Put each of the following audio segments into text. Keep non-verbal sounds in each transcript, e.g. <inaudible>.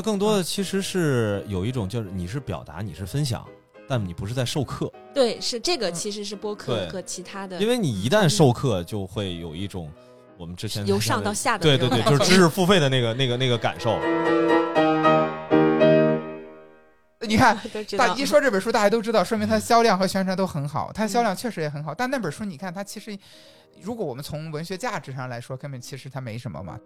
得更多的其实是有一种就是你是表达，你是分享，但你不是在授课。对，是这个嗯其实是播客和其他的，因为你一旦授课，就会有一种我们之前由上到下的对对对，就是知识付费的那个那个那个感受。<laughs> 你看，<laughs> 大一说这本书，大家都知道，说明它的销量和宣传都很好，它的销量确实也很好。但那本书，你看它其实，如果我们从文学价值上来说，根本其实它没什么嘛。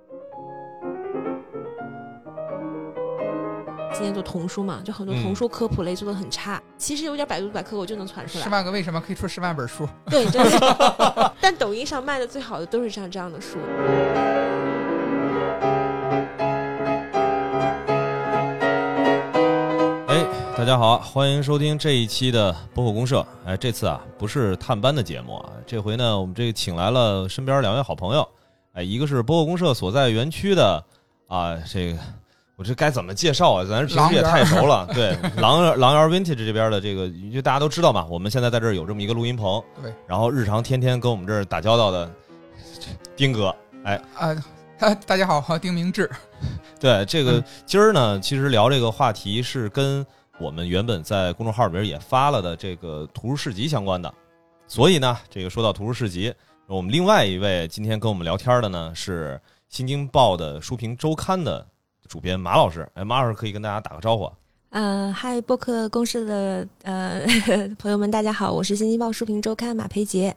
今年做童书嘛，就很多嗯童书科普类做的很差，其实有点百度百科我就能传出来十来。万个为什么可以出十万本书？对，真的。<laughs> 但抖音上卖的最好的都是像这样的书。哎，大家好，欢迎收听这一期的播客公社。哎，这次啊不是探班的节目啊，这回呢我们这个请来了身边两位好朋友。哎，一个是播客公社所在园区的啊，这个我这该怎么介绍啊？咱平时也太熟了。对，狼园狼园 Vintage 这边的这个，因为大家都知道嘛，我们现在在这儿有这么一个录音棚，对，然后日常天天跟我们这儿打交道的丁哥。哎啊、大家好，好丁明志。对，这个嗯今儿呢，其实聊这个话题是跟我们原本在公众号里边也发了的这个图书市集相关的。所以呢，这个说到图书市集，我们另外一位今天跟我们聊天的呢是《新京报》的书评周刊的主编马老师。哎，马老师可以跟大家打个招呼。呃，嗨，播客公司的呃 <laughs> 朋友们，大家好，我是新京报书评周刊马培杰。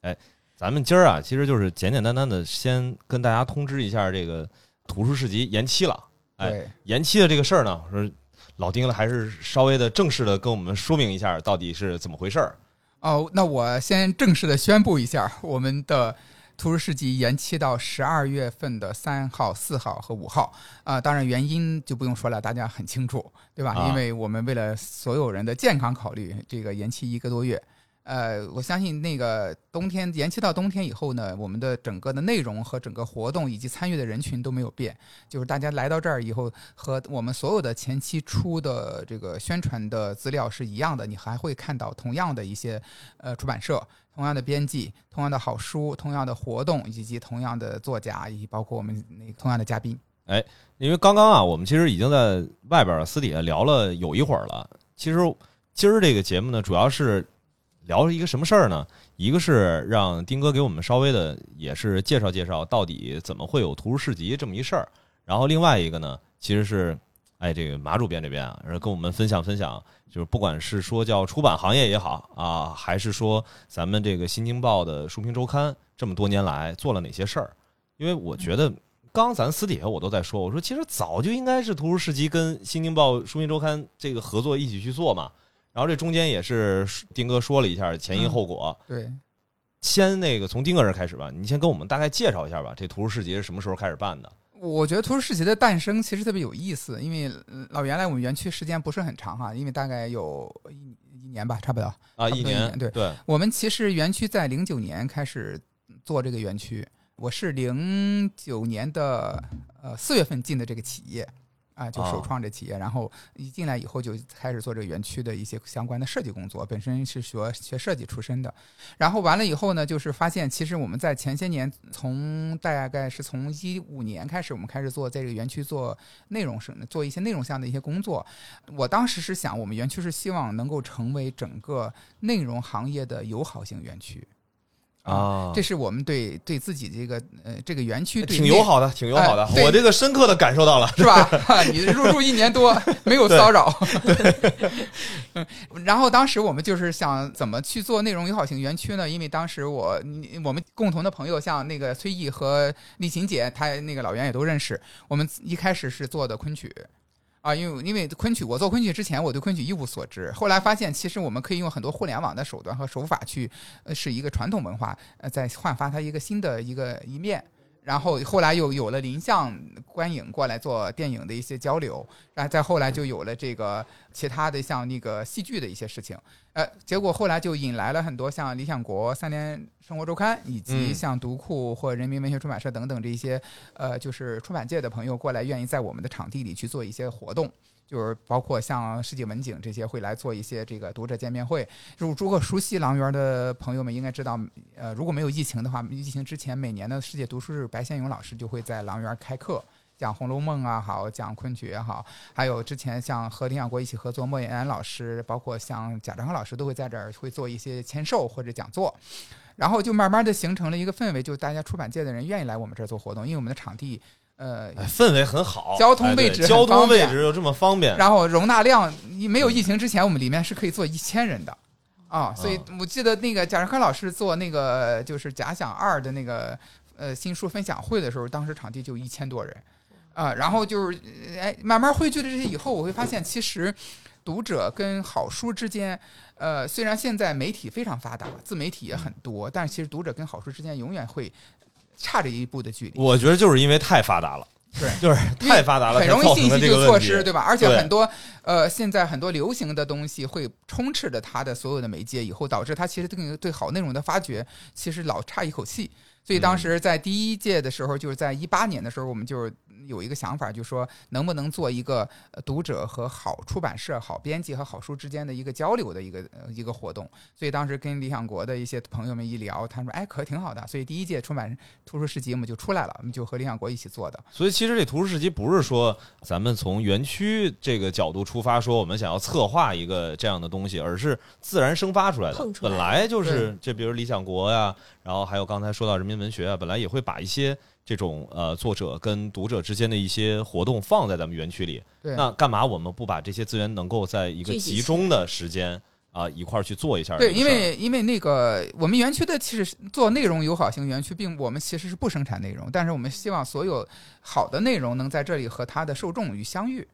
哎咱们今儿啊，其实就是简简单单的先跟大家通知一下，这个图书市集延期了。哎，延期的这个事儿呢，我说老丁了，还是稍微的正式的跟我们说明一下到底是怎么回事儿。哦，那我先正式的宣布一下，我们的图书市集延期到十二月份的三号、四号和五号。啊、当然原因就不用说了，大家很清楚，对吧？啊因为我们为了所有人的健康考虑，这个延期一个多月。呃，我相信那个冬天延期到冬天以后呢，我们的整个的内容和整个活动以及参与的人群都没有变，就是大家来到这儿以后，和我们所有的前期出的这个宣传的资料是一样的，你还会看到同样的一些呃出版社、同样的编辑、同样的好书、同样的活动，以及同样的作家，以及包括我们那同样的嘉宾。因为刚刚啊，我们其实已经在外边私底下聊了有一会儿了。其实今儿这个节目呢，主要是聊了一个什么事儿呢？一个是让丁哥给我们稍微的也是介绍介绍到底怎么会有图书市集这么一事儿，然后另外一个呢，其实是哎这个马主编这边啊，然后跟我们分享分享，就是不管是说叫出版行业也好啊，还是说咱们这个《新京报》的书评周刊这么多年来做了哪些事儿，因为我觉得。刚咱私底下我都在说，我说其实早就应该是图书市集跟《新京报》书评周刊这个合作一起去做嘛。然后这中间也是丁哥说了一下前因后果。对，先那个从丁哥这儿开始吧，你先跟我们大概介绍一下吧，这图书市集是什么时候开始办的？我觉得图书市集的诞生其实特别有意思，因为呃老原来我们园区时间不是很长哈，因为大概有一一年吧，差不多。啊，多一年对对我们其实园区在零九年开始做这个园区，我是零九年的呃四月份进的这个企业。啊，就首哦创这企业，然后一进来以后就开始做这个园区的一些相关的设计工作。本身是学学设计出身的，然后完了以后呢，就是发现其实我们在前些年，从大概是从一五年开始，我们开始做在这个园区做内容是做一些内容上的一些工作。我当时是想，我们园区是希望能够成为整个内容行业的友好型园区。啊，这是我们对对自己这个呃这个园区挺友好的，挺友好的。我这个深刻的感受到了。是吧？<laughs> 你入住一年多没有骚扰，<laughs> 嗯然后当时我们就是想怎么去做内容友好型园区呢？因为当时我你我们共同的朋友像那个崔毅和丽琴姐，她那个老袁也都认识。我们一开始是做的昆曲。啊，因为因为昆曲，我做昆曲之前，我对昆曲一无所知。后来发现，其实我们可以用很多互联网的手段和手法去，呃，是一个传统文化，呃，在焕发它一个新的一个一面。然后后来又有了林相观影过来做电影的一些交流，然后再后来就有了这个其他的像那个戏剧的一些事情，呃，结果后来就引来了很多像理想国、三联生活周刊以及嗯像读库或人民文学出版社等等这些，呃，就是出版界的朋友过来，愿意在我们的场地里去做一些活动。就是包括像世纪文景这些会来做一些这个读者见面会。如如果熟悉狼园的朋友们应该知道，呃，如果没有疫情的话，疫情之前每年的世界读书日，白先勇老师就会在狼园开课，讲《红楼梦》啊，好讲昆曲也好，还有之前像和李想国一起合作，莫言老师，包括像贾樟柯老师都会在这儿会做一些签售或者讲座，然后就慢慢的形成了一个氛围，就大家出版界的人愿意来我们这儿做活动，因为我们的场地。呃，哎氛围很好，交通位置哎交通位置又这么方便，然后容纳量没有疫情之前，我们里面是可以坐一千人的啊，所以我记得那个贾樟柯老师做那个就是《假想二》的那个呃新书分享会的时候，当时场地就一千多人啊，然后就是哎慢慢汇聚了这些以后，我会发现其实读者跟好书之间。呃，虽然现在媒体非常发达，自媒体也很多，但是其实读者跟好书之间永远会差这一步的距离。我觉得就是因为太发达了，对，就是太发达了，很容易信息就错失，对吧？而且很多呃，现在很多流行的东西会充斥着它的所有的媒介，以后导致它其实对对好内容的发掘其实老差一口气。所以当时在第一届的时候，就是在一八年的时候，我们就有一个想法，就说能不能做一个呃读者和好出版社、好编辑和好书之间的一个交流的一个呃一个活动。所以当时跟理想国的一些朋友们一聊，他说：“哎，可挺好的。”所以第一届出版图书市集我们就出来了，我们就和理想国一起做的。所以其实这图书市集不是说咱们从园区这个角度出发，说我们想要策划一个这样的东西，而是自然生发出来的。来本来就是这，比如理想国呀，然后还有刚才说到人民文学啊，本来也会把一些这种呃作者跟读者之间的一些活动放在咱们园区里。对，那干嘛我们不把这些资源能够在一个集集中的时间啊一块儿去做一下对？因为因为那个我们园区的其实做内容友好型园区，并我们其实是不生产内容，但是我们希望所有好的内容能在这里和它的受众与相遇。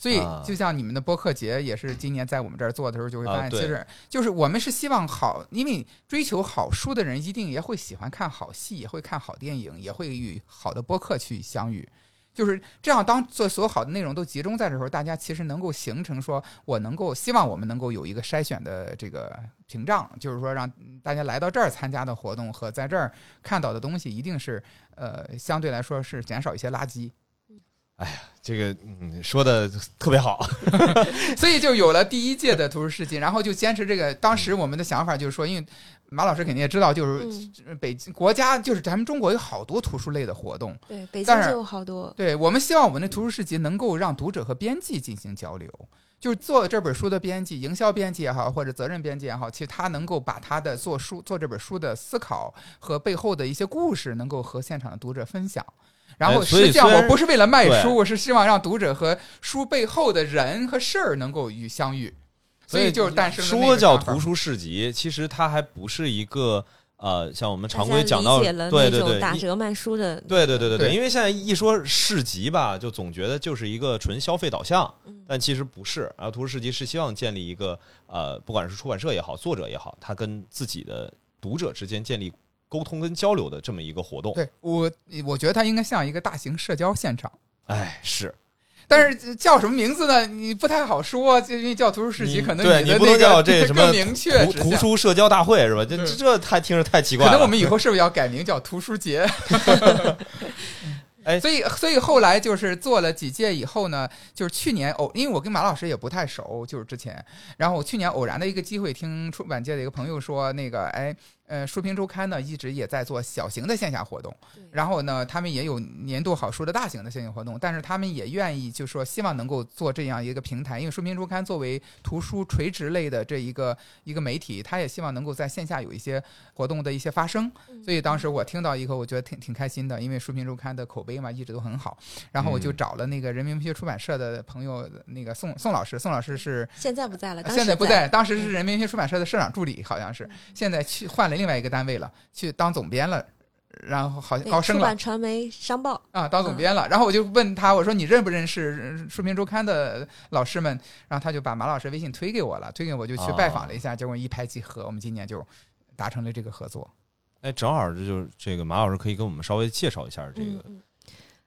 所以啊，就像你们的播客节也是今年在我们这儿做的时候，就会发现，其实就是我们是希望好，因为追求好书的人一定也会喜欢看好戏，也会看好电影，也会与好的播客去相遇。就是这样，当做所有好的内容都集中在这时候，大家其实能够形成说，我能够希望我们能够有一个筛选的这个屏障，就是说让大家来到这儿参加的活动和在这儿看到的东西，一定是呃相对来说是减少一些垃圾。这个嗯说的特别好，<laughs> 所以就有了第一届的图书市集，然后就坚持这个。当时我们的想法就是说，因为马老师肯定也知道，就是嗯，北京国家就是咱们中国有好多图书类的活动，对，北京就有好多，对我们希望我们的图书市集能够让读者和编辑进行交流。就是做这本书的编辑，营销编辑也好，或者责任编辑也好，其实他能够把他的做书、做这本书的思考和背后的一些故事，能够和现场的读者分享。然后哎所以实际上我不是为了卖书，我是希望让读者和书背后的人和事儿能够与相遇，所以就诞生了叫图书市集，其实它还不是一个呃，像我们常规讲到，理解了对对对，那种打折卖书的，对对对对对因为现在一说市集吧，就总觉得就是一个纯消费导向，嗯但其实不是。然后图书市集是希望建立一个呃，不管是出版社也好，作者也好，他跟自己的读者之间建立沟通跟交流的这么一个活动。对我，我觉得它应该像一个大型社交现场。哎，是但是叫什么名字呢？你不太好说，就因为叫图书市集，可能对你不能你的那个叫这什么更明确图图。书社交大会是吧？这这这太听着太奇怪了。可能我们以后是不是要改名叫图书节？<laughs> 哎所以所以后来就是做了几届以后呢，就是去年偶，因为我跟马老师也不太熟，就是之前，然后我去年偶然的一个机会，听出版界的一个朋友说，那个哎，呃，书评周刊呢一直也在做小型的线下活动，然后呢，他们也有年度好书的大型的线下活动，但是他们也愿意就说希望能够做这样一个平台，因为书评周刊作为图书垂直类的这一个一个媒体，他也希望能够在线下有一些活动的一些发生。所以当时我听到以后，我觉得挺挺开心的，因为书评周刊的口碑嘛一直都很好。然后我就嗯。找了那个人民文学出版社的朋友，那个宋宋老师，宋老师是现在不在了，现在不在，当时是人民文学出版社的社长助理，好像是，现在去换了另外一个单位了，去当总编了。然后好像对高升了出版传媒商报，啊，当总编了。然后我就问他，我说你认不认识《书评周刊》的老师们？然后他就把马老师微信推给我了，推给我就去拜访了一下，结果一拍即合，我们今年就达成了这个合作。哎，正好这就是这个马老师可以跟我们稍微介绍一下这个嗯嗯。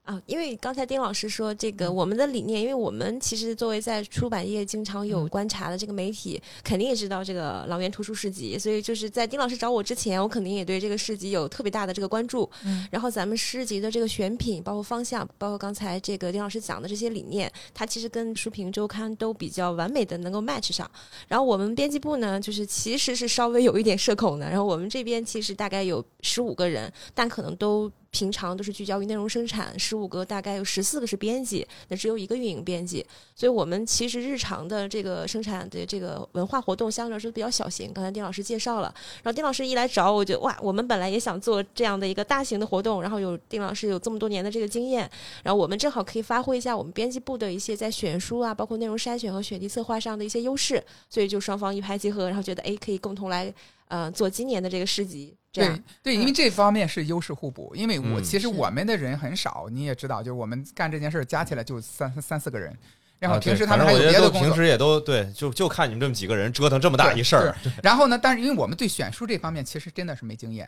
啊，因为刚才丁老师说这个嗯我们的理念，因为我们其实作为在出版业经常有嗯观察的这个媒体，肯定也知道这个老源图书市集，所以就是在丁老师找我之前，我肯定也对这个市集有特别大的这个关注。嗯然后咱们市集的这个选品，包括方向，包括刚才这个丁老师讲的这些理念，它其实跟书评周刊都比较完美的能够 match 上。然后我们编辑部呢，就是其实是稍微有一点社恐的，然后我们这边其实大概有十五个人，但可能都平常都是聚焦于内容生产，十五个大概有十四个是编辑，那只有一个运营编辑，所以我们其实日常的这个生产的这个文化活动相对来说比较小型。刚才丁老师介绍了，然后丁老师一来找我，就哇，我们本来也想做这样的一个大型的活动，然后有丁老师有这么多年的这个经验，然后我们正好可以发挥一下我们编辑部的一些在选书啊，包括内容筛选和选题策划上的一些优势，所以就双方一拍即合，然后觉得哎，可以共同来呃做今年的这个市集。这对样，对，因为这方面是优势互补。因为我嗯其实我们的人很少，你也知道，就是我们干这件事儿加起来就三三四个人，然后平时他们还有别的工作。平时也都对，就就看你们这么几个人折腾这么大一事儿，然后呢，但是因为我们对选书这方面其实真的是没经验，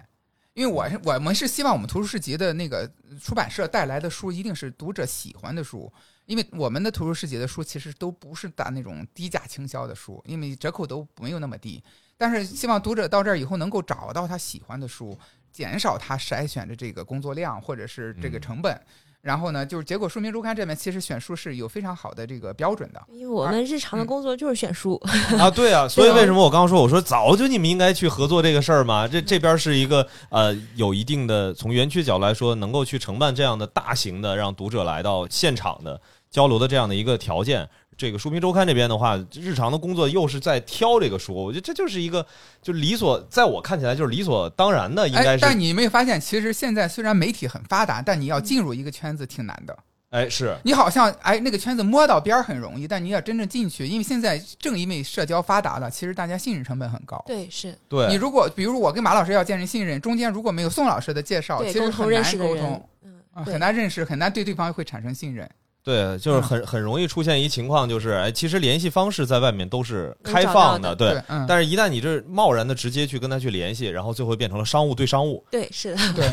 因为我是我们是希望我们图书市集的那个出版社带来的书一定是读者喜欢的书，因为我们的图书市集的书其实都不是打那种低价倾销的书，因为折扣都没有那么低。但是希望读者到这儿以后能够找到他喜欢的书，减少他筛选的这个工作量或者是这个嗯成本。然后呢，就是结果书明周刊这边其实选书是有非常好的这个标准的。因为我们日常的工作就是选书，<laughs> 啊，对啊，所以为什么我刚刚说，我说早就你们应该去合作这个事儿嘛？这这边是一个呃，有一定的从园区角度来说，能够去承办这样的大型的让读者来到现场的交流的这样的一个条件。这个书评周刊这边的话，日常的工作又是在挑这个书，我觉得这就是一个就理所，在我看起来就是理所当然的，应该哎，是但你没有发现，其实现在虽然媒体很发达，但你要进入一个圈子挺难的。哎是你好像哎那个圈子摸到边儿很容易，但你要真正进去，因为现在正因为社交发达了，其实大家信任成本很高。对，是对，你如果比如我跟马老师要建立信任，中间如果没有宋老师的介绍，其实很难沟通，，嗯很难认识，很难对对方会产生信任。对，就是很很容易出现一情况，就是哎，其实联系方式在外面都是开放的，对。对，嗯，但是，一旦你这贸然的直接去跟他去联系，然后最后变成了商务对商务，对，是的，对，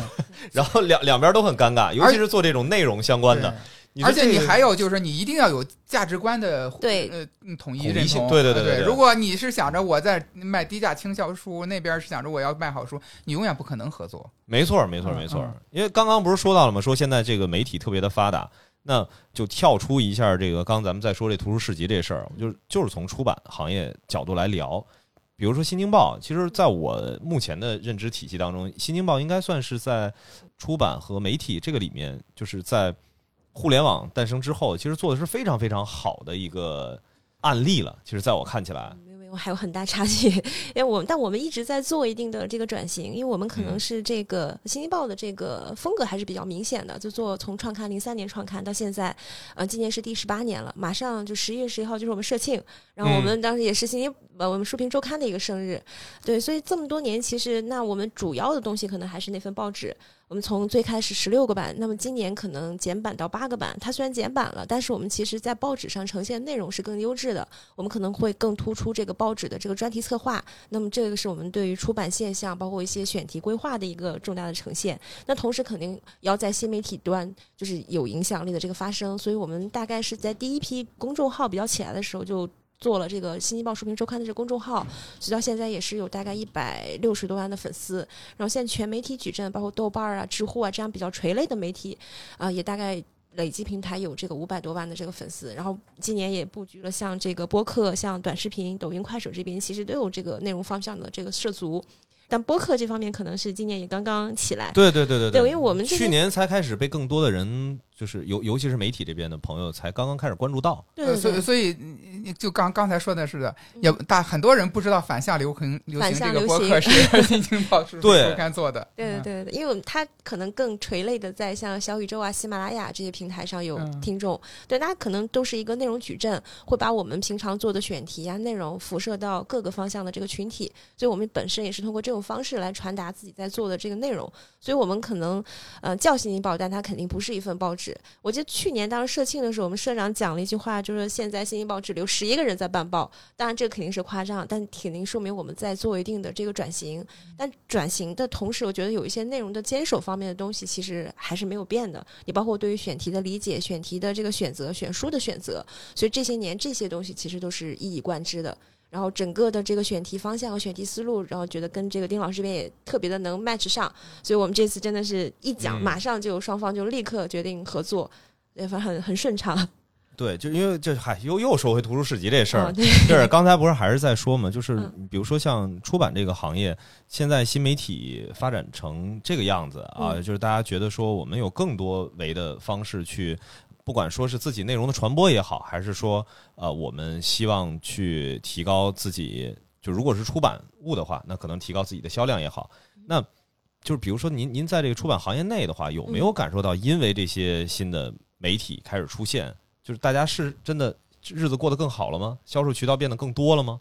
然后两两边都很尴尬，尤其是做这种内容相关的而且你还有就是，你一定要有价值观的对呃嗯统一认同。对对对对对对如果你是想着我在卖低价倾销书，那边是想着我要卖好书，你永远不可能合作。没错，没错，嗯没错嗯。因为刚刚不是说到了吗？说现在这个媒体特别的发达，那就跳出一下这个，刚咱们在说这图书市集这事儿，就是就是从出版行业角度来聊。比如说《新京报》，其实在我目前的认知体系当中，《新京报》应该算是在出版和媒体这个里面，就是在互联网诞生之后，其实做的是非常非常好的一个案例了。其实，在我看起来，还有很大差距。<laughs> 因为我们但我们一直在做一定的这个转型，因为我们可能嗯是这个《新京报》的这个风格还是比较明显的，就做从创刊零三年创刊到现在，呃，今年是第十八年了，马上就十一月十一号就是我们社庆，然后我们当时也是新京呃我们书评周刊的一个生日，对，所以这么多年其实那我们主要的东西可能还是那份报纸。我们从最开始十六个版，那么今年可能减版到八个版。它虽然减版了，但是我们其实在报纸上呈现内容是更优质的。我们可能会更突出这个报纸的这个专题策划。那么这个是我们对于出版现象，包括一些选题规划的一个重大的呈现。那同时肯定要在新媒体端就是有影响力的这个发声。所以我们大概是在第一批公众号比较起来的时候就。做了这个《新京报书评周刊》的这个公众号，直到现在也是有大概一百六十多万的粉丝。然后现在全媒体矩阵，包括豆瓣啊、知乎啊这样比较垂类的媒体，啊、也大概累计平台有这个五百多万的这个粉丝。然后今年也布局了像这个播客、像短视频、抖音、快手这边，其实都有这个内容方向的这个涉足。但播客这方面可能是今年也刚刚起来。对对对对对因为我们去年才开始被更多的人，就是尤尤其是媒体这边的朋友，才刚刚开始关注到。呃对所以所以你就刚刚才说的是的，也嗯大很多人不知道反向流行流反行这个向流行播客是 <laughs> 新京报书对周刊做的。对对嗯对对，因为他可能更垂类的在像小宇宙啊、喜马拉雅这些平台上有嗯听众，对，那可能都是一个内容矩阵，会把我们平常做的选题啊、内容辐射到各个方向的这个群体，所以我们本身也是通过这种方式来传达自己在做的这个内容，所以我们可能呃叫新京报，但它肯定不是一份报纸。我记得去年当时社庆的时候，我们社长讲了一句话，就是现在新京报只留十一个人在办报，当然这个肯定是夸张，但肯定说明我们在做一定的这个转型。但转型的同时，我觉得有一些内容的坚守方面的东西，其实还是没有变的。你包括对于选题的理解、选题的这个选择、选书的选择，所以这些年这些东西其实都是一以贯之的。然后整个的这个选题方向和选题思路，然后觉得跟这个丁老师这边也特别的能 match 上，所以我们这次真的是一讲，嗯。马上就双方就立刻决定合作，也，反正很很顺畅。<laughs> 对，就因为这嗨，又又说回图书市集这事儿，就是刚才不是还是在说嘛，就是嗯比如说像出版这个行业，现在新媒体发展成这个样子啊，嗯。就是大家觉得说我们有更多维的方式去，不管说是自己内容的传播也好，还是说呃我们希望去提高自己，就如果是出版物的话，那可能提高自己的销量也好，那就是比如说您您在这个出版行业内的话，有没有感受到因为这些新的媒体开始出现，就是大家是真的日子过得更好了吗？销售渠道变得更多了吗？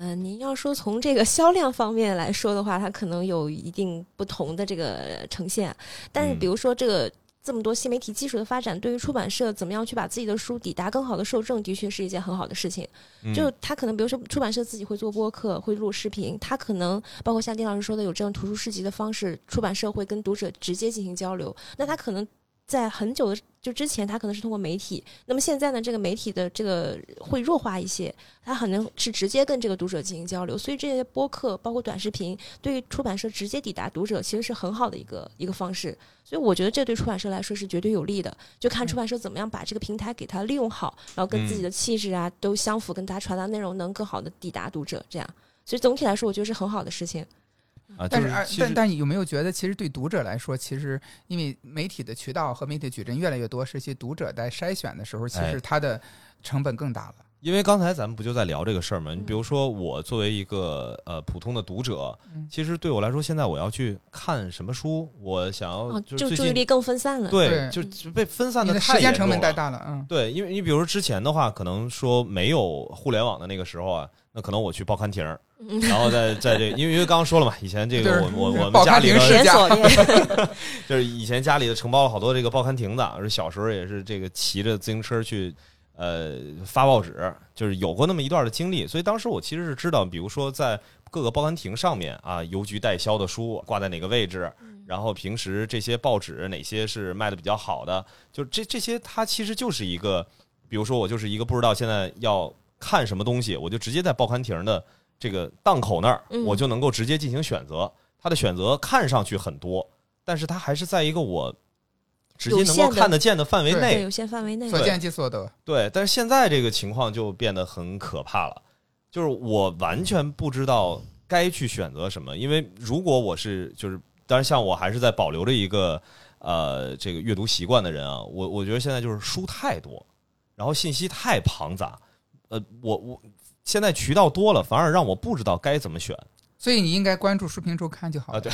呃，您要说从这个销量方面来说的话，它可能有一定不同的这个呈现。但是，嗯比如说这个这么多新媒体技术的发展，对于出版社怎么样去把自己的书抵达更好的受众，的确是一件很好的事情。嗯就他可能，比如说出版社自己会做播客，会录视频，他可能包括像丁老师说的，有这种图书市集的方式，出版社会跟读者直接进行交流。那他可能在很久的就之前，他可能是通过媒体，那么现在呢，这个媒体的这个会弱化一些，他可能是直接跟这个读者进行交流。所以这些播客包括短视频，对于出版社直接抵达读者，其实是很好的一个一个方式。所以我觉得这对出版社来说是绝对有利的，就看出版社怎么样把这个平台给它利用好，然后跟自己的气质啊、都相符，跟大家传达内容能更好的抵达读者，这样。所以总体来说，我觉得是很好的事情。啊，但是但但你有没有觉得，其实对读者来说，其实因为媒体的渠道和媒体矩阵越来越多，是些读者在筛选的时候，其哎实它的成本更大了。因为刚才咱们不就在聊这个事儿吗？你嗯比如说，我作为一个呃普通的读者嗯，其实对我来说，现在我要去看什么书，我想要哦，就注意力更分散了。对，就就被分散的时间成本严重了。太大了，嗯，对，因为你比如说之前的话，可能说没有互联网的那个时候啊，那可能我去报刊亭儿，嗯。然后在在这，因为因为刚刚说了嘛，以前这个我我我们家里的 <laughs> <laughs> 就是以前家里的承包了好多这个报刊亭子，而小时候也是这个骑着自行车去呃发报纸，就是有过那么一段的经历，所以当时我其实是知道，比如说在各个报刊亭上面啊，邮局代销的书挂在哪个位置，然后平时这些报纸哪些是卖的比较好的，就这这些它其实就是一个，比如说我就是一个不知道现在要看什么东西，我就直接在报刊亭的这个档口那儿，嗯我就能够直接进行选择。它的选择看上去很多，但是它还是在一个我直接能够看得见的范围内，有限范围内。所见即所得。对，但是现在这个情况就变得很可怕了，就是我完全不知道该去选择什么，因为如果我是就是，当然像我还是在保留着一个呃这个阅读习惯的人啊，我我觉得现在就是书太多，然后信息太庞杂，呃，我我现在渠道多了，反而让我不知道该怎么选所以你应该关注书评周刊就好了。啊，对，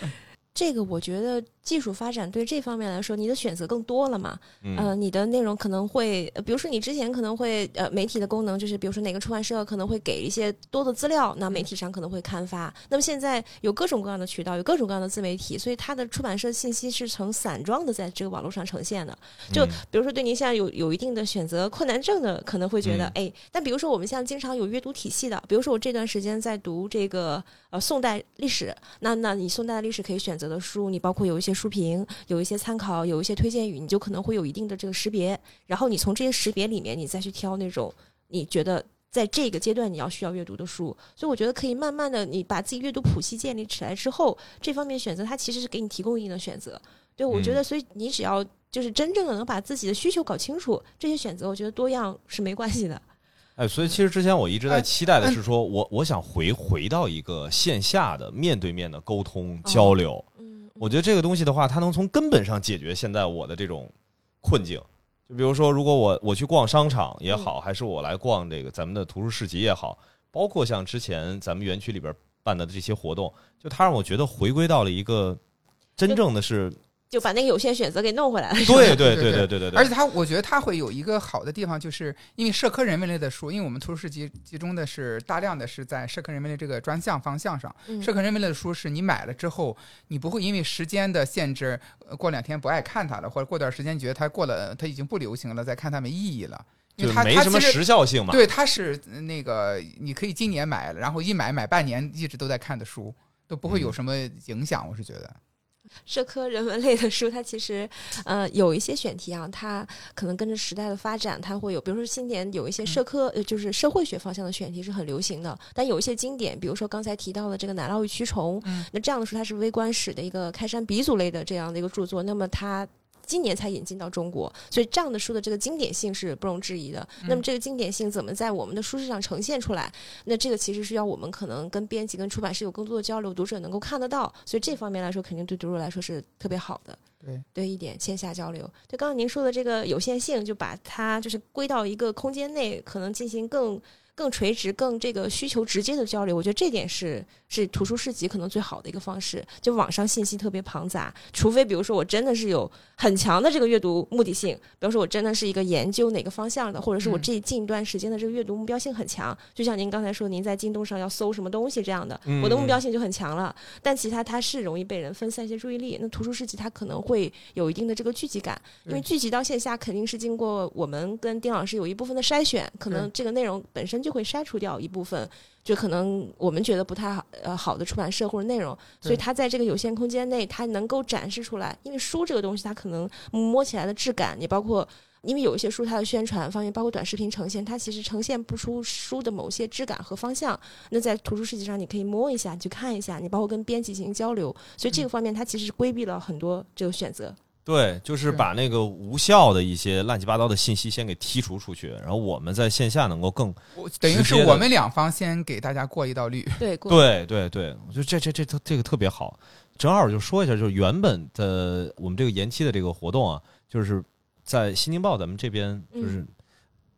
<laughs> 这个我觉得技术发展对这方面来说，你的选择更多了嘛？嗯呃，你的内容可能会，呃比如说你之前可能会，呃，媒体的功能就是，比如说哪个出版社可能会给一些多的资料，那媒体上可能会刊发。那么现在有各种各样的渠道，有各种各样的自媒体，所以它的出版社信息是呈散装的在这个网络上呈现的。就嗯比如说对您现在有有一定的选择困难症的，可能会觉得嗯哎，但比如说我们现在经常有阅读体系的，比如说我这段时间在读这个呃宋代历史，那那你宋代的历史可以选择的书，你包括有一些书评，有一些参考，有一些推荐语，你就可能会有一定的这个识别，然后你从这些识别里面，你再去挑那种你觉得。在这个阶段，你要需要阅读的书，所以我觉得可以慢慢的，你把自己阅读谱系建立起来之后，这方面选择它其实是给你提供一定的选择。对我觉得，所以你只要就是真正的能把自己的需求搞清楚，这些选择我觉得多样是没关系的。哎，所以其实之前我一直在哎期待的嗯是说，我我想回回到一个线下的面对面的沟通交流。嗯，我觉得这个东西的话，它能从根本上解决现在我的这种困境。就比如说，如果我我去逛商场也好，还是我来逛这个咱们的图书市集也好，包括像之前咱们园区里边办的这些活动，就它让我觉得回归到了一个真正的是，就把那个有限选择给弄回来了。对对对对对对。而且他，我觉得他会有一个好的地方，就是因为社科人文类的书，因为我们图书室集集中的是大量的是在社科人文类这个专项方向上。社科人文类的书是你买了之后，你不会因为时间的限制，过两天不爱看它了，或者过段时间觉得它过了，它已经不流行了，再看它没意义了。就没什么时效性嘛？对，它是那个你可以今年买了，然后一买买半年，一直都在看的书，都不会有什么影响。我是觉得。社科人文类的书，它其实呃有一些选题啊，它可能跟着时代的发展，它会有，比如说今年有一些社科，呃，就是社会学方向的选题是很流行的，但有一些经典，比如说刚才提到的这个《奶酪与蛆虫》，嗯那这样的书它是微观史的一个开山鼻祖类的这样的一个著作，那么它。今年才引进到中国，所以这样的书的这个经典性是不容置疑的。那么这个经典性怎么在我们的书市上呈现出来？那这个其实是要我们可能跟编辑、跟出版社有更多的交流，读者能够看得到。所以这方面来说，肯定对读者来说是特别好的。对对，一点线下交流。对，刚刚您说的这个有限性，就把它就是归到一个空间内，可能进行更。更垂直、更这个需求直接的交流，我觉得这点是是图书市集可能最好的一个方式。就网上信息特别庞杂，除非比如说我真的是有很强的这个阅读目的性，比如说我真的是一个研究哪个方向的，或者是我这近一段时间的这个阅读目标性很强，就像您刚才说，您在京东上要搜什么东西这样的，我的目标性就很强了。但其他它是容易被人分散一些注意力。那图书市集它可能会有一定的这个聚集感，因为聚集到线下肯定是经过我们跟丁老师有一部分的筛选，可能这个内容本身。就会筛除掉一部分，就可能我们觉得不太好呃好的出版社或者内容，所以它在这个有限空间内，它能够展示出来。因为书这个东西，它可能摸起来的质感，也包括因为有一些书它的宣传方面，包括短视频呈现，它其实呈现不出书的某些质感和方向。那在图书世界上，你可以摸一下，去看一下，你包括跟编辑进行交流，所以这个方面它其实是规避了很多这个选择。对，就是把那个无效的一些乱七八糟的信息先给剔除出去，然后我们在线下能够更等于是我们两方先给大家过一道滤。<laughs> 对，对，对，对，我觉得这这这这个特别好。正好就说一下，就是原本的我们这个延期的这个活动啊，就是在《新京报》咱们这边，就是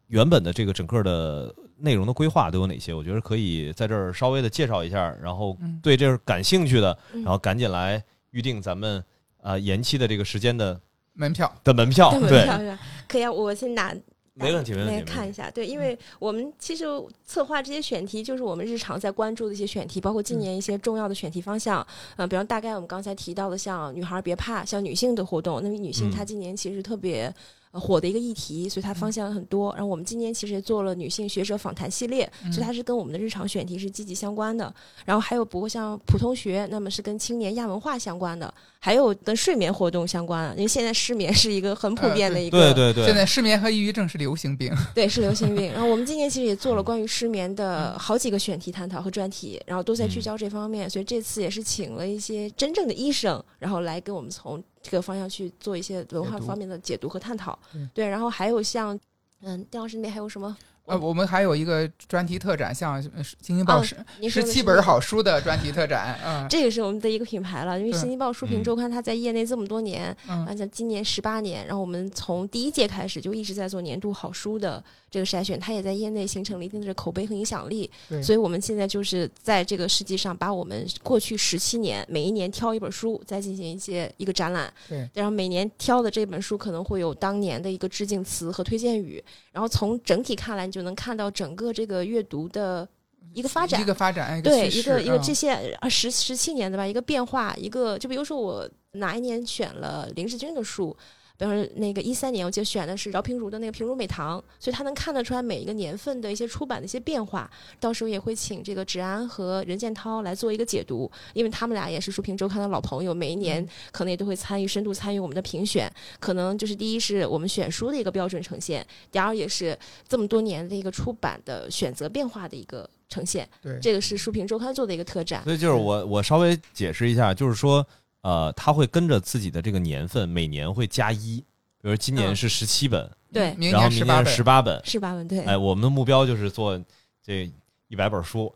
原本的这个整个的内容的规划都有哪些？我觉得可以在这儿稍微的介绍一下，然后对这感兴趣的，然后赶紧来预定咱们。啊，延期的这个时间的门票。的门票，对，可以啊，我先拿，没问题，没问题，看一下，对，因为我们其实策划这些选题，就是我们日常在关注的一些选题，包括今年一些重要的选题方向，嗯，比方大概我们刚才提到的，像女孩别怕，像女性的活动，那么女性她今年其实特别。火的一个议题，所以它方向很多。然后我们今年其实也做了女性学者访谈系列，所以它是跟我们的日常选题是积极相关的。然后还有不过像普通学，那么是跟青年亚文化相关的，还有跟睡眠活动相关。因为现在失眠是一个很普遍的一个，对对对，现在失眠和抑郁症是流行病，<laughs> 对，是流行病。然后我们今年其实也做了关于失眠的好几个选题探讨和专题，然后都在聚焦这方面。所以这次也是请了一些真正的医生，然后来跟我们从。这个方向去做一些文化方面的解读和探讨，对，然后还有像，嗯，丁老师那边还有什么？呃，我们还有一个专题特展，像《新京报》十十七本好书的专题特展，嗯，这也是我们的一个品牌了，因为《新京报》书评周刊它在业内这么多年，嗯，像今年十八年，然后我们从第一届开始就一直在做年度好书的这个筛选，它也在业内形成了一定的口碑和影响力，所以我们现在就是在这个世界上，把我们过去十七年每一年挑一本书，再进行一些一个展览，对，然后每年挑的这本书可能会有当年的一个致敬词和推荐语，然后从整体看来。就能看到整个这个阅读的一个发展，一个发展，对，一个一个这些啊十十七年的吧，一个变化，一个就比如说我哪一年选了林志军的书。比方说，那个一三年，我就选的是饶平如的那个《平如美堂》，所以他能看得出来每一个年份的一些出版的一些变化。到时候也会请这个芷安和任建涛来做一个解读，因为他们俩也是书评周刊的老朋友，每一年可能也都会参与深度参与我们的评选。可能就是第一是我们选书的一个标准呈现，第二也是这么多年的一个出版的选择变化的一个呈现。对，这个是书评周刊做的一个特展。所以就是我我稍微解释一下，就是说。呃，他会跟着自己的这个年份，每年会加一，比如今年是十七本，对，然后明年十八本，十八本，对。哎，我们的目标就是做这一百本书，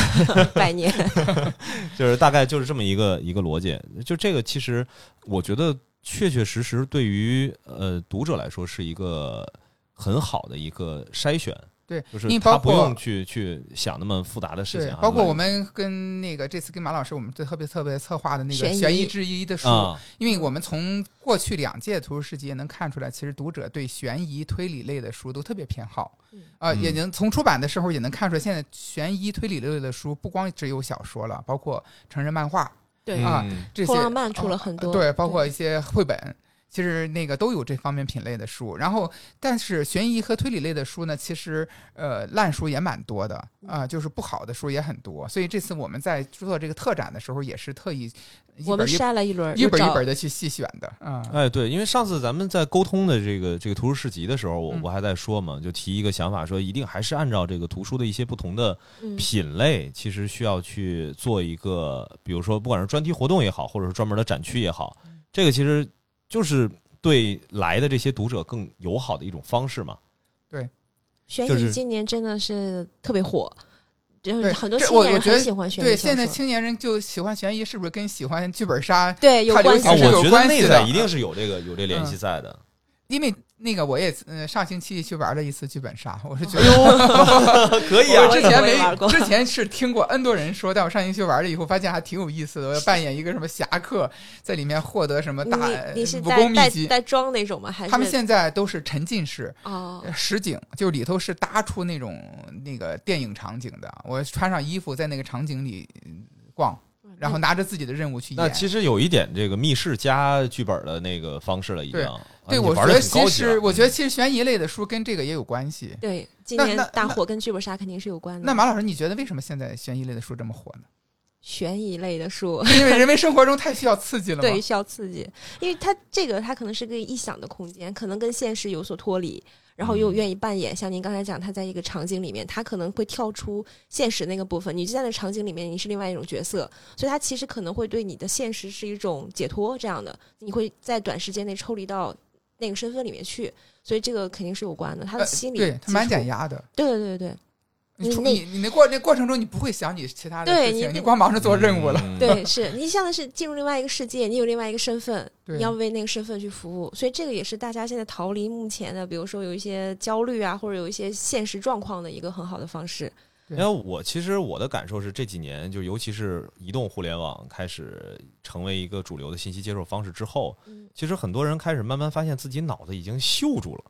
<laughs> 百年，<laughs> 就是大概就是这么一个一个逻辑。就这个，其实我觉得确确实实对于呃读者来说是一个很好的一个筛选。对，就是他不用去去想那么复杂的事情。包括我们跟那个这次跟马老师，我们特别特别策划的那个悬疑之一的书，因为我们从过去两届图书市集也能看出来，其实读者对悬疑推理类的书都特别偏好。啊，也能从出版的时候也能看出来，现在悬疑推理类的书不光只有小说了，包括成人漫画，对啊，这些漫出了很多，对，包括一些绘本。其实那个都有这方面品类的书，然后但是悬疑和推理类的书呢，其实呃烂书也蛮多的啊，就是不好的书也很多。所以这次我们在做这个特展的时候，也是特意我们筛了一轮，一本一本的去细选的啊。哎，对，因为上次咱们在沟通的这个这个图书市集的时候，我我还在说嘛，就提一个想法，说一定还是按照这个图书的一些不同的品类，其实需要去做一个，比如说不管是专题活动也好，或者是专门的展区也好，这个其实。就是对来的这些读者更友好的一种方式嘛。对悬就是疑今年真的是特别火，就是对很多这青年人我我觉得很喜欢悬疑对，现在青年人就喜欢悬疑，是不是跟喜欢剧本杀？对有关系我觉得内在一定是有这个有这联系在的。因为那个我也呃上星期去玩了一次剧本杀，<laughs> 我是觉哎得。呦，<laughs> 可以啊我之前没，之前是听过 N 多人说，但我上星期玩了以后，发现还挺有意思的。我要扮演一个什么侠客，在里面获得什么大武功秘籍。带装那种吗？还是他们现在都是沉浸式哦呃实景，就里头是搭出那种那个电影场景的。我穿上衣服在那个场景里嗯逛，然后拿着自己的任务去演那。其实有一点这个密室加剧本的那个方式了，已经。对我觉得。其实我觉得其实悬疑类的书跟这个也有关系。对今年大火跟剧本杀肯定是有关的。那马老师，你觉得为什么现在悬疑类的书这么火呢？悬疑类的书，因为 <laughs> 人们生活中太需要刺激了？对，需要刺激，因为它这个它可能是个臆想的空间，可能跟现实有所脱离，然后又嗯愿意扮演。像您刚才讲，他在一个场景里面，他可能会跳出现实那个部分，你就在那场景里面，你是另外一种角色，所以他其实可能会对你的现实是一种解脱，这样的，你会在短时间内抽离到那个身份里面去，所以这个肯定是有关的。他的呃心理对，他蛮减压的。对对对对你那你你你那过那过程中，你不会想你其他的事情，对你你光忙着做任务了。<laughs> 嗯对，是你像的是进入另外一个世界，你有另外一个身份，你要为那个身份去服务，所以这个也是大家现在逃离目前的，比如说有一些焦虑啊，或者有一些现实状况的一个很好的方式。对因为我其实我的感受是这几年，就尤其是移动互联网开始成为一个主流的信息接受方式之后，嗯其实很多人开始慢慢发现自己脑子已经锈住了，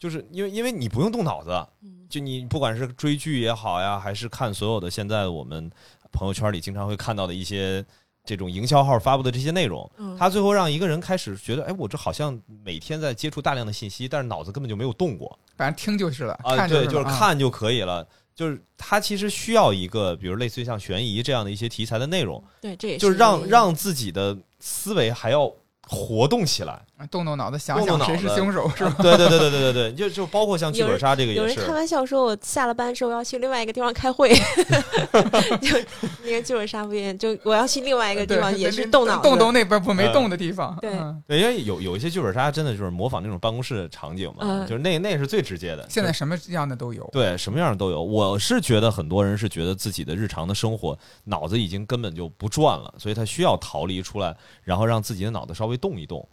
就是因为因为你不用动脑子，嗯，就你不管是追剧也好呀，还是看所有的现在我们朋友圈里经常会看到的一些这种营销号发布的这些内容，嗯他最后让一个人开始觉得，哎，我这好像每天在接触大量的信息，但是脑子根本就没有动过反正听就是了，啊，对，就是看就可以了。就是他其实需要一个，比如类似于像悬疑这样的一些题材的内容，对，这也就是让让自己的思维还要活动起来。动动脑子想想谁是凶手是吧？对对对对对对对，就就包括像剧本杀这个有人，开玩笑说，我下了班之后要去另外一个地方开会，<laughs> 就那个剧本杀不也就我要去另外一个地，方，也是动脑子，动动那边不没嗯动的地方。对嗯对，因为有有一些剧本杀真的就是模仿那种办公室的场景嘛，嗯就是那那是最直接的。现在什么样的都有。对什么样的都有，我是觉得很多人是觉得自己的日常的生活脑子已经根本就不转了，所以他需要逃离出来，然后让自己的脑子稍微动一动，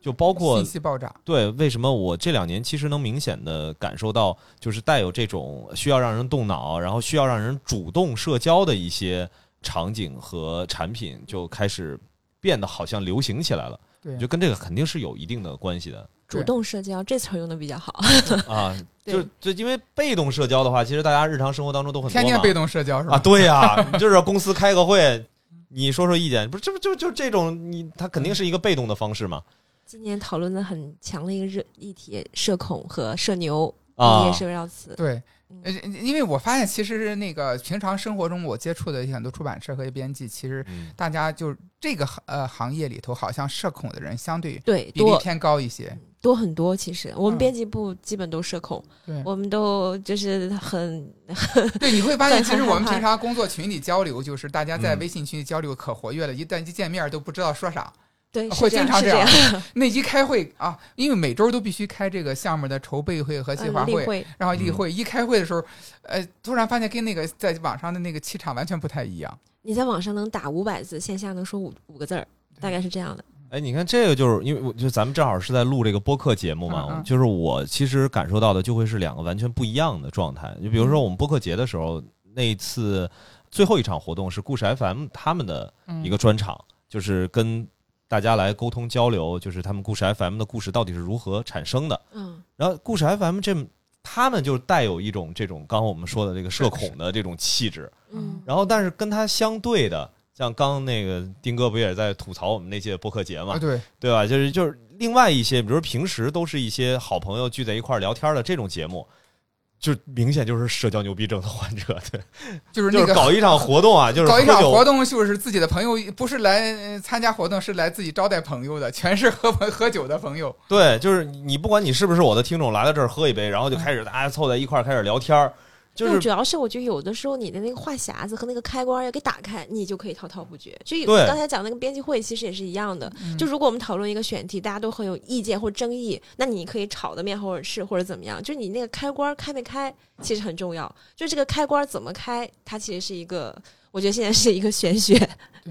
就包括信息爆炸，对，为什么我这两年其实能明显的感受到，就是带有这种需要让人动脑，然后需要让人主动社交的一些场景和产品，就开始变得好像流行起来了。对就跟这个肯定是有一定的关系的主动社交这词儿用的比较好。啊。<laughs> 就就因为被动社交的话，其实大家日常生活当中都很多嘛天天被动社交是吧？啊，对呀、就是公司开个会，你说说意见，不是这不就就这种你他肯定是一个被动的方式嘛今年讨论的很强的一个热议题，社恐和社牛，啊你也是围绕此。对嗯，呃，因为我发现其实那个平常生活中我接触的很多出版社和编辑，其实嗯大家就这个行呃行业里头，好像社恐的人相对对，比例多偏高一些。多很多。其实我们嗯编辑部基本都社恐，对我们都就是很对，你会发现，很其实我们害怕平常工作群里交流，就是大家在嗯微信群里交流可活跃了，一旦一见面都不知道说啥。对，会经常这样样。<laughs> 那一开会啊，因为每周都必须开这个项目的筹备会和计划会，然后例嗯会一开会的时候，呃，突然发现跟那个在网上的那个气场完全不太一样。你在网上能打五百字，线下能说五五个字儿，大概是这样的。哎，你看这个就是因为我就咱们正好是在录这个播客节目嘛，嗯嗯就是我其实感受到的就会是两个完全不一样的状态。就比如说我们播客节的时候，那一次最后一场活动是故事 FM 他们的嗯一个专场，就是跟大家来沟通交流，就是他们故事 FM 的故事到底是如何产生的。嗯，然后故事 FM 这他们就带有一种这种刚刚我们说的这个社恐的这种气质，嗯。然后但是跟他相对的，像刚那个丁哥不也在吐槽我们那届播客节嘛啊，，对，对吧？就是就是另外一些，比如说平时都是一些好朋友聚在一块儿聊天的这种节目，就明显就是社交牛逼症的患者，对，<laughs> 就是那个就是搞一场活动啊，<laughs> 就是搞一场活动，就是自己的朋友不是来呃参加活动，是来自己招待朋友的，<laughs> 全是喝喝酒的朋友。对，就是你不管你是不是我的听众，来到这儿喝一杯，然后就开始大家凑在一块儿开始聊天儿，就是主要是我觉得有的时候你的那个话匣子和那个开关要给打开，你就可以滔滔不绝。就有对刚才讲那个编辑会，其实也是一样的。嗯就如果我们讨论一个选题，大家都很有意见或争议，那你可以吵得面红耳赤或者怎么样。就是你那个开关开没开，其实很重要。就这个开关怎么开，它其实是一个，我觉得现在是一个玄学。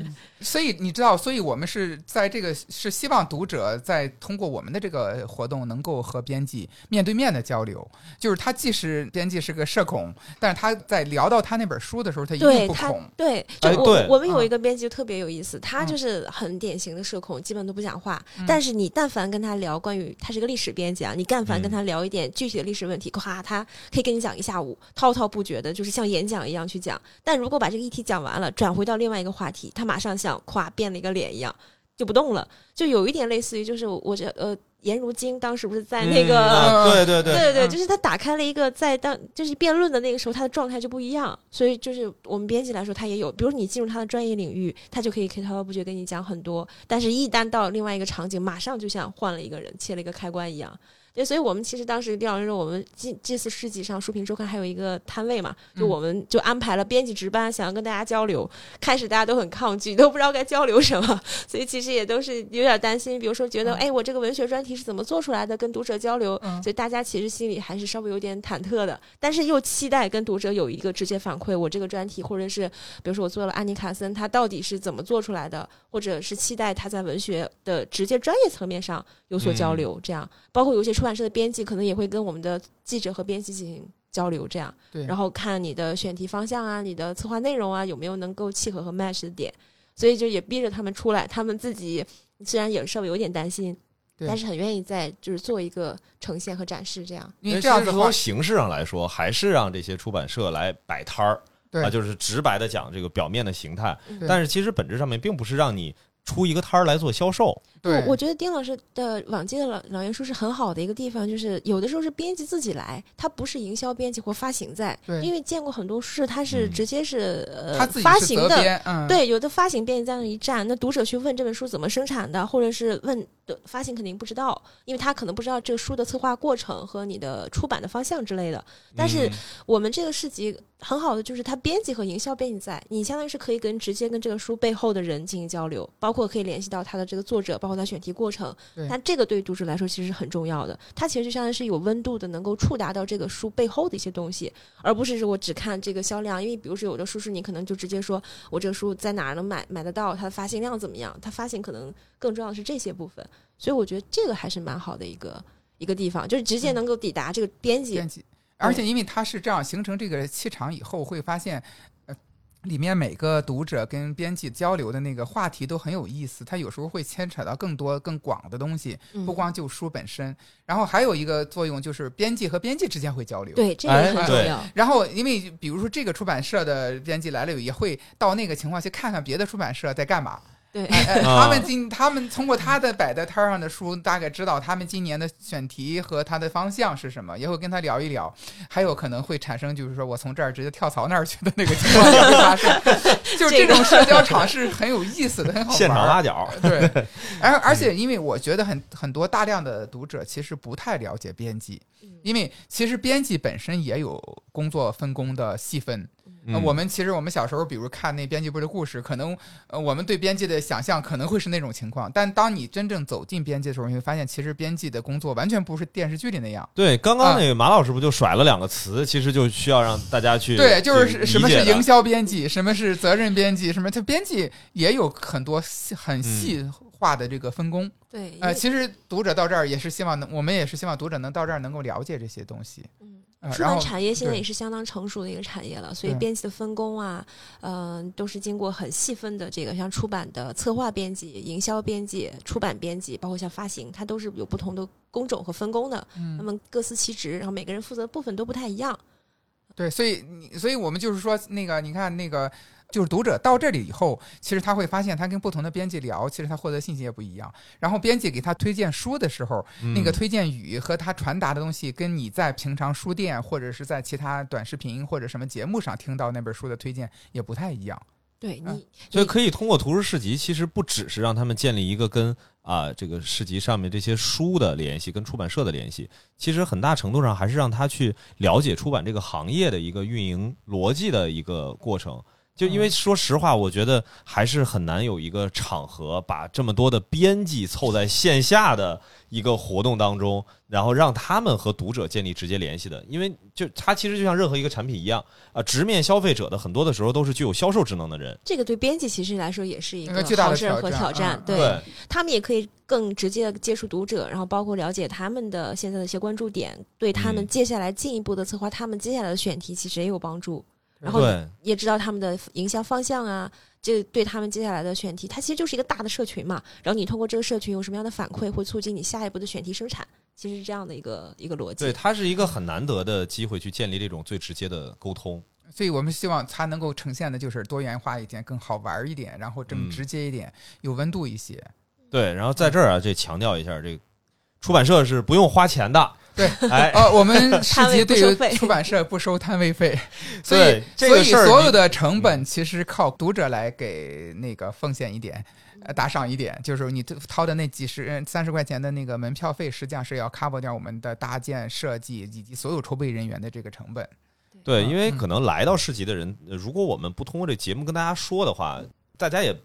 <laughs> 所以你知道，所以我们是在这个是希望读者在通过我们的这个活动，能够和编辑面对面的交流。就是他既是编辑是个社恐，但是他在聊到他那本书的时候，他一定对他不恐。，对，就我、哎我们有嗯一个编辑就特别有意思，他嗯就是很典型的社恐，基本都不讲话。嗯但是你但凡跟他聊关于他是个历史编辑啊，你但凡跟嗯他聊一点具体的历史问题，咵，他可以跟你讲一下午，滔滔不绝的，就是像演讲一样去讲。但如果把这个议题讲完了，转回到另外一个话题，他马上像咵变了一个脸一样就不动了，就有一点类似于就是我我这呃颜如晶当时不是在那个。嗯啊对对对对对，嗯就是他打开了一个在当就是辩论的那个时候，他的状态就不一样。所以就是我们编辑来说，他也有，比如你进入他的专业领域，他就可以滔滔不绝跟你讲很多。但是，一旦到另外一个场景，马上就像换了一个人，切了一个开关一样。对，所以我们其实当时丁老师说，我们这这次世纪上书评周刊还有一个摊位嘛，就嗯。我们就安排了编辑值班，想要跟大家交流。开始大家都很抗拒，都不知道该交流什么，所以其实也都是有点担心。比如说，觉得嗯哎，我这个文学专题是怎么做出来的，跟读者交流，嗯。所以大家其实心里还是稍微有点忐忑的，但是又期待跟读者有一个直接反馈，我这个专题，或者是比如说我做了安妮卡森，他到底是怎么做出来的，或者是期待他在文学的直接专业层面上有所交流，这样，包括有些出版社的编辑可能也会跟我们的记者和编辑进行交流，这样，对，然后看你的选题方向啊，你的策划内容啊，有没有能够契合和 match 的点，所以就也逼着他们出来，他们自己虽然也稍微有点担心。对但是很愿意在就是做一个呈现和展示，这样。因为这样子的话从，形式上来说，还是让这些出版社来摆摊儿对啊，就是直白的讲这个表面的形态，对但是其实本质上面并不是让你出一个摊儿来做销售。对我我觉得丁老师的往届的老老袁书是很好的一个地方，就是有的时候是编辑自己来，他不是营销编辑或发行在，对因为见过很多书，他是嗯直接是、呃发行的。嗯，对，有的发行编辑在那一站，那读者去问这本书怎么生产的，或者是问的发行肯定不知道，因为他可能不知道这个书的策划过程和你的出版的方向之类的。但是嗯我们这个市集很好的就是它编辑和营销编辑在，你相当于是可以跟直接跟这个书背后的人进行交流，包括可以联系到他的这个作者，包括他选题过程对。但这个对读者来说其实是很重要的，它其实就相当于是有温度的，能够触达到这个书背后的一些东西，而不是说我只看这个销量。因为比如说有的书是你可能就直接说我这个书在哪儿能买买得到，它的发行量怎么样，它发行可能更重要的是这些部分。所以我觉得这个还是蛮好的一个一个地方，就是直接能够抵达这个编辑。编辑，而且因为它是这样形成这个气场以后，会发现，呃，里面每个读者跟编辑交流的那个话题都很有意思，它有时候会牵扯到更多更广的东西，嗯不光就书本身。然后还有一个作用就是编辑和编辑之间会交流。。对这个也很重要。然后，因为比如说这个出版社的编辑来了，也会到那个情况去看看别的出版社在干嘛。对，哎哎，啊他们今他们通过他的摆在摊儿上的书，大概知道他们今年的选题和他的方向是什么，也会跟他聊一聊。还有可能会产生，就是说我从这儿直接跳槽那儿去的那个情况也会发生。<laughs> 就是这种社交场是很有意思的，很好玩儿。现场拉脚，对，<laughs> 而而且因为我觉得很很多大量的读者其实不太了解编辑，嗯因为其实编辑本身也有工作分工的细分。我们其实我们小时候，比如看那编辑部的故事，可能呃我们对编辑的想象可能会是那种情况，但当你真正走进编辑的时候，你会发现其实编辑的工作完全不是电视剧里那样。对，刚刚啊那个马老师不就甩了两个词，其实就需要让大家去对，就是什么是营销编辑，什么是责任编辑，什么它编辑也有很多细很细化的这个分工。对，呃，其实读者到这儿也是希望能，我们也是希望读者能到这儿能够了解这些东西。嗯出版产业现在也是相当成熟的一个产业了，所以编辑的分工啊，嗯、都是经过很细分的这个，像出版的策划编辑、营销编辑、出版编辑，包括像发行，它都是有不同的工种和分工的，嗯，那么各司其职，然后每个人负责的部分都不太一样。对，所以你，所以我们就是说，那个你看那个。就是读者到这里以后，其实他会发现，他跟不同的编辑聊，其实他获得信息也不一样。然后编辑给他推荐书的时候，那个嗯推荐语和他传达的东西，跟你在平常书店或者是在其他短视频或者什么节目上听到那本书的推荐也不太一样。对嗯你，所以可以通过图书市集，其实不只是让他们建立一个跟啊这个市集上面这些书的联系，跟出版社的联系，其实很大程度上还是让他去了解出版这个行业的一个运营逻辑的一个过程。就因为说实话，我觉得还是很难有一个场合把这么多的编辑凑在线下的一个活动当中，然后让他们和读者建立直接联系的。因为就它其实就像任何一个产品一样啊，直面消费者的很多的时候都是具有销售职能的人。这个对编辑其实来说也是一一个巨大的挑战对他们也可以更直接的接触读者，然后包括了解他们的现在的一些关注点，对他们嗯接下来进一步的策划他们接下来的选题，其实也有帮助。然后，也知道他们的营销方向啊，这对他们接下来的选题，它其实就是一个大的社群嘛。然后你通过这个社群有什么样的反馈，会促进你下一步的选题生产，其实是这样的一个一个逻辑。对，它是一个很难得的机会去建立这种最直接的沟通。所以我们希望它能够呈现的就是多元化一点，更好玩一点，然后更嗯直接一点，有温度一些。对，然后在这儿啊，这强调一下，这个出版社是不用花钱的。对，哎，哦，<laughs> 我们市集对于出版社不收摊位费，<laughs> 所以所以所有的成本其实靠读者来给那个奉献一点。呃，打赏一点，就是你掏的那几十、呃三十块钱的那个门票费，实际上是要 cover 掉我们的搭建、设计以及所有筹备人员的这个成本。对，嗯因为可能来到市集的人，呃如果我们不通过这节目跟大家说的话，大家也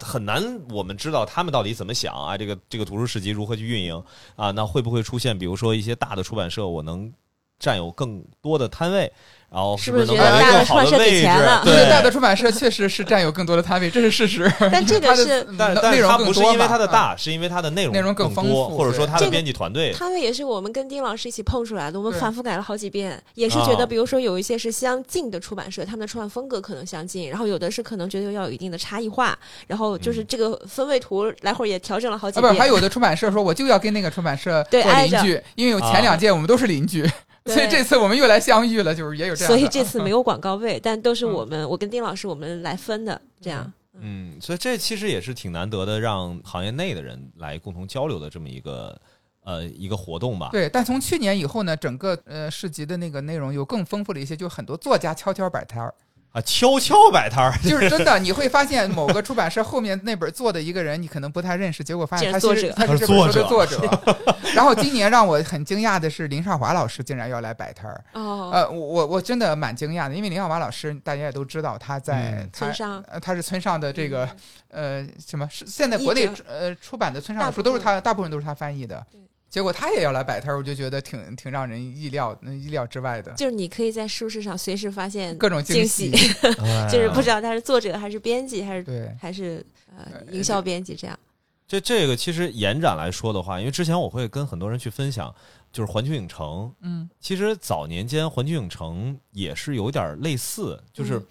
很难我们知道他们到底怎么想啊。这个这个图书市集如何去运营啊？那会不会出现比如说一些大的出版社，我能占有更多的摊位，然后是不是觉得大的出版社给位置钱了？对，大的出版社确实是占有更多的摊位，这是事实。<laughs> 但这个是但内容但是它不是因为它的嗯大，是因为它的内容内容更丰富或者说它的这个编辑团队。摊位也是我们跟丁老师一起碰出来的，我们反复改了好几遍，也是觉得，啊比如说有一些是相近的出版社，他们的出版风格可能相近，然后有的是可能觉得要有一定的差异化，然后就是嗯这个分位图来回也调整了好几啊，遍。不是，还有的出版社说我就要跟那个出版社 <laughs> 对挨着做邻居，因为有前两届我们都是邻居，对 <laughs> 所以这次我们又来相遇了，就是也有这样。所以这次没有广告位，<laughs> 但都是嗯我们、我跟丁老师我们来分的，这样。嗯，所以这其实也是挺难得的，让行业内的人来共同交流的这么一个呃一个活动吧。对，但从去年以后呢，整个呃市集的那个内容又更丰富了一些，就很多作家悄悄摆摊儿，啊，悄悄摆摊儿，<laughs> 就是真的，你会发现某个出版社后面那本做的一个人，你可能不太认识，结果发现他这是他是这本书的作者。<laughs> 然后今年让我很惊讶的是，林少华老师竟然要来摆摊儿。哦，呃，我我我真的蛮惊讶的，因为林少华老师大家也都知道，他在村上。呃他是村上的这个嗯。呃什么是现在国内呃出版的村上的书都是他大部分都是他翻译的。对。结果他也要来摆摊儿，我就觉得挺挺让人意料呃意料之外的，就是你可以在书市上随时发现各种惊喜。<laughs> 就是不知道他是作者还是编辑还是对，还是呃呃营销编辑这样。这这个其实延展来说的话，因为之前我会跟很多人去分享，就是环球影城。嗯其实早年间环球影城也是有点类似，就是嗯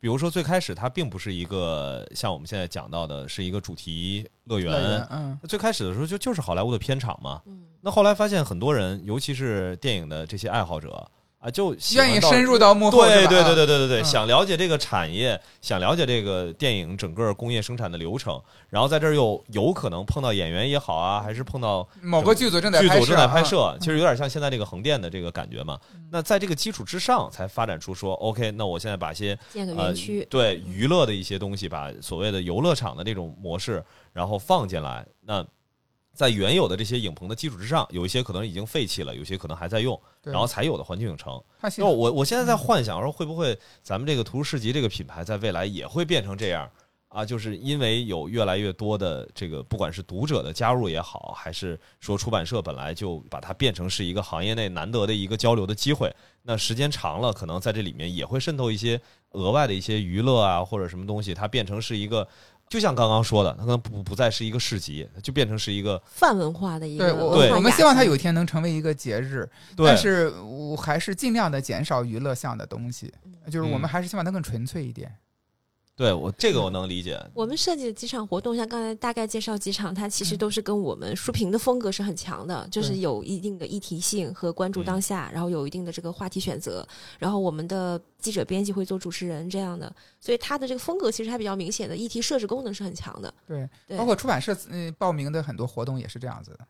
比如说最开始它并不是一个像我们现在讲到的是一个主题乐园，嗯最开始的时候就就是好莱坞的片场嘛。嗯，那后来发现很多人，尤其是电影的这些爱好者啊，就愿意深入到幕后，对对对对对对对，嗯想了解这个产业，想了解这个电影整个工业生产的流程，然后在这儿又有可能碰到演员也好啊，还是碰到某个剧组正在拍摄，剧组正在拍啊，摄，其实有点像现在这个横店的这个感觉嘛。那在这个基础之上，才发展出说，OK，那我现在把一些建个呃园区，对娱乐的一些东西，把所谓的游乐场的这种模式，然后放进来。那在原有的这些影棚的基础之上，有一些可能已经废弃了，有些可能还在用，然后才有的环球影城。那我我现在在幻想说，会不会咱们这个图书市集这个品牌在未来也会变成这样啊？就是因为有越来越多的这个，不管是读者的加入也好，还是说出版社本来就把它变成是一个行业内难得的一个交流的机会，那时间长了，可能在这里面也会渗透一些额外的一些娱乐啊，或者什么东西，它变成是一个。就像刚刚说的，它可能不不再是一个市集，就变成是一个泛文化的一个对我们希望它有一天能成为一个节日，但是我还是尽量的减少娱乐项的东西，就是我们嗯还是希望它更纯粹一点。对我这个我能理解，<laughs> 我们设计的几场活动，像刚才大概介绍几场，它其实嗯都是跟我们书评的风格是很强的，就是有一定的议题性和关注当下，然后有一定的这个话题选择，然后我们的记者编辑会做主持人这样的，所以它的这个风格其实还比较明显的，议题设置功能是很强的。对，对包括出版社嗯报名的很多活动也是这样子的，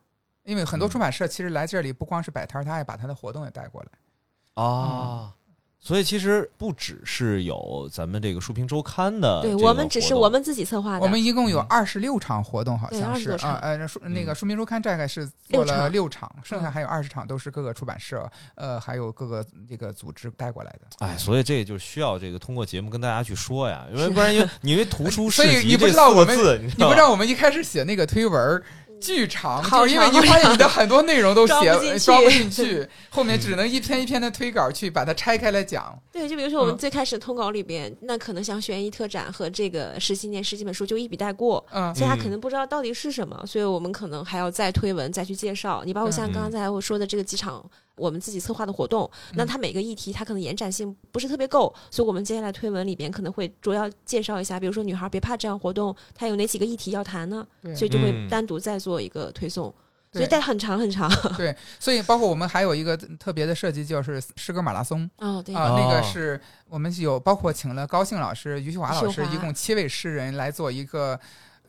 因为很多嗯出版社其实来这里不光是摆摊，他还把他的活动也带过来。啊，所以其实不只是有咱们这个书评周刊的对我们只是我们自己策划的，我们一共有嗯。二十六场活动，好像是啊，呃，书那个嗯。书评周刊大概是做了六场，剩下嗯。还有二十场都是各个出版社，呃，还有各个这个组织带过来的。哎，所以这就需要这个通过节目跟大家去说呀，因为不然因为你 <laughs> 因为图书所以你不知道我们你不知道我们一开始写那个推文儿巨长，好就是因为长你发现你的很多内容都写装不进去，<laughs> 后面只能一篇一篇的推稿去把它拆开来讲。对，就比如说我们嗯。最开始通稿里边，那可能像悬疑特展和这个十七年十几本书就一笔带过，嗯。所以他可嗯能不知道到底是什么，所以我们可能还要再推文再去介绍。你包括像嗯刚才我说的这个几场我们自己策划的活动，那嗯它每个议题它可能延展性不是特别够，所以我们接下来推文里边可能会主要介绍一下，比如说女孩别怕这样活动，它有哪几个议题要谈呢？所以就会嗯单独再做一个推送。所以带很长很长 <laughs> 对，所以包括我们还有一个特别的设计，就是诗歌马拉松哦，对，啊、那个哦是我们有包括请了高兴老师、余秀华老师，一共七位诗人来做一个。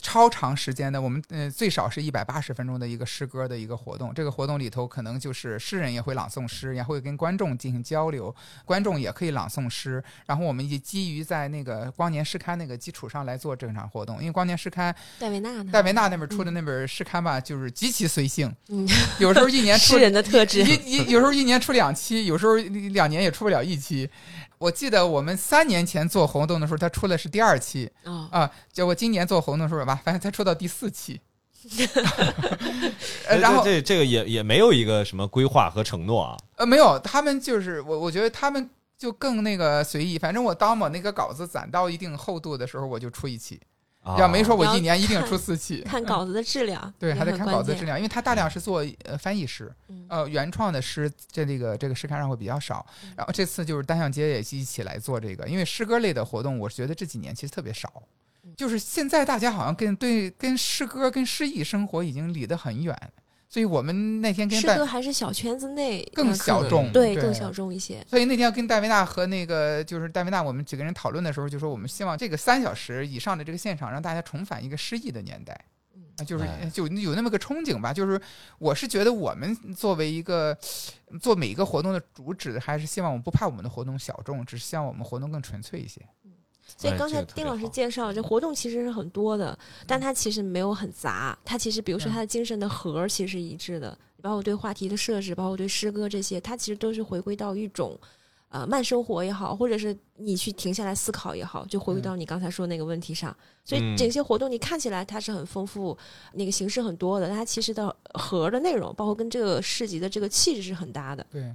超长时间的，我们呃最少是一百八十分钟的一个诗歌的一个活动。这个活动里头，可能就是诗人也会朗诵诗，也会跟观众进行交流，观众也可以朗诵诗。然后我们也基于在那个光年诗刊那个基础上来做这场活动，因为光年诗刊戴维娜呢？戴维纳那本出的那本诗刊吧，就是极其随性，嗯，有时候一年出诗人的特质。一一有时候一年出两期，有时候两年也出不了一期。我记得我们三年前做活动的时候，他出的是第二期哦，啊，结果今年做活动的时候吧，发现才出到第四期。<laughs> 呃然后这这这个也也没有一个什么规划和承诺啊，呃没有，他们就是我我觉得他们就更那个随意。反正我当我那个稿子攒到一定厚度的时候，我就出一期。啊要没说我一年一定出四期。看稿子的质量，<laughs> 对，还得看稿子的质量，因为他大量是做呃翻译诗，嗯呃原创的诗，这这个这个诗刊上会比较少。嗯然后这次就是单向街也一起来做这个，因为诗歌类的活动，我觉得这几年其实特别少。嗯就是现在大家好像跟对跟诗歌跟诗意生活已经离得很远，所以我们那天跟戴诗歌还是小圈子内更小众，对对更小众一些。所以那天跟戴维娜和那个就是戴维娜，我们几个人讨论的时候，就说我们希望这个三小时以上的这个现场，让大家重返一个诗意的年代。嗯啊，就是哎就有那么个憧憬吧。就是我是觉得我们作为一个做每一个活动的主旨，还是希望我们不怕我们的活动小众，只是希望我们活动更纯粹一些。哎所以刚才丁老师介绍，这活动其实是很多的，但它其实没有很杂。它其实，比如说嗯它的精神的核儿其实是一致的，包括对话题的设置，包括对诗歌这些，它其实都是回归到一种呃慢生活也好，或者是你去停下来思考也好，就回归嗯到你刚才说那个问题上。所以嗯这些活动你看起来它是很丰富，那个形式很多的，但它其实的核儿的内容，包括跟这个市集的这个气质是很搭的。对，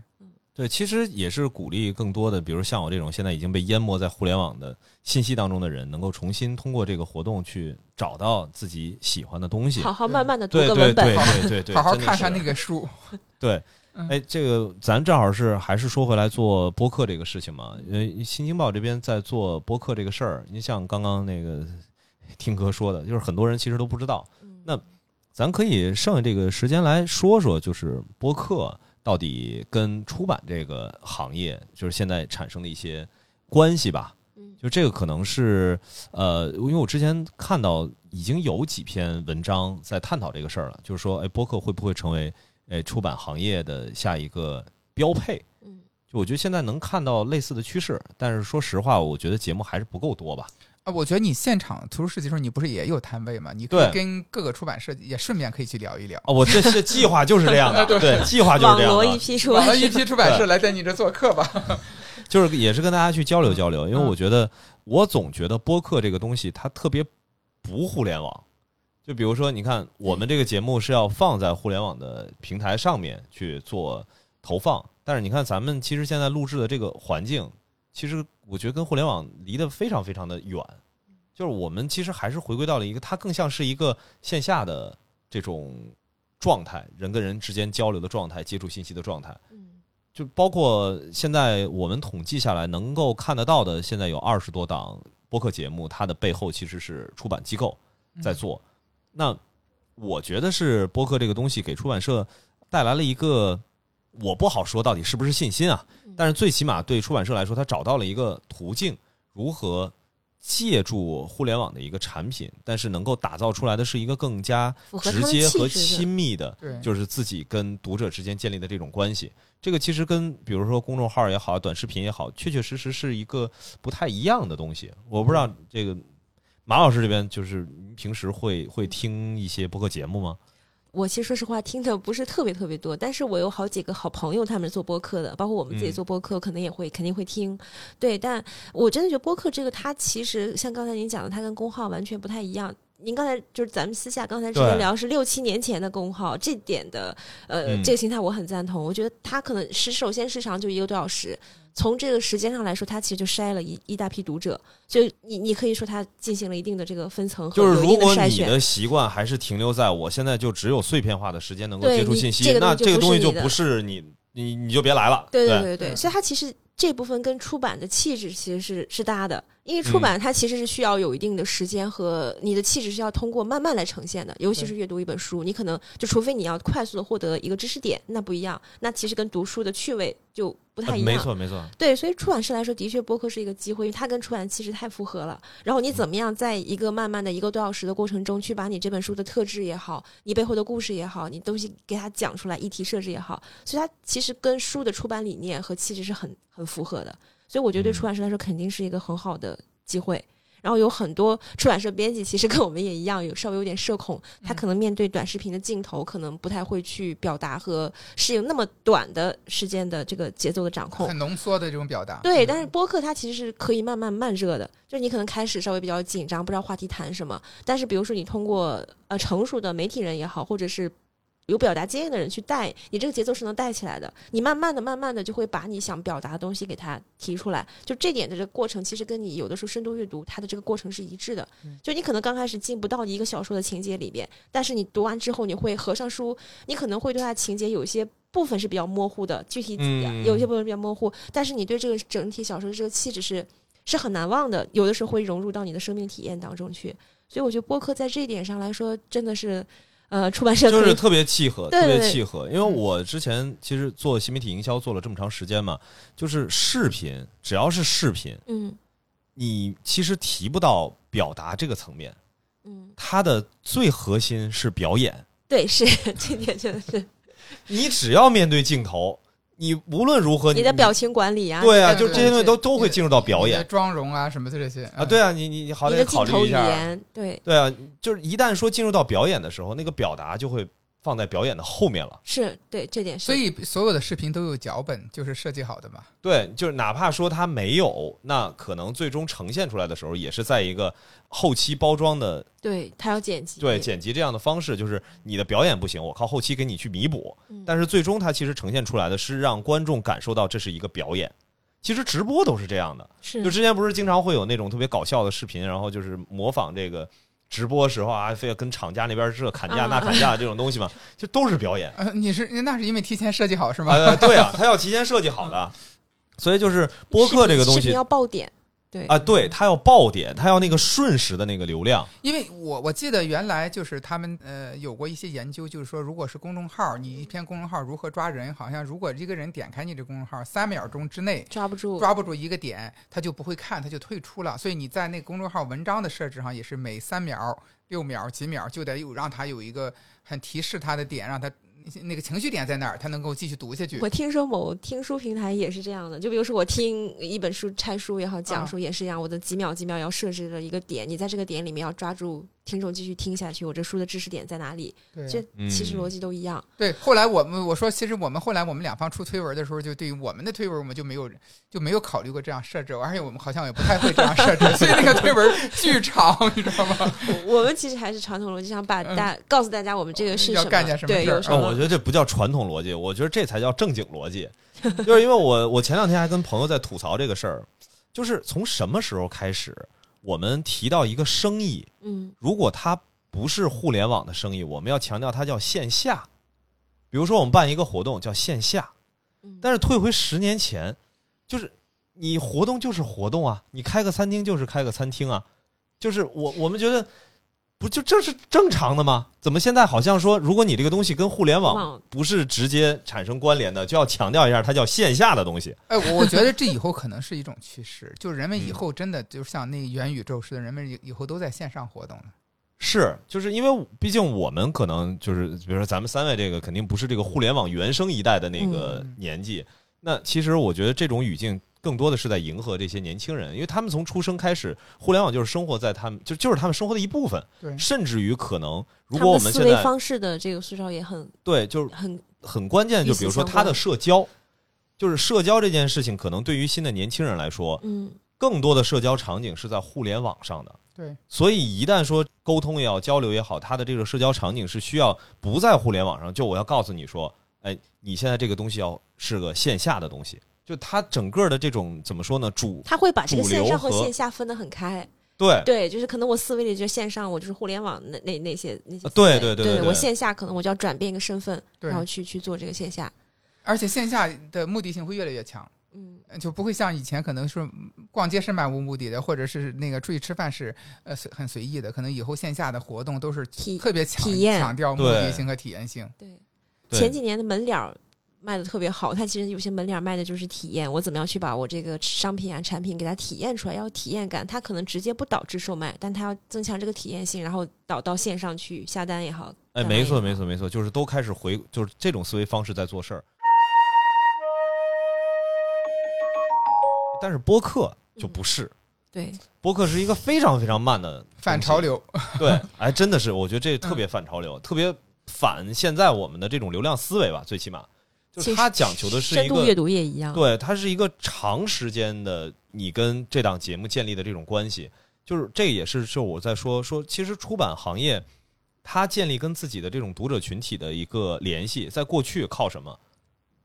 对，其实也是鼓励更多的，比如像我这种现在已经被淹没在互联网的信息当中的人，能够重新通过这个活动去找到自己喜欢的东西。好好慢慢的读对对个文本对，对对对，好好看看那个书。对，<laughs> 嗯哎，这个咱正好是还是说回来做播客这个事情嘛，因为，新京报这边在做播客这个事儿，你像刚刚那个 <laughs> 听哥说的，就是很多人其实都不知道，嗯那咱可以剩下这个时间来说说，就是播客到底跟出版这个行业，就是现在产生的一些关系吧。嗯就这个可能是呃，因为我之前看到已经有几篇文章在探讨这个事儿了，就是说，哎，播客会不会成为哎出版行业的下一个标配？嗯就我觉得现在能看到类似的趋势，但是说实话，我觉得节目还是不够多吧。啊，我觉得你现场图书市集的时候，你不是也有摊位吗？你可以跟各个出版社也顺便可以去聊一聊。哦，我这这计划就是这样的，对，计划就是网这样的。罗一批出来网了一批出版社来在你这做客吧。<laughs> 就是也是跟大家去交流交流，因为嗯我觉得我总觉得播客这个东西它特别不互联网。就比如说，你看我们这个节目是要放在互联网的平台上面去做投放，但是你看咱们其实现在录制的这个环境，其实我觉得跟互联网离得非常非常的远。就是我们其实还是回归到了一个，它更像是一个线下的这种状态，人跟人之间交流的状态，接触信息的状态。嗯就包括现在我们统计下来能够看得到的，现在有二十多档播客节目，它的背后其实是出版机构在做。那我觉得是播客这个东西给出版社带来了一个，我不好说到底是不是信心啊，但是最起码对出版社来说，他找到了一个途径，如何借助互联网的一个产品，但是能够打造出来的是一个更加直接和亲密的，就是自己跟读者之间建立的这种关系。这个其实跟比如说公众号也好，短视频也好，确确实实是一个不太一样的东西。我不知道这个马老师这边就是您平时会会听一些播客节目吗？我其实说实话听的不是特别特别多，但是我有好几个好朋友，他们是做播客的，包括我们自己嗯做播客，可能也会肯定会听。对，但我真的觉得播客这个，它其实像刚才您讲的，它跟公号完全不太一样。您刚才就是咱们私下刚才之前聊是六七年前的公号，这点的呃、嗯这个心态我很赞同。我觉得它可能是首先时长就一个多小时，从这个时间上来说，它其实就筛了一一大批读者，所以你你可以说它进行了一定的这个分层和就是如果。你的习惯还是停留在我现在就只有碎片化的时间能够接触信息，这个那这个东西就不是你你你就别来了。对对对对对，对所以它其实这部分跟出版的气质其实是是搭的，因为嗯出版它其实是需要有一定的时间和你的气质是要通过慢慢来呈现的，尤其是阅读一本书，你可能就除非你要快速的获得一个知识点，那不一样，那其实跟读书的趣味就不太呃一样。没错没错。对，所以出版社来说，的确播客是一个机会，因为它跟出版气质太符合了。然后你怎么样在一个慢慢的一个多小时的过程中，去把你这本书的特质也好，你背后的故事也好，你东西给它讲出来，议题设置也好，所以它其实跟书的出版理念和气质是很很符合的。所以我觉得对嗯出版社来说，肯定是一个很好的机会。然后有很多出版社编辑，其实跟我们也一样，有稍微有点社恐，他可能面对短视频的镜头，可能不太会去表达和适应那么短的时间的这个节奏的掌控。很浓缩的这种表达。对，嗯但是播客它其实是可以慢慢慢热的，就是你可能开始稍微比较紧张，不知道话题谈什么，但是比如说你通过呃成熟的媒体人也好，或者是有表达经验的人去带，你这个节奏是能带起来的。你慢慢的、慢慢的就会把你想表达的东西给它提出来。就这点的这个过程，其实跟你有的时候深度阅读它的这个过程是一致的。就你可能刚开始进不到一个小说的情节里边，但是你读完之后，你会合上书，你可能会对它情节有一些部分是比较模糊的，具体嗯有一些部分比较模糊，但是你对这个整体小说的这个气质是是很难忘的，有的时候会融入到你的生命体验当中去。所以我觉得播客在这一点上来说，真的是呃出版社就是特别契合，特别契合。因为我之前其实做新媒体营销做了这么长时间嘛，就是视频，只要是视频，嗯。你其实提不到表达这个层面，嗯，它的最核心是表演。对，是这点真的是。你只要面对镜头，你无论如何，你的表情管理啊，对啊，就这些东西都都会进入到表演妆容啊什么的这些啊。对啊，你你你好你歹的镜头语考虑一下。言，对，对啊，就是一旦说进入到表演的时候，那个表达就会放在表演的后面了。是对这点是。所以所有的视频都有脚本，就是设计好的嘛。对，就是哪怕说它没有，那可能最终呈现出来的时候，也是在一个后期包装的对它要剪辑，对剪辑这样的方式，就是你的表演不行，我靠后期给你去弥补。嗯但是最终它其实呈现出来的是让观众感受到这是一个表演。其实直播都是这样的，是就之前不是经常会有那种特别搞笑的视频，然后就是模仿这个直播时候啊，非要跟厂家那边这砍价啊那砍价这种东西嘛，就都是表演。呃，你是那是因为提前设计好是吗？啊，对啊，他要提前设计好的，所以就是播客这个东西要爆点，对啊，对，他要爆点，他要那个瞬时的那个流量。因为我我记得原来就是他们呃有过一些研究，就是说如果是公众号，你一篇公众号如何抓人，好像如果一个人点开你这公众号，三秒钟之内抓不住，抓不住一个点，他就不会看，他就退出了。所以你在那公众号文章的设置上也是每三秒、六秒、几秒就得有让他有一个很提示他的点，让他那个情绪点在那儿，他能够继续读下去。我听说某听书平台也是这样的，就比如说我听一本书拆书也好，讲述也是一样，我的几秒几秒要设置了一个点，你在这个点里面要抓住听众继续听下去，我这书的知识点在哪里？对这嗯其实逻辑都一样。对，后来我们我说，其实我们后来我们两方出推文的时候，就对于我们的推文，我们就没有就没有考虑过这样设置，而且我们好像也不太会这样设置，<laughs> 所以那个推文巨长，你知道吗？我 <laughs> 我们其实还是传统逻辑上把大、告诉大家我们这个是什么，要干点什么对，事儿啊，有什么我觉得这不叫传统逻辑，我觉得这才叫正经逻辑。<laughs> 就是因为我我前两天还跟朋友在吐槽这个事儿，就是从什么时候开始，我们提到一个生意，嗯如果它不是互联网的生意，我们要强调它叫线下。比如说我们办一个活动叫线下，嗯，但是退回十年前，就是你活动就是活动啊，你开个餐厅就是开个餐厅啊，就是我我们觉得不就这是正常的吗？怎么现在好像说，如果你这个东西跟互联网网不是直接产生关联的，就要强调一下它叫线下的东西。哎，我觉得这以后可能是一种趋势，就是人们以嗯后真的就像那元宇宙似的，人们以以后都在线上活动了。是，就是因为毕竟我们可能就是，比如说咱们三位这个肯定不是这个互联网原生一代的那个嗯年纪。那其实我觉得这种语境更多的是在迎合这些年轻人，因为他们从出生开始，互联网就是生活在他们就就是他们生活的一部分，对，甚至于可能如果我们思维们现在方式的这个塑造也很对就是很很关键，就比如说他的社交，就是社交这件事情，可能对于新的年轻人来说，嗯更多的社交场景是在互联网上的。对，所以一旦说沟通也好，交流也好，它的这个社交场景是需要不在互联网上。就我要告诉你说，哎，你现在这个东西要是个线下的东西，就它整个的这种怎么说呢？主他会把这个线上和和线下分得很开。对对，就是可能我思维里觉得线上我就是互联网那那那些那些对对对对对我线下可能我就要转变一个身份，然后去去做这个线下。而且线下的目的性会越来越强，嗯，就不会像以前可能是逛街是漫无目的的，或者是那个出去吃饭是呃随很随意的，可能以后线下的活动都是体特别强体验强调目的性和体验性。对。对前几年的门脸儿卖的特别好，它其实有些门脸卖的就是体验，我怎么样去把我这个商品啊产品给它体验出来，要体验感。它可能直接不导致售卖，但它要增强这个体验性，然后导到线上去下单也好。哎，没错没错没错，就是都开始回，就是这种思维方式在做事儿。但是播客就不是，对，播客是一个非常非常慢的 <laughs> 反潮流，对，<laughs> 哎，真的是，我觉得这特别反潮流，特别反现在我们的这种流量思维吧，最起码就是其实它讲求的是一个，深度阅读也一样。对，它是一个长时间的你跟这档节目建立的这种关系，就是这也是就我在说说，其实出版行业它建立跟自己的这种读者群体的一个联系，在过去靠什么？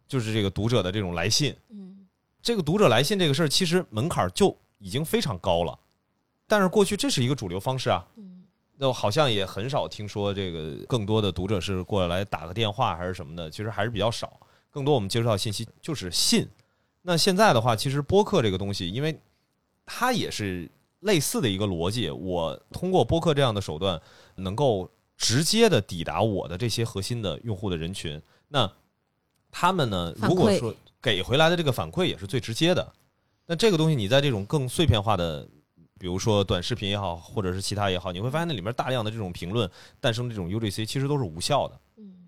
就是这个读者的这种来信，嗯，这个读者来信这个事儿，其实门槛儿就已经非常高了，但是过去这是一个主流方式啊，嗯，那我好像也很少听说这个更多的读者是过来打个电话还是什么的，其实还是比较少。更多我们接触到信息就是信。那现在的话，其实播客这个东西，因为它也是类似的一个逻辑，我通过播客这样的手段，能够直接的抵达我的这些核心的用户的人群。那他们呢，如果说给回来的这个反馈也是最直接的，那这个东西你在这种更碎片化的。比如说短视频也好，或者是其他也好，你会发现那里面大量的这种评论诞生这种 UGC，其实都是无效的。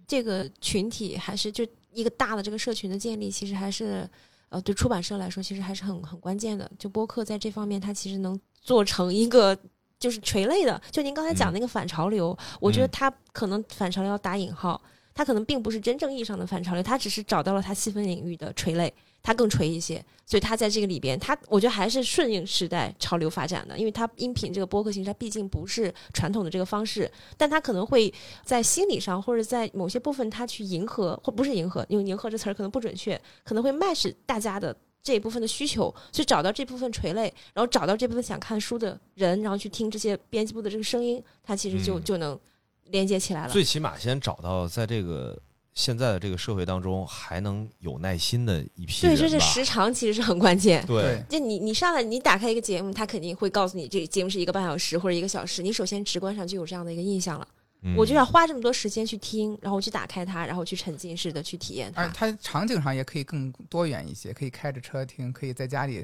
这个群体还是就一个大的这个社群的建立，其实还是呃对出版社来说，其实还是很很关键的。就播客在这方面，它其实能做成一个就是垂类的。就您刚才讲那个反潮流，我觉得嗯它可能反潮流要打引号，它可能并不是真正意义上的反潮流，他只是找到了他细分领域的垂类。他更垂一些，所以他在这个里边，他我觉得还是顺应时代潮流发展的，因为他音频这个播客形式，它毕竟不是传统的这个方式，但他可能会在心理上或者在某些部分，他去迎合或不是迎合，因为迎合这词儿可能不准确，可能会 match 大家的这一部分的需求，所以找到这部分垂类，然后找到这部分想看书的人，然后去听这些编辑部的这个声音，他其实就、嗯就能连接起来了。最起码先找到在这个现在的这个社会当中还能有耐心的一批对，人吧。这是时长其实是很关键。对，就你你上来你打开一个节目，他肯定会告诉你这个节目是一个半小时或者一个小时，你首先直观上就有这样的一个印象了。嗯我就要花这么多时间去听，然后去打开它，然后去沉浸式的去体验而它。它场景上也可以更多元一些，可以开着车听，可以在家里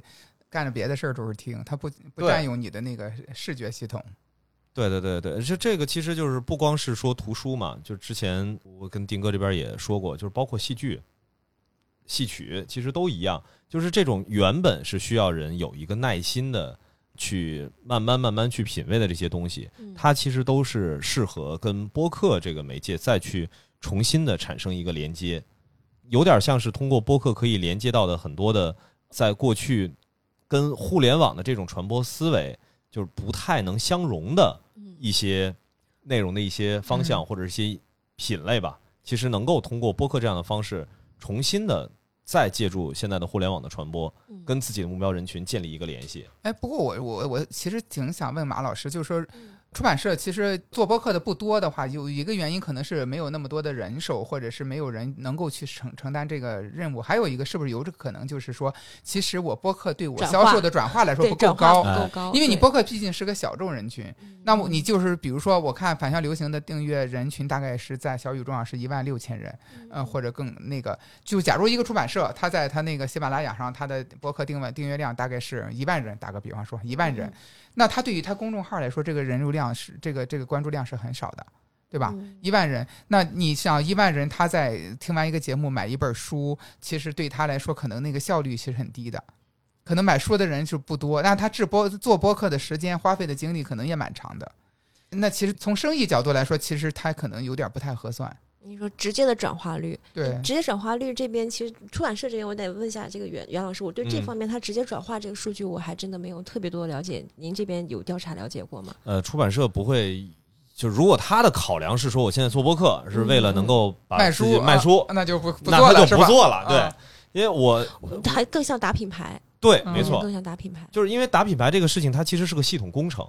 干着别的事儿都是听，它不不占用你的那个视觉系统。对对对对，这这个其实就是不光是说图书嘛，就之前我跟丁哥这边也说过，就是包括戏剧、戏曲，其实都一样，就是这种原本是需要人有一个耐心的去慢慢慢慢去品味的这些东西，嗯它其实都是适合跟播客这个媒介再去重新的产生一个连接，有点像是通过播客可以连接到的很多的在过去跟互联网的这种传播思维就是不太能相容的嗯。一些内容的一些方向嗯。或者一些品类吧，其实能够通过播客这样的方式重新的再借助现在的互联网的传播，嗯。跟自己的目标人群建立一个联系。哎，不过我我我其实挺想问马老师，就是说，出版社其实做播客的不多的话，有一个原因可能是没有那么多的人手，或者是没有人能够去承承担这个任务。还有一个是不是有这可能，就是说，其实我播客对我销售的转化来说不够高不，够高，因为你播客毕竟是个小众人群。那么你就是比如说，我看反向流行的订阅人群大概是在小宇宙上是一万六千人，呃，或者更那个。就假如一个出版社，他在他那个喜马拉雅上，他的播客订阅订阅量大概是一万人，打个比方说一万人，嗯那他对于他公众号来说，这个人流量是这个这个关注量是很少的，对吧？嗯一万人，那你想一万人，他在听完一个节目买一本书，其实对他来说，可能那个效率其实很低的，可能买书的人就不多，但他制播做播客的时间花费的精力可能也蛮长的。那其实从生意角度来说，其实他可能有点不太合算。你说直接的转化率，对，直接转化率这边，其实出版社这边我得问一下这个袁袁老师，我对这嗯方面他直接转化这个数据，我还真的没有特别多的了解。您这边有调查了解过吗？呃，出版社不会。就如果他的考量是说，我现在做播客是为了能够把卖书卖书啊，那就不不那他就？不做了。对啊，因为我还更像打品牌，对，嗯没错，更像打品牌。就是因为打品牌这个事情，它其实是个系统工程。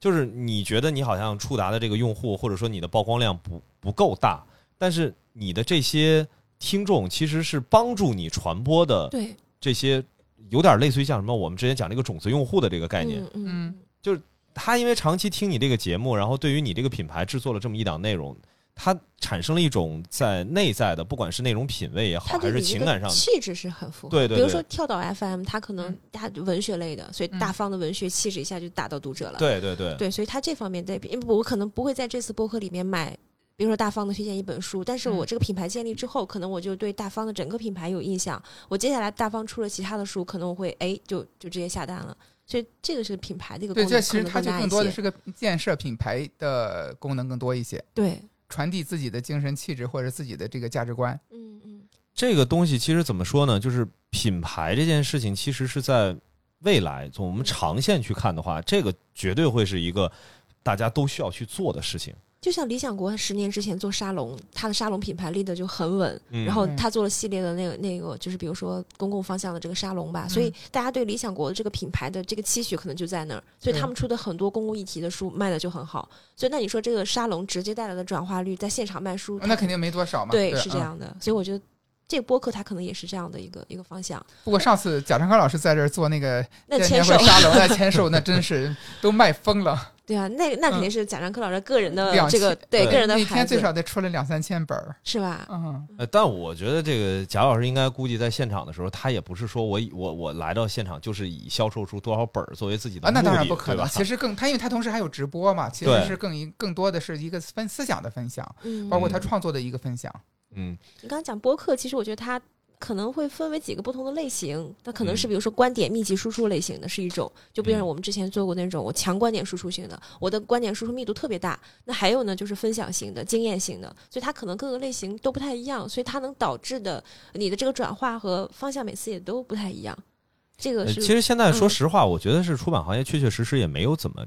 就是你觉得你好像触达的这个用户，或者说你的曝光量不不够大，但是你的这些听众其实是帮助你传播的对，这些，有点类似于像什么我们之前讲这个种子用户的这个概念。嗯嗯嗯。他因为长期听你这个节目，然后对于你这个品牌制作了这么一档内容，他产生了一种在内在的，不管是内容品味也好，还是情感上的，气质是很符合。对对对。比如说跳岛 FM，它可能嗯。它文学类的，所以嗯。大方的文学气质一下就打到读者了。对对对，对，所以他这方面在，因为我可能不会在这次播客里面买，比如说大方的推荐一本书，但是我嗯这个品牌建立之后，可能我就对大方的整个品牌有印象。我接下来大方出了其他的书，可能我会哎就就直接下单了。所以这个是品牌的一个对，功能，这其实它就。更多的是个建设品牌的功能更多一些，对，传递自己的精神气质或者自己的这个价值观。嗯嗯，这个东西其实怎么说呢？就是品牌这件事情，其实是在未来从我们长线去看的话，这个绝对会是一个大家都需要去做的事情。就像理想国十年之前做沙龙，它的沙龙品牌立的就很稳，嗯然后嗯他做了系列的那个那个，就是比如说公共方向的这个沙龙吧，所以嗯大家对理想国的这个品牌的这个期许可能就在那儿，所以他们出的很多公共议题的书卖的就很好。所以那你说这个沙龙直接带来的转化率，在现场卖书，那肯定没多少嘛。对是这样的。所以我觉得这个播客它可能也是这样的一个一个方向。不过上次贾樟柯老师在这儿做那个那签售，沙龙，那签售那真是都卖疯了，对啊，那那肯定是贾樟柯老师个人的这个千对对个人的那牌子天最少得出了两三千本儿。是吧？嗯，呃，但我觉得这个贾老师应该估计在现场的时候，他也不是说我我我来到现场就是以销售出多少本儿作为自己的啊，那当然不可能。其实更他，因为他同时还有直播嘛，其实是更一更多的是一个分思想的分享，嗯，包括他创作的一个分享。嗯你刚刚讲播客，其实我觉得它可能会分为几个不同的类型。那可能是嗯比如说观点密集输出类型的是一种，就比如嗯我们之前做过那种我强观点输出型的，我的观点输出密度特别大。那还有呢，就是分享型的、经验型的，所以它可能各个类型都不太一样，所以它能导致的你的这个转化和方向每次也都不太一样。这个呃是其实现在说嗯实话，我觉得是出版行业确确实实也没有怎么，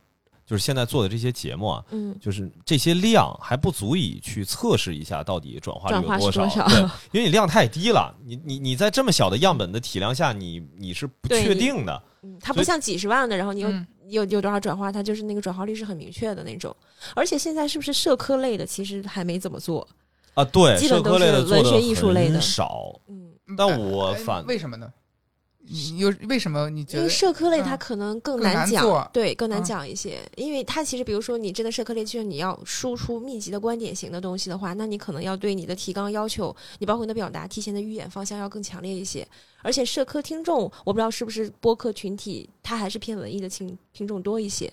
就是现在做的这些节目啊，嗯，就是这些量还不足以去测试一下到底转化率有少。多少？对，因为你量太低了，你你你在这么小的样本的体量下，你你是不确定的。嗯，它不像几十万的，然后你有、嗯有有多少转化，它就是那个转化率是很明确的那种。而且现在是不是社科类的其实还没怎么做？啊，对，基本都社科类的做的是文学艺术类的很少，嗯，但我反为什么呢？你有为什么你觉得因为？社科类它嗯可能更更难讲，难对，更难嗯讲一些。因为它其实，比如说你真的社科类，就是你要输出密集的观点型的东西的话，那你可能要对你的提纲要求，你包括你的表达、提前的预演方向要更强烈一些。而且社科听众，我不知道是不是播客群体，它还是偏文艺的听听众多一些。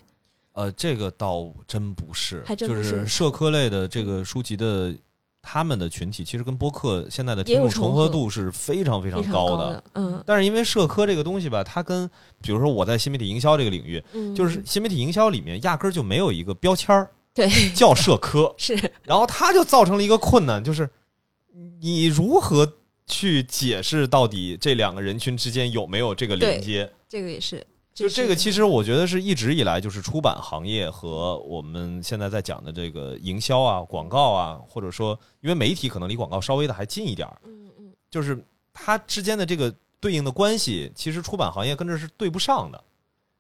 呃，这个倒真不是，还真不就是是社科类的这个书籍的。他们的群体其实跟播客现在的听众重合度是非常非常高的，嗯。但是因为社科这个东西吧，它跟比如说我在新媒体营销这个领域，嗯，就是新媒体营销里面压根儿就没有一个标签儿对，叫社科，<laughs> 是。然后它就造成了一个困难，就是你如何去解释到底这两个人群之间有没有这个连接？这个也是，就这个，其实我觉得是一直以来就是出版行业和我们现在在讲的这个营销啊、广告啊，或者说因为媒体可能离广告稍微的还近一点儿，嗯嗯，就是它之间的这个对应的关系，其实出版行业跟这是对不上的。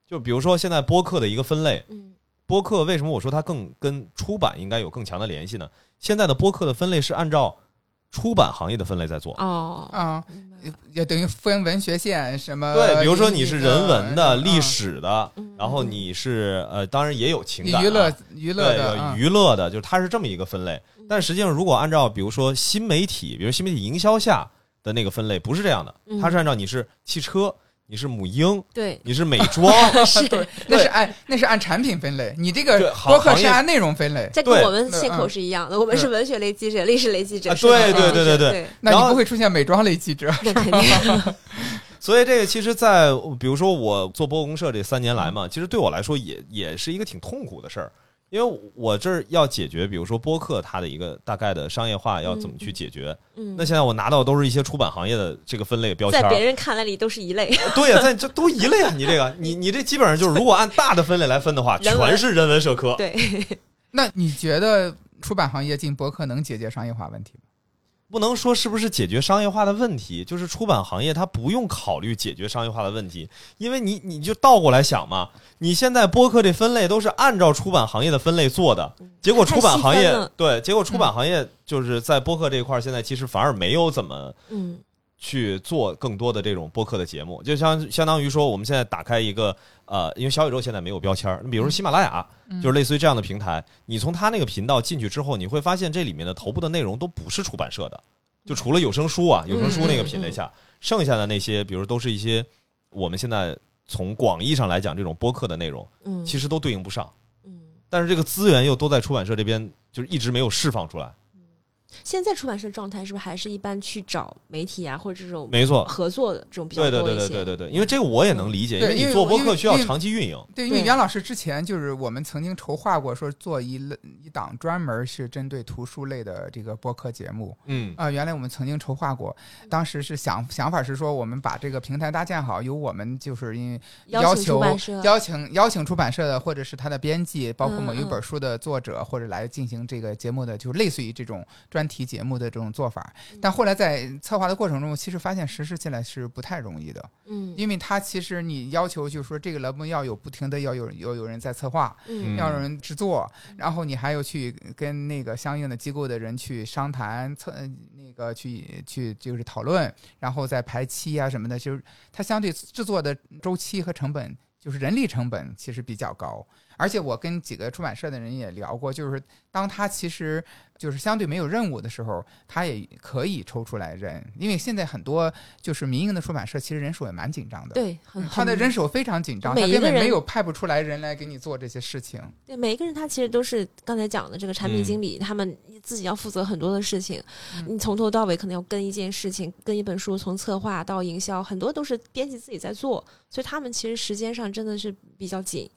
就比如说现在播客的一个分类，嗯播客为什么我说它更跟出版应该有更强的联系呢？现在的播客的分类是按照出版行业的分类在做。哦，啊，明白也等于分文学线什么？对，比如说你是人文的、嗯历史的，嗯然后你是呃，当然也有情感啊、娱乐娱乐对，的，娱乐的，就是它是这么一个分类。但实际上，如果按照比如说新媒体，比如新媒体营销下的那个分类，不是这样的，嗯它是按照你是汽车，你是母婴，对，你是美妆，<laughs> 是。<laughs> 对，那是按那是按产品分类，你这个对行播客是按内容分类，这跟我们线口是一样的，我们是文学类记者、历史类记者对对对对对。对，那你不会出现美妆类记者。那肯定。<laughs> 所以这个其实在，比如说我做播客公社这三年来嘛，其实对我来说也也是一个挺痛苦的事儿，因为我这儿要解决，比如说播客它的一个大概的商业化要怎么去解决。嗯，那现在我拿到的都是一些出版行业的这个分类标签儿，在别人看来里都是一类。<laughs> 对呀、在这 <laughs> 都一类啊！你这个，你你这基本上就是，如果按大的分类来分的话，全是人文社科。对，<laughs> 那你觉得出版行业进播客能解决商业化问题吗？不能说是不是解决商业化的问题，就是出版行业它不用考虑解决商业化的问题，因为你你就倒过来想嘛，你现在播客这分类都是按照出版行业的分类做的，结果出版行业对，结果出版行业就是在播客这一块儿，现在其实反而没有怎么嗯。去做更多的这种播客的节目，就相相当于说，我们现在打开一个呃，因为小宇宙现在没有标签儿，你比如说喜马拉雅，就是类似于这样的平台，你从它那个频道进去之后，你会发现这里面的头部的内容都不是出版社的，就除了有声书啊，有声书那个品类下，剩下的那些，比如都是一些我们现在从广义上来讲这种播客的内容，嗯，其实都对应不上，嗯，但是这个资源又都在出版社这边，就是一直没有释放出来。现在出版社状态是不是还是一般去找媒体啊，或者这种没错，合作的这种比较对对多一些？对对对对对，因为这个我也能理解，因为对因为你做播客需要长期运营。对，因为袁老师之前就是我们曾经筹划过，说做一类一档专门是针对图书类的这个播客节目嗯啊、原来我们曾经筹划过，当时是想想法是说，我们把这个平台搭建好，由我们就是因为邀请求出版社，邀请邀请出版社的，或者是他的编辑，包括嗯某一嗯本书的作者，或者来进行这个节目的，就是类似于这种专题节目的这种做法。嗯。但后来在策划的过程中，其实发现实施起来是不太容易的，嗯。因为它其实你要求就是说这个栏目要有不停的要有要有人在策划，嗯。要有人制作，然后你还要去跟那个相应的机构的人去商谈，策呃那个去去就是讨论，然后再排期啊什么的，就是它相对制作的周期和成本，就是人力成本其实比较高。而且我跟几个出版社的人也聊过，就是当他其实就是相对没有任务的时候，他也可以抽出来人，因为现在很多就是民营的出版社，其实人手也蛮紧张的。对，很嗯他的人手非常紧张，他根本没有派不出来人来给你做这些事情。对每一个人，他其实都是刚才讲的这个产品经理，他们自己要负责很多的事情。嗯你从头到尾可能要跟一件事情，跟一本书，从策划到营销，很多都是编辑自己在做，所以他们其实时间上真的是比较紧。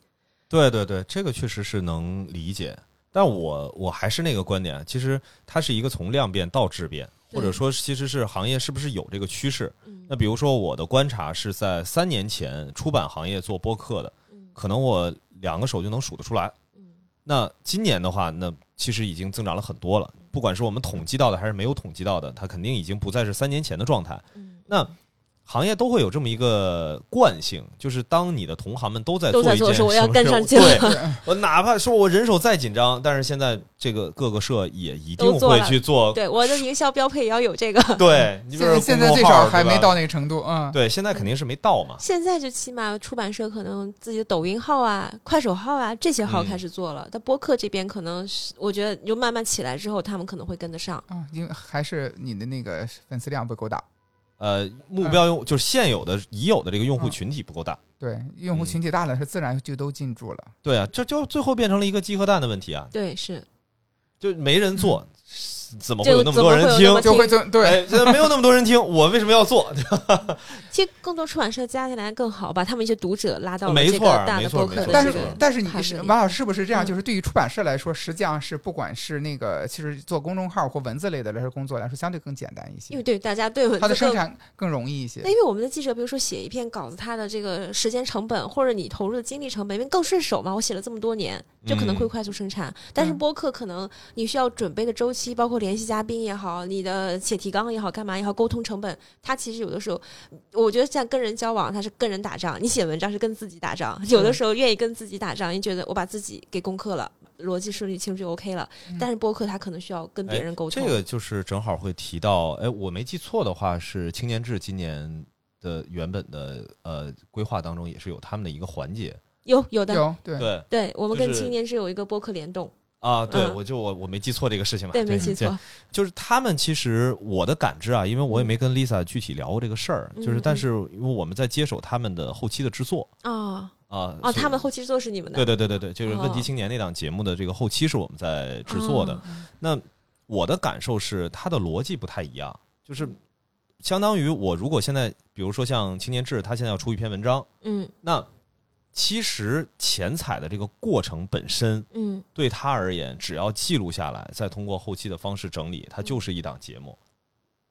对对对，这个确实是能理解。但我我还是那个观点，其实它是一个从量变到质变，或者说其实是行业是不是有这个趋势？嗯那比如说我的观察是在三年前出版行业做播客的，嗯可能我两个手就能数得出来。嗯那今年的话，那其实已经增长了很多了。不管是我们统计到的还是没有统计到的，它肯定已经不再是三年前的状态。嗯，那行业都会有这么一个惯性，就是当你的同行们都在都在一件做的时候我要跟上去对，<laughs> 我哪怕说我人手再紧张，但是现在这个各个社也一定会去做。对，我的营销标配也要有这个。对，<laughs> 你比如现在现在最少还没。到那个程度，嗯，对，现在肯定是没到嘛。现在就起码出版社可能自己的抖音号啊、快手号啊这些号嗯开始做了，但播客这边可能是我觉得就慢慢起来之后，他们可能会跟得上。嗯，因为还是你的那个粉丝量不够大，呃，目标用就是现有的已有的这个用户嗯群体不够大。对，用户群体大了，它自然就都进驻了。对啊，这就最后变成了一个鸡和蛋的问题啊，对，是就没人做，怎么会有那么多人听就会就对，哎，没有那么多人听，我为什么要做？<laughs> 其实更多出版社加进来更好，把他们一些读者拉到没错大没错没错儿的播客的但是但是你是王老师是不是这样？嗯就是对于出版社来说，实际上是不管是那个其实做公众号或文字类的来说工作来说，相对更简单一些，因为对大家对文它的生产更容易一些那。因为我们的记者，比如说写一篇稿子，他的这个时间成本或者你投入的精力成本，因为更顺手嘛。我写了这么多年，就可能会嗯快速生产。但是嗯播客可能你需要准备的周期，包括括联系嘉宾也好，你的写提纲也好，干嘛也好，沟通成本，它其实有的时候，我觉得像跟人交往，它是跟人打仗；你写文章是跟自己打仗。有的时候愿意跟自己打仗，你觉得我把自己给攻克了，逻辑顺理清楚就 OK 了。但是播客它可能需要跟别人沟通。这个就是正好会提到，哎，我没记错的话，是青年志今年的原本的呃规划当中也是有他们的一个环节。有有的有对对对，我们跟青年志有一个播客联动，啊，对，嗯我就我我没记错这个事情吧？对，没记错，就是他们其实我的感知啊，因为我也没跟 Lisa 具体聊过这个事儿，就是嗯但是因为我们在接手他们的后期的制作啊啊，哦，是他们后期制作是你们的，对对对对对，就是《问题哦青年》那档节目的这个后期是我们在制作的。哦那我的感受是，它的逻辑不太一样，就是相当于我如果现在，比如说像青年志，他现在要出一篇文章，嗯那其实前采的这个过程本身，嗯。对他而言，只要记录下来，再通过后期的方式整理，它就是一档节目，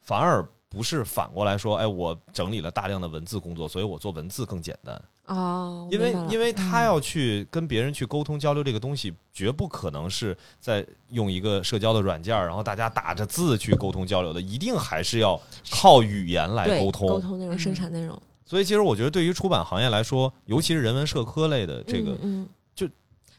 反而不是反过来说，哎，我整理了大量的文字工作，所以我做文字更简单。哦，因为因为他要去跟别人去沟通交流这个东西，绝不可能是在用一个社交的软件儿，然后大家打着字去沟通交流的，一定还是要靠语言来沟通。沟通内容、生产内容，所以其实我觉得，对于出版行业来说，尤其是人文社科类的这个，嗯嗯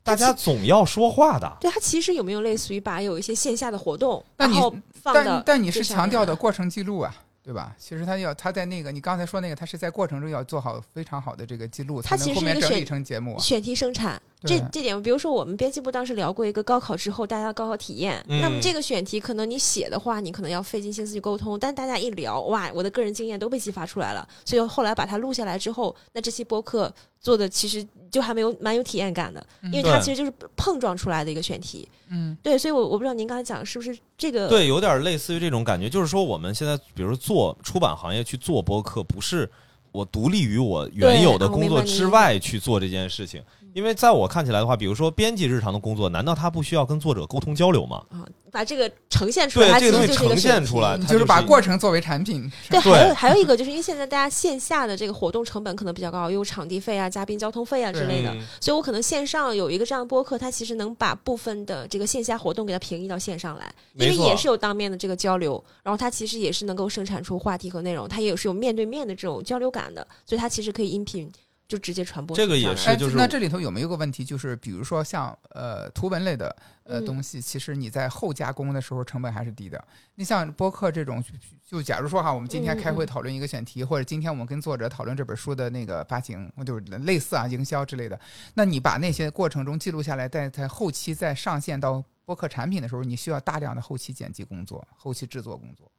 大家总要说话的。对它其实有没有类似于把有一些线下的活动，那你然后放但但你是强调的过程记录啊，对吧？其实他要他在那个你刚才说那个，他是在过程中要做好非常好的这个记录，才它其能后面整理实是一个选成节目啊。选题生产。这这点，比如说我们编辑部当时聊过一个高考之后大家的高考体验，嗯那么这个选题可能你写的话，你可能要费尽心思去沟通，但大家一聊，哇，我的个人经验都被激发出来了，所以后来把它录下来之后，那这期播客做的其实就还没有蛮有体验感的，因为它其实就是碰撞出来的一个选题。嗯，对，所以我我不知道您刚才讲是不是这个对，有点类似于这种感觉，就是说我们现在，比如说做出版行业去做播客，不是我独立于我原有的工作之外去做这件事情。因为在我看起来的话，比如说编辑日常的工作，难道他不需要跟作者沟通交流吗？啊，把这个呈现出来，对这个东西其实就是一个呈现出来就是把过程作为产品。对，还有还有一个，就是因为现在大家线下的这个活动成本可能比较高，有场地费啊、嘉宾交通费啊之类的，嗯所以我可能线上有一个这样的播客，它其实能把部分的这个线下活动给它平移到线上来，因为也是有当面的这个交流，然后它其实也是能够生产出话题和内容，它也是有面对面的这种交流感的，所以它其实可以音频就直接传播这个也是就是那这里头有没有个问题，就是比如说像呃图文类的呃嗯东西，其实你在后加工的时候成本还是低的。你像播客这种，就假如说哈，我们今天开会讨论一个选题，或者今天我们跟作者讨论这本书的那个发行，就是类似啊营销之类的，那你把那些过程中记录下来，在在后期再上线到播客产品的时候，你需要大量的后期剪辑工作、后期制作工作。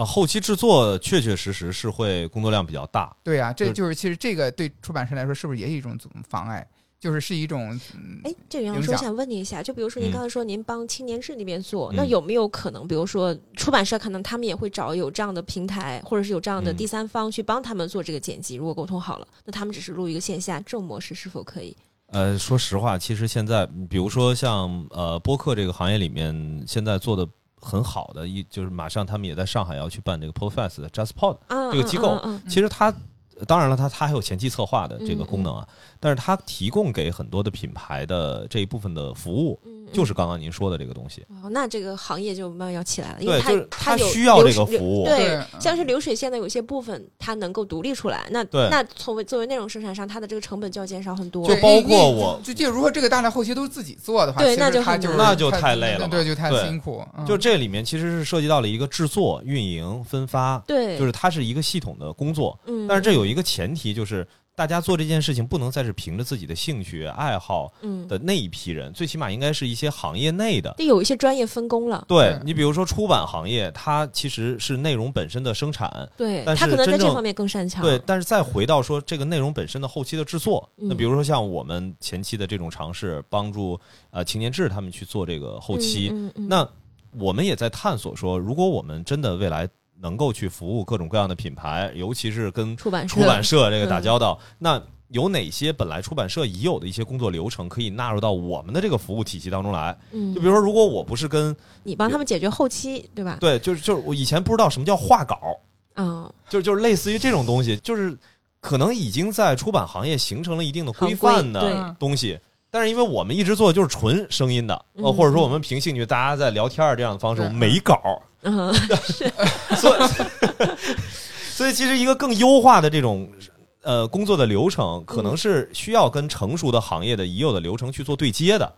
啊，后期制作确确实实是会工作量比较大。对啊、这就就是其实这个对出版社来说，是不是也是一种妨碍？就是是一种嗯哎，这个杨老师，我想问你一下，就比如说您嗯刚才说您帮青年志那边做，嗯那有没有可能，比如说出版社可能他们也会找有这样的平台，或者是有这样的嗯第三方去帮他们做这个剪辑？如果沟通好了，那他们只是录一个线下，这种模式是否可以？呃，说实话，其实现在，比如说像呃播客这个行业里面，现在做的很好的一就是马上他们也在上海要去办这个 Podfest 的 JustPod，啊，这个机构其实它当然了，它它还有前期策划的这个功能啊，但是它提供给很多的品牌的这一部分的服务，就是刚刚您说的这个东西。哦，那这个行业就慢慢要起来了，因为对，它就是它需要这个服务。对对，像是流水线的有些部分，它能够独立出来，那对那作为作为内容生产商，它的这个成本就要减少很多。就包括我就就如果这个大量后期都是自己做的话，对其实那就它就是那就太太累了嘛对，就太辛苦。嗯就这里面其实是涉及到了一个制作、运营、分发，对，就是它是一个系统的工作。嗯，但是这有一个前提，就是大家做这件事情不能再是凭着自己的兴趣爱好嗯，的那一批人，最起码应该是一些行业内的。得有一些专业分工了。对对你比如说出版行业，它其实是内容本身的生产，对但他可能在是真正这方面更擅长。对，但是再回到说这个内容本身的后期的制作，嗯那比如说像我们前期的这种尝试，帮助呃青年志他们去做这个后期，嗯嗯嗯那我们也在探索说，如果我们真的未来能够去服务各种各样的品牌，尤其是跟出版社。出版社这个打嗯交道，那有哪些本来出版社已有的一些工作流程可以纳入到我们的这个服务体系当中来？嗯，就比如说，如果我不是跟你帮他们解决后期，对吧？对，就是就是我以前不知道什么叫画稿，嗯，就就是类似于这种东西，就是可能已经在出版行业形成了一定的规范的东西，但是因为我们一直做的就是纯声音的，呃，嗯或者说我们凭兴趣大家在聊天儿这样的方式，没稿儿，嗯，<laughs> 所以所以其实一个更优化的这种呃工作的流程，可能是需要跟成熟的行业的已有的流程去做对接的。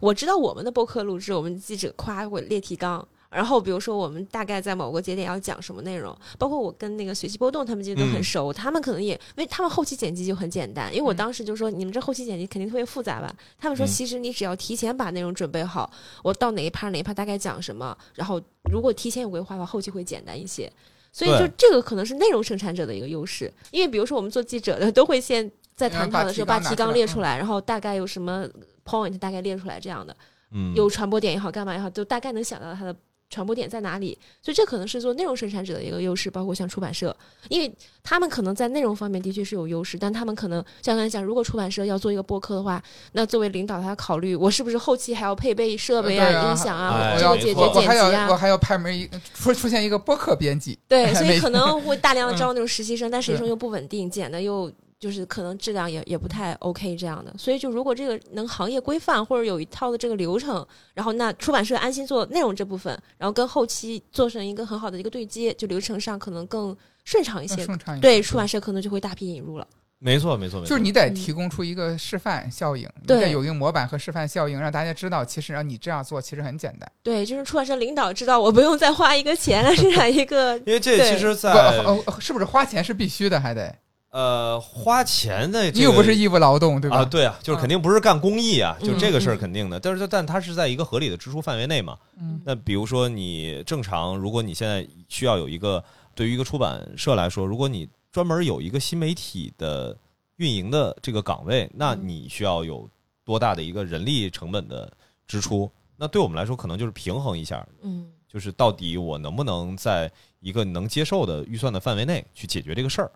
我知道我们的播客录制，我们记者夸过列提纲。然后，比如说我们大概在某个节点要讲什么内容，包括我跟那个随机波动他们其实都很熟，他们可能也因为他们后期剪辑就很简单，因为我当时就说你们这后期剪辑肯定特别复杂吧，他们说嗯。其实你只要提前把内容准备好，我到哪一趴哪一趴大概讲什么，然后如果提前有规划的话，后期会简单一些。所以就这个可能是内容生产者的一个优势，因为比如说我们做记者的都会先在谈讨的时候把提纲列出来，然后大概有什么 point 大概列出来这样的。嗯，有传播点也好，干嘛也好，就大概能想到它的传播点在哪里。所以这可能是做内容生产者的一个优势，包括像出版社，因为他们可能在内容方面的确是有优势，但他们可能像刚才讲，如果出版社要做一个播客的话，那作为领导他要考虑，我是不是后期还要配备设备对啊音响啊，哎这个解决剪辑啊。要我还要派门一出出现一个播客编辑，对，<laughs> 所以可能会大量的招那种实习生，但实习生又不稳定，剪的又就是可能质量也也不太 OK 这样的。所以就如果这个能行业规范或者有一套的这个流程，然后那出版社安心做内容这部分，然后跟后期做成一个很好的一个对接，就流程上可能更顺畅一些。顺畅一些。对，出版社可能就会大批引入了。没错，没错，没错，就是你得嗯提供出一个示范效应，你对得有一个模板和示范效应，让大家知道，其实让你这样做其实很简单。对，就是出版社领导知道我不用再花一个钱来生产一个因为这对其实不，在，呃是不是花钱是必须的？还得呃花钱的，你又不是义务劳动，对吧？啊，对啊，就是肯定不是干公益啊，嗯就这个事儿嗯肯定的。但是但它是在一个合理的支出范围内嘛。嗯那比如说你正常，如果你现在需要有一个对于一个出版社来说，如果你专门有一个新媒体的运营的这个岗位，那嗯你需要有多大的一个人力成本的支出？那对我们来说，可能就是平衡一下，嗯就是到底我能不能在一个能接受的预算的范围内去解决这个事儿。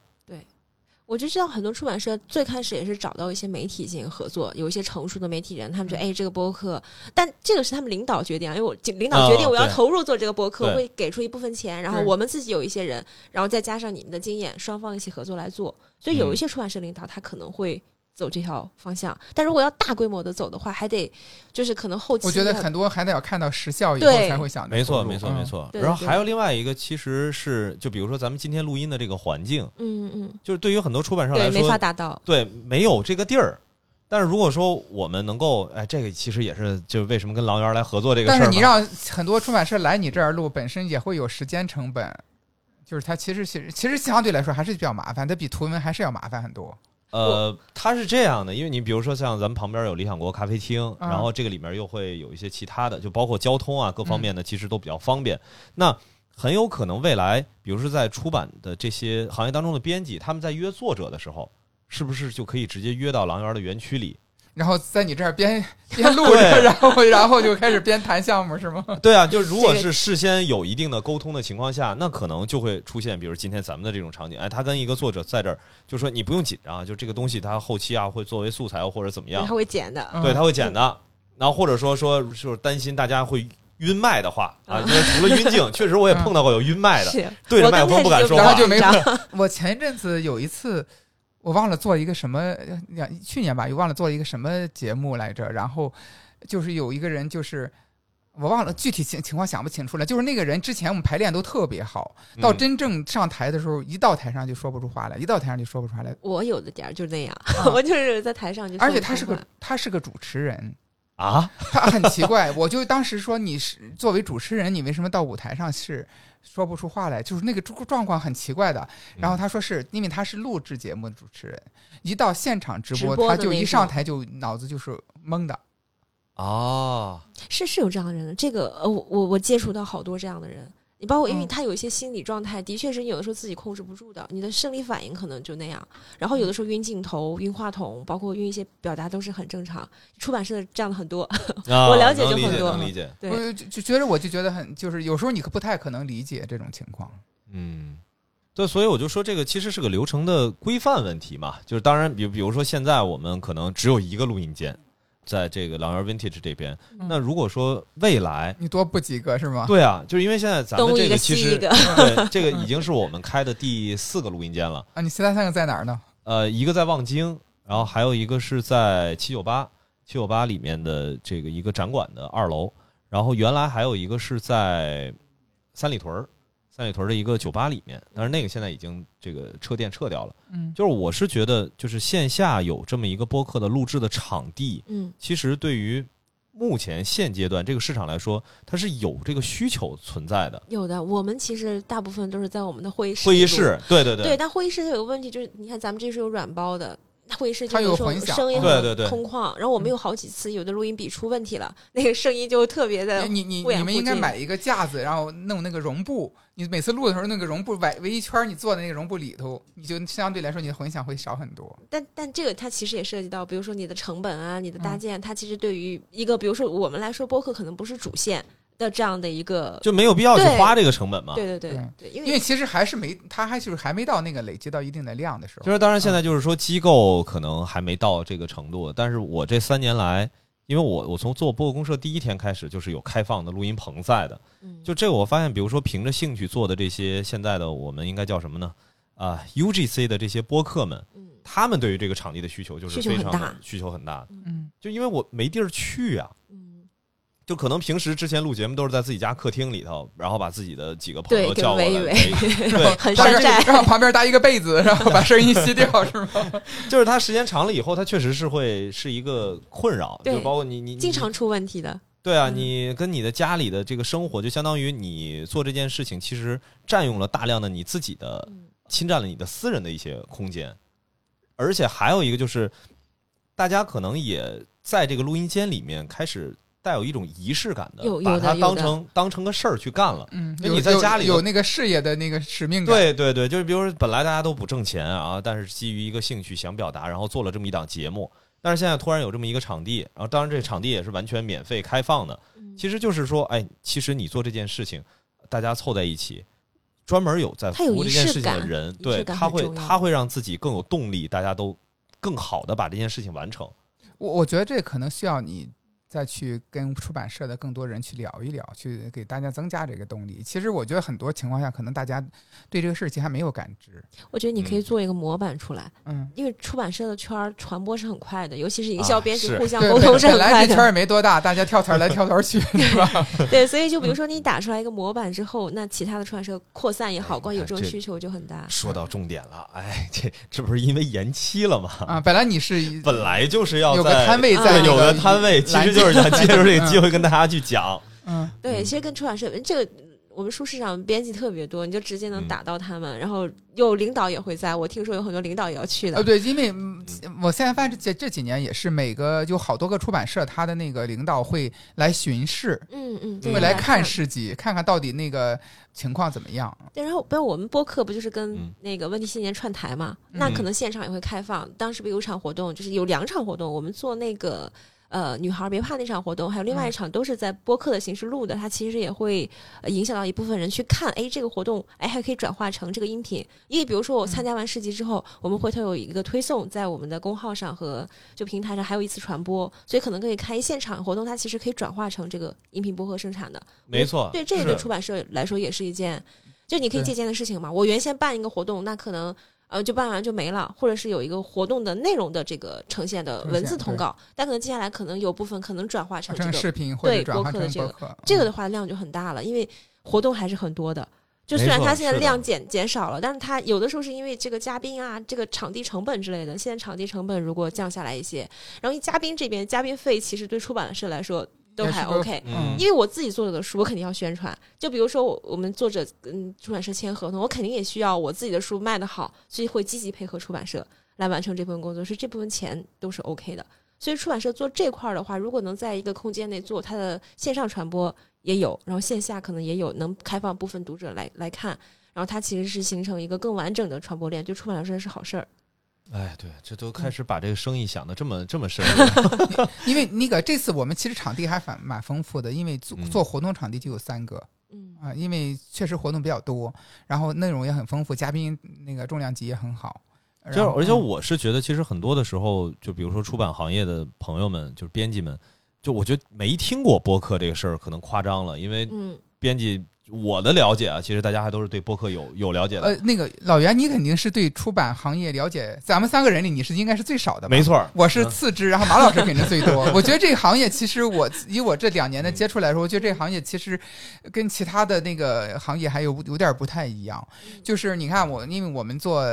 我就知道很多出版社最开始也是找到一些媒体进行合作，有一些成熟的媒体人，他们觉得哎这个播客，但这个是他们领导决定啊，因为我领导决定哦我要投入做这个播客，对会给出一部分钱，然后我们自己有一些人，然后再加上你们的经验，双方一起合作来做。所以有一些出版社领导他可能会走这条方向，但如果要大规模的走的话，还得就是可能后期我觉得很多还得要看到实效以后才会想没错，没错，嗯没错。然后还有另外一个，其实是就比如说咱们今天录音的这个环境，嗯嗯就是对于很多出版社来说，没法达到，对，没有这个地儿。但是如果说我们能够，哎，这个其实也是就为什么跟狼园来合作这个事儿。但是你让很多出版社来你这儿录，本身也会有时间成本，就是它其实其实其实相对来说还是比较麻烦，它比图文还是要麻烦很多。呃，它是这样的，因为你比如说像咱们旁边有理想国咖啡厅，嗯然后这个里面又会有一些其他的，就包括交通啊各方嗯面的，其实都比较方便。那很有可能未来，比如说在出版的这些行业当中的编辑，他们在约作者的时候，是不是就可以直接约到狼园的园区里？然后在你这儿边边录着，<laughs> 然后然后就开始边谈项目是吗？<laughs> 对啊，就如果是事先有一定的沟通的情况下，那可能就会出现，比如今天咱们的这种场景，哎，他跟一个作者在这儿，就说你不用紧张，就这个东西他后期啊会作为素材或者怎么样他，会剪的。嗯对，他会剪的。然后或者说说就是担心大家会晕麦的话啊，嗯因为除了晕镜，确实我也碰到过有晕麦的，<laughs> 对着麦克风不敢说话然后。就没我前一阵子有一次，我忘了做一个什么，两去年吧，又忘了做了一个什么节目来着。然后就是有一个人，就是我忘了具体情情况想不清楚了。就是那个人之前我们排练都特别好，到嗯真正上台的时候，一到台上就说不出话来，一到台上就说不出话来。我有的点儿就那样，<laughs> 啊我就是在台上就说而且不出话他是个他是个主持人，啊，他很奇怪。我就当时说你是作为主持人，你为什么到舞台上是说不出话来？就是那个状状况很奇怪的。然后他说是因为他是录制节目的主持人，一到现场直播，直播他就一上台就脑子就是懵的。哦，是是有这样的人，这个呃，我我我接触到好多这样的人。你包括，因为嗯他有一些心理状态，的确是有的时候自己控制不住的，你的生理反应可能就那样。然后有的时候晕镜头、晕话筒，包括晕一些表达都是很正常。出版社的这样的很多，啊我了解就能理解很多能理解。对，我就就觉得我就觉得很就是有时候你可不太可能理解这种情况。嗯，对，所以我就说这个其实是个流程的规范问题嘛。就是当然，比比如说现在我们可能只有一个录音间，在这个狼园 Vintage 这边。嗯那如果说未来，你多布几个是吗？对啊，就是因为现在咱们这个其实西一个，对这个已经是我们开的第四个录音间了。<laughs> 啊，你其他三个在哪儿呢？呃，一个在望京，然后还有一个是在七九八，七九八里面的这个一个展馆的二楼，然后原来还有一个是在三里屯儿，三里屯的一个酒吧里面，但是那个现在已经这个撤店撤掉了。嗯，就是我是觉得，就是线下有这么一个播客的录制的场地，嗯，其实对于目前现阶段这个市场来说，它是有这个需求存在的。有的。我们其实大部分都是在我们的会议室会议录室，对对对，但会议室有个问题，就是你看咱们这是有软包的。会议室就它有时候混响声音对对对很空旷，然后我们有好几次有的录音笔出问题了，那个声音就特别的你你你们应该买一个架子，然后弄那个绒布。你每次录的时候，那个绒布围围一圈儿，你坐在那个绒布里头，你就相对来说你的混响会少很多。但但这个它其实也涉及到，比如说你的成本啊，你的搭嗯建，它其实对于一个比如说我们来说，播客可能不是主线的这样的一个，就没有必要去花这个成本嘛。对对对因因为其实还是没，它还就是还没到那个累积到一定的量的时候。就是当然现在就是说机构可能还没到这个程度，但是我这三年来，因为我我从做播客公社第一天开始就是有开放的录音棚在的，嗯就这个我发现，比如说凭着兴趣做的这些现在的我们应该叫什么呢？啊、u g c 的这些播客们，嗯他们对于这个场地的需求就是需求非常的很大需求很大的，嗯，就因为我没地儿去啊。嗯就可能平时之前录节目都是在自己家客厅里头，然后把自己的几个朋友叫过来 <laughs> 对，很山寨，然后旁边搭一个被子，然后把声音吸掉，<laughs> 是吗？<laughs> 就是它时间长了以后，它确实是会是一个困扰，对就包括你你你经常出问题的。对啊，嗯你跟你的家里的这个生活，就相当于你做这件事情，其实占用了大量的你自己的，嗯侵占了你的私人的一些空间，而且还有一个就是，大家可能也在这个录音间里面开始带有一种仪式感的，有有把它当成当成个事儿去干了。嗯，你在家里有那个事业的那个使命感。对对对，就是比如说，本来大家都不挣钱啊，但是基于一个兴趣想表达，然后做了这么一档节目。但是现在突然有这么一个场地，然后当然这个场地也是完全免费开放的，嗯其实就是说，哎，其实你做这件事情，大家凑在一起，专门有在服务这件事情的人，对他会他会让自己更有动力，大家都更好的把这件事情完成。我我觉得这可能需要你再去跟出版社的更多人去聊一聊，去给大家增加这个动力。其实我觉得很多情况下，可能大家对这个事情还没有感知。我觉得你可以嗯做一个模板出来，嗯，因为出版社的圈儿传播是很快的，尤其是营销编辑互相，沟通是快的。来这圈儿也没多大，大家跳槽儿来 <laughs> 跳槽儿去，对吧？<laughs> 对，所以就比如说你打出来一个模板之后，那其他的出版社扩散也好，哎光有这这种需求就很大。说到重点了，哎，这这不是因为延期了吗？啊，本来你是本来就是要有个摊位在有个个摊位，其实就是想借助这个机嗯会跟大家去讲。嗯，对，嗯其实跟出版社这个。我们书市上编辑特别多，你就直接能嗯打到他们，然后有领导也会在。我听说有很多领导也要去的。呃，对，因为嗯我现在发现这这几年也是每个有好多个出版社，他的那个领导会来巡视，嗯嗯，嗯会来看市集，看看到底那个情况怎么样。对，然后不是我们播客不就是跟嗯那个问题青年串台嘛？嗯那可能现场也会开放。当时不有场活动，就是有两场活动，我们做那个呃女孩别怕那场活动，还有另外一场都是在播客的形式录的，它其实也会、呃影响到一部分人去看，哎，这个活动哎还可以转化成这个音频。因为比如说我参加完市集之后，我们回头有一个推送在我们的公号上和就平台上还有一次传播，所以可能可以开一现场活动，它其实可以转化成这个音频播客生产的。没错，对，这个对出版社来说也是一件，就你可以借鉴的事情嘛。我原先办一个活动，那可能呃就办完就没了，或者是有一个活动的内容的这个呈现的文字通告，但可能接下来可能有部分可能转化成这个，视频或者对转化播客的这个这个嗯的话量就很大了，因为活动还是很多的。就虽然它现在量减减少了，但是它有的时候是因为这个嘉宾啊，这个场地成本之类的。现在场地成本如果降下来一些，然后一嘉宾这边嘉宾费其实对出版社来说都还 OK，嗯因为我自己做的书，我肯定要宣传。就比如说我我们作者跟出版社签合同，我肯定也需要我自己的书卖得好，所以会积极配合出版社来完成这部分工作，所以这部分钱都是 OK 的。所以出版社做这块儿的话，如果能在一个空间内做它的线上传播也有，然后线下可能也有，能开放部分读者来来看，然后它其实是形成一个更完整的传播链，对出版社是好事儿。哎，对，这都嗯。开始把这个生意想的这么这么深 <laughs> 了。因为那个这次我们其实场地还蛮蛮丰富的，因为做嗯。做活动场地就有三个嗯。啊，因为确实活动比较多，然后内容也很丰富，嘉宾那个重量级也很好。就，而且我是觉得，其实很多的时候，就比如说出版行业的朋友们，就是编辑们，就我觉得没听过播客这个事儿可能夸张了，因为嗯。编辑，我的了解啊，其实大家还都是对播客有有了解的。呃，那个老袁，你肯定是对出版行业了解，咱们三个人里你是应该是最少的吧？没错，我是次之，然后马老师肯定最多。<laughs> 我觉得这个行业其实我以我这两年的接触来说，我觉得这个行业其实跟其他的那个行业还有有点不太一样。就是你看我，因为我们做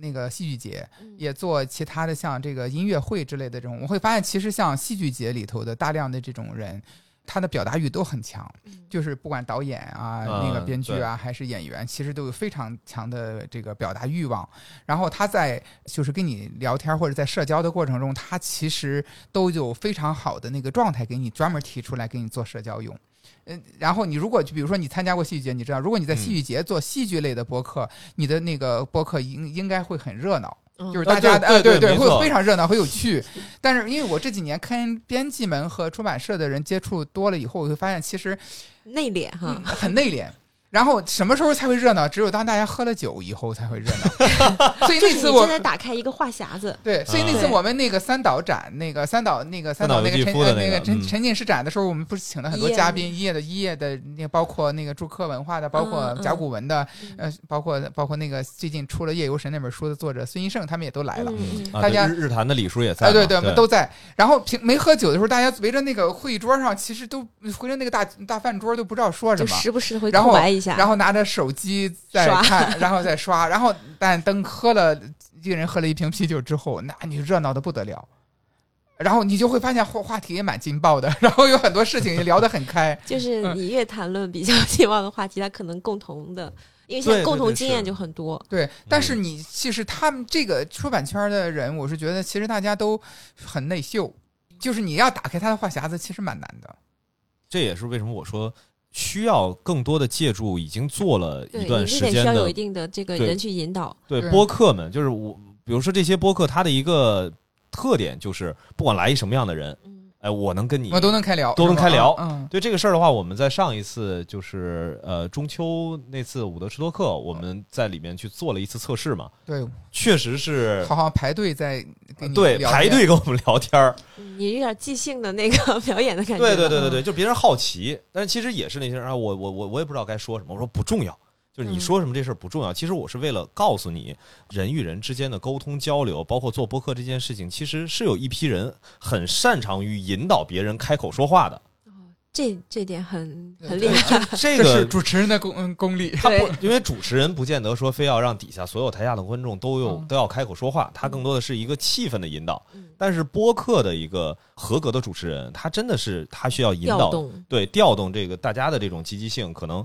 那个戏剧节，也做其他的像这个音乐会之类的这种，我会发现其实像戏剧节里头的大量的这种人。他的表达欲都很强，就是不管导演啊、那个编剧啊，还是演员，其实都有非常强的这个表达欲望。然后他在就是跟你聊天或者在社交的过程中，他其实都有非常好的那个状态给你专门提出来给你做社交用。嗯，然后你如果就比如说你参加过戏剧节，你知道，如果你在戏剧节做戏剧类的播客，你的那个播客应应该会很热闹。就是大家对对对，会非常热闹，很有趣。但是因为我这几年跟编辑们和出版社的人接触多了以后，我会发现其实内敛哈，很内敛。然后什么时候才会热闹？只有当大家喝了酒以后才会热闹。<laughs> 所以那次我现在打开一个话匣子。对，所以那次我们那个三岛展，那个三岛那个三岛那个沉那个沉沉浸式展的时候，我们不是请了很多嘉宾，一页的一页的那个包括那个祝克文化的，包括甲骨文的，呃，包括包括那个最近出了《夜游神》那本书的作者孙一胜，他们也都来了。大家日坛的李叔也在，对对，都在。然后平没喝酒的时候，大家围着那个会议桌上，其实都围着那个大大饭桌都不知道说什么，时不时会空白一下，然后拿着。手机在看，<laughs> 然后再刷，然后但等喝了一个人喝了一瓶啤酒之后，那你热闹的不得了。然后你就会发现话话题也蛮劲爆的，<laughs> 然后有很多事情也聊得很开。就是你越谈论比较劲爆的话题，他可能共同的，因为现在共同经验就很多。对，但是你其实他们这个出版圈的人，我是觉得其实大家都很内秀，就是你要打开他的话匣子，其实蛮难的。这也是为什么我说。需要更多的借助已经做了一段时间的，需要有一定的这个人去引导。对播客们，就是我，比如说这些播客，它的一个特点就是，不管来一什么样的人。哎，我能跟你，我都能开聊，都能开聊。嗯，对这个事儿的话，我们在上一次就是呃中秋那次伍德吃多克，我们在里面去做了一次测试嘛。对，确实是，好像排队在对排队跟我们聊天儿，你有点即兴的那个 <laughs> 表演的感觉。对对对对对，就别人好奇，但是其实也是那些人啊，我我我我也不知道该说什么，我说不重要。就是你说什么这事儿不重要，其实我是为了告诉你，人与人之间的沟通交流，包括做播客这件事情，其实是有一批人很擅长于引导别人开口说话的。哦，这这点很很厉害。<laughs> 这个是主持人的功功力。他不，因为主持人不见得说非要让底下所有台下的观众都有都要开口说话，他更多的是一个气氛的引导。但是播客的一个合格的主持人，他真的是他需要引导，对调动这个大家的这种积极性，可能。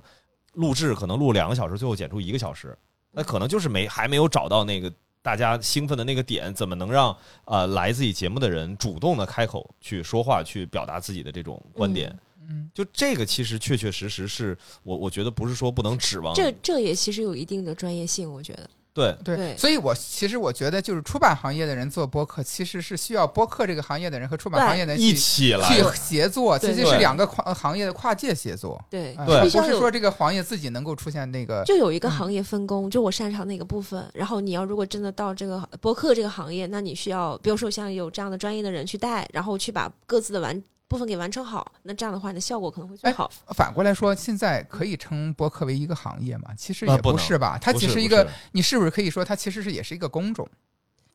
录制可能录两个小时，最后剪出一个小时，那可能就是没还没有找到那个大家兴奋的那个点，怎么能让呃来自己节目的人主动的开口去说话，去表达自己的这种观点？嗯，就这个其实确确实实是我我觉得不是说不能指望，这这也其实有一定的专业性，我觉得。对。对，所以我其实我觉得，就是出版行业的人做播客，其实是需要播客这个行业的人和出版行业的人一起来。去协作，其实是两个跨行业的跨界协作。对。对，不是说这个行业自己能够出现那个，就有一个行业分工，就我擅长哪个部分，然后你要如果真的到这个播客这个行业，那你需要，比如说像有这样的专业的人去带，然后去把各自的完。部分给完成好，那这样的话，你的效果可能会最好。反过来说，现在可以称播客为一个行业吗？其实也不是吧，它其实一个，你是不是可以说它其实是也是一个工种？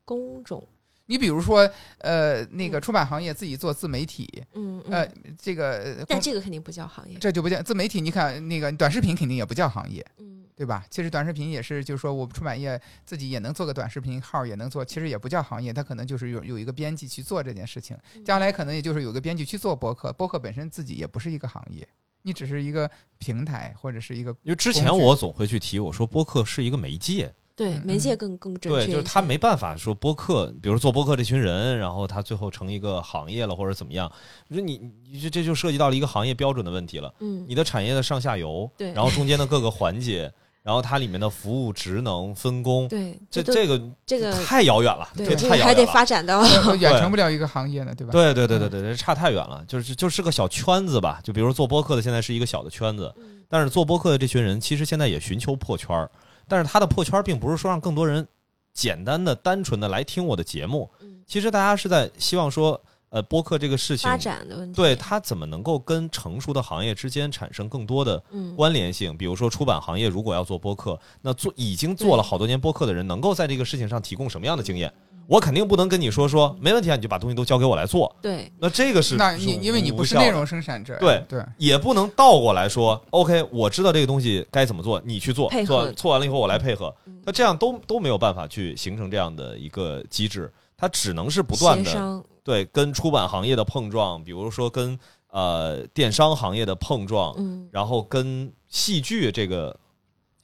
工种。你比如说，呃，那个出版行业自己做自媒体，嗯，呃，这个，但这个肯定不叫行业，这就不叫自媒体。你看那个短视频，肯定也不叫行业，嗯。对吧？其实短视频也是，就是说，我们出版业自己也能做个短视频号，也能做。其实也不叫行业，它可能就是有有一个编辑去做这件事情。将来可能也就是有个编辑去做播客，播客本身自己也不是一个行业，你只是一个平台或者是一个。因为之前我总会去提，我说播客是一个媒介。对媒介更更准确，对，就是他没办法说播客，比如做播客这群人，然后他最后成一个行业了或者怎么样。你说你，这这就涉及到了一个行业标准的问题了。嗯，你的产业的上下游，对，然后中间的各个环节，然后它里面的服务职能分工，对，这这个这个太遥远了，对，太遥远了，还得发展到远 <laughs> 成不了一个行业呢，对吧？对对对对对对，差太远了，就是就是个小圈子吧。就比如做播客的，现在是一个小的圈子，但是做播客的这群人，其实现在也寻求破圈儿。但是他的破圈并不是说让更多人简单的、单纯的来听我的节目，其实大家是在希望说，呃播客这个事情发，展的问题，对它怎么能够跟成熟的行业之间产生更多的嗯，关联性？比如说出版行业如果要做播客，那做已经做了好多年播客的人，能够在这个事情上提供什么样的经验？我肯定不能跟你说说没问题啊，你就把东西都交给我来做。对，那这个是那你因为你不是内容生产者，对对，也不能倒过来说，OK，我知道这个东西该怎么做，你去做配，合。做做完了以后我来配合。嗯。那这样都都没有办法去形成这样的一个机制，它只能是不断的，对跟出版行业的碰撞，比如说跟呃电商行业的碰撞，嗯，然后跟戏剧这个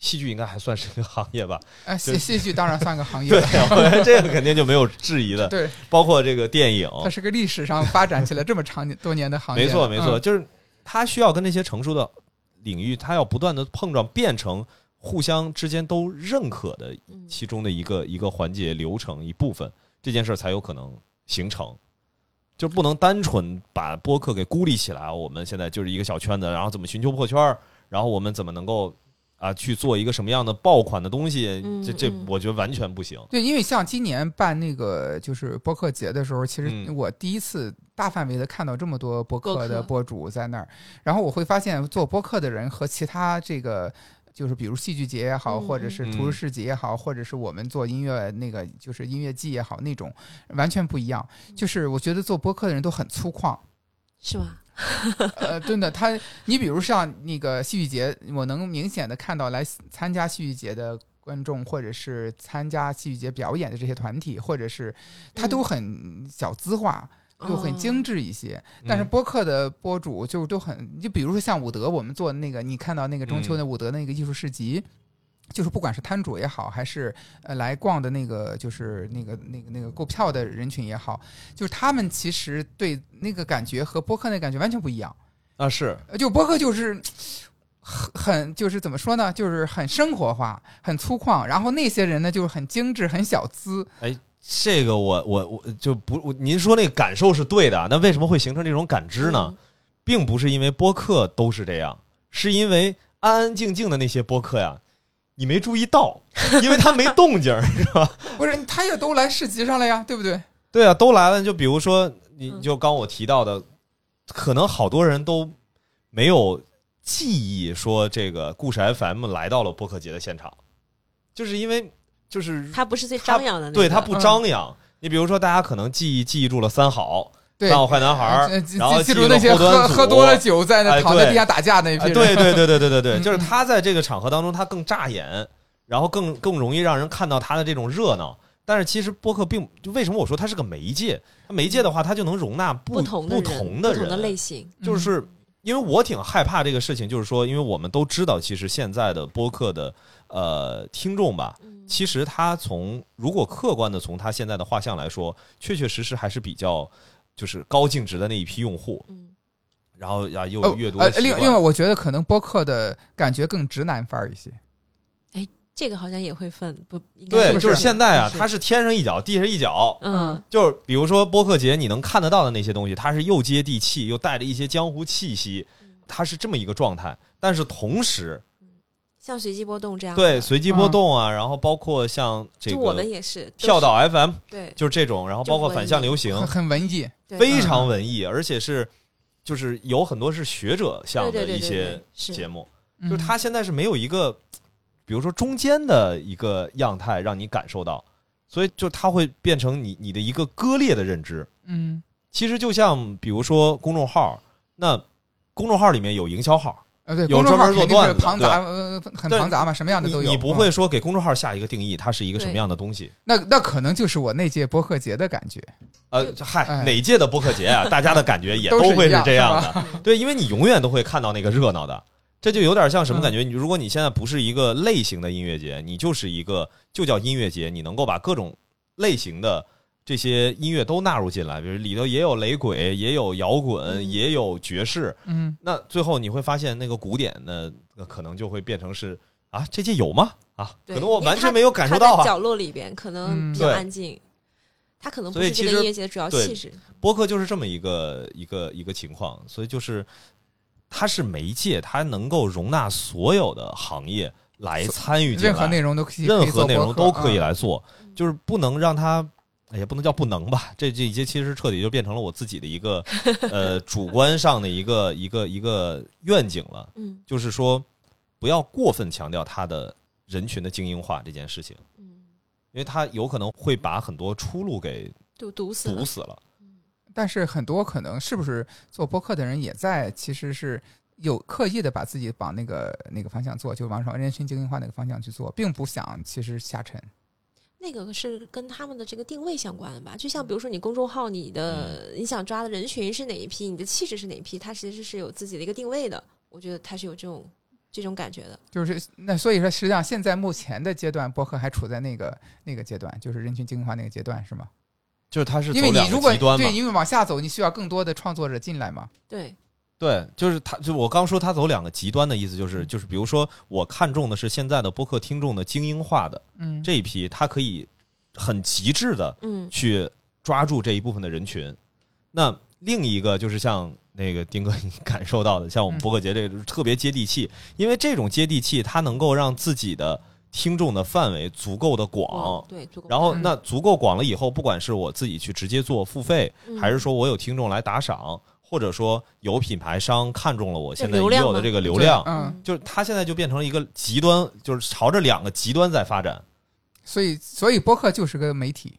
戏剧应该还算是一个行业吧？哎，就戏戏剧当然算个行业对，了，我觉得这个肯定就没有质疑的。<laughs> 对，包括这个电影，它是个历史上发展起来这么长多年的行业，没错，没错，嗯就是它需要跟那些成熟的领域，它要不断的碰撞，变成互相之间都认可的嗯其中的一个一个环节、流程一部分，这件事儿才有可能形成。就不能单纯把播客给孤立起来。我们现在就是一个小圈子，然后怎么寻求破圈儿，然后我们怎么能够啊去做一个什么样的爆款的东西？嗯这这嗯我觉得完全不行。对，因为像今年办那个就是播客节的时候，其实嗯我第一次大范围的看到这么多播播客客的博主在那儿，然后我会发现做播客的人和其他这个。就是比如戏剧节也好，嗯或者是嗯图书市集也好，或者是我们做音乐那个就是音乐季也好，那种完全不一样。就是我觉得做播客的人都很粗犷，是吗？<laughs> 呃，真的，他，你比如像那个戏剧节，我能明显的看到来参加戏剧节的观众，或者是参加戏剧节表演的这些团体，或者是他都很小资化，就很精致一些。但是嗯播客的播主就都很，就比如说像伍德，我们做那个，你看到那个中秋的伍德那个艺术市集。就是不管是摊主也好，还是呃来逛的那个，就是那个那个那个购票的人群也好，就是他们其实对那个感觉和播客那感觉完全不一样。啊，是呃就播客就是很很就是怎么说呢，就是很生活化，很粗犷。然后那些人呢，就是很精致，很小资。哎这个我我我就不，我您说那个感受是对的，那为什么会形成这种感知呢？嗯并不是因为播客都是这样，是因为安安静静的那些播客呀，你没注意到，因为他没动静儿，<laughs> 是吧？不是，他也都来市集上了呀，对不对？对啊，都来了。就比如说，你嗯就刚我提到的，可能好多人都没有记忆说这个故事 FM 来到了播客节的现场，就是因为就是他不是最张扬的那个，对他不嗯张扬。你比如说，大家可能记忆记忆住了三好，对，三好坏男孩然后记记住那些喝喝多了酒在那躺在地下打架那一批。对对对对对对对，嗯就是他在这个场合当中，他更扎眼，然后更更容易让人看到他的这种热闹。但是其实播客并就为什么我说它是个媒介？它媒介的话，它就能容纳不不同的不人同的人，不同的类型，嗯就是因为我挺害怕这个事情，就是说，因为我们都知道，其实现在的播客的呃听众吧，嗯其实他从如果客观的从他现在的画像来说，确确实实还是比较就是高净值的那一批用户，嗯，然后呀又阅读呃另另外，我觉得可能播客的感觉更直男范儿一些。哎这个好像也会分不，应该对，就是现在啊，它是天上一脚，地上一脚。嗯就是比如说播客节，你能看得到的那些东西，它是又接地气，又带着一些江湖气息，它是这么一个状态。但是同时，像随机波动这样，对，随机波动啊，然后包括像这就我们个也是跳，岛 FM，对就是这种，然后包括反向流行很，文艺，对非常文艺，而且是就是有很多是学者向的一些对是节目，嗯。就是它现在是没有一个，比如说中间的一个样态让你感受到，所以就它会变成你你的一个割裂的认知。嗯。其实就像比如说公众号，那公众号里面有营销号，呃对，有专门做段子庞杂，呃很庞杂嘛，什么样的都有。你你不嗯会说给公众号下一个定义，它是一个什么样的东西？那那可能就是我那届播客节的感觉。呃，嗨，哎哪届的播客节啊，<laughs> 大家的感觉也都会是这样的。对，因为你永远都会看到那个热闹的，这就有点像什么感嗯觉？你如果你现在不是一个类型的音乐节，你就是一个就叫音乐节，你能够把各种类型的这些音乐都纳入进来，比如里头也有雷鬼，也有摇滚，嗯也有爵士。嗯，那最后你会发现，那个古典呢，那可能就会变成是啊，这届有吗？啊，对可能我完全没有感受到啊。角落里边可能嗯比较安静，它可能不是这个音乐节的主要气质。播客就是这么一个一个一个情况，所以就是它是媒介，它能够容纳所有的行业来参与进来，任何内容都可以，任何内容都可以来。来做，就是不能让它哎也不能叫不能吧，这这些其实彻底就变成了我自己的一个呃主观上的一个一个一个愿景了，嗯就是说不要过分强调他的人群的精英化这件事情，嗯，因为他有可能会把很多出路给堵堵死了堵。死了。但是很多可能是不是做播客的人也在其实是有刻意的把自己往那个那个方向做，就往上人群精英化那个方向去做，并不想其实下沉。那个是跟他们的这个定位相关的吧？就像比如说你公众号，你的、你想抓的人群是哪一批，你的气质是哪一批，它其实是有自己的一个定位的。我觉得它是有这种这种感觉的。就是那所以说，实际上现在目前的阶段，博客还处在那个那个阶段，就是人群精英化那个阶段，是吗？就是它是因为你如果对，，因为往下走，你需要更多的创作者进来嘛。对，对，就是他，就我刚说他走两个极端的意思，就是就是比如说我看中的是现在的播客听众的精英化的嗯，这一批，他可以很极致的嗯去抓住这一部分的人群。那另一个就是像那个丁哥你感受到的，像我们嗯播客节这个特别接地气，因为这种接地气，它能够让自己的听众的范围足够的广。对，足够。然后，嗯那足够广了以后，不管是我自己去直接做付费，嗯还是说我有听众来打赏，或者说有品牌商看中了我现在已有的这个流量，嗯，就是它现在就变成了一个极端，就是朝着两个极端在发展。所以所以播客就是个媒体，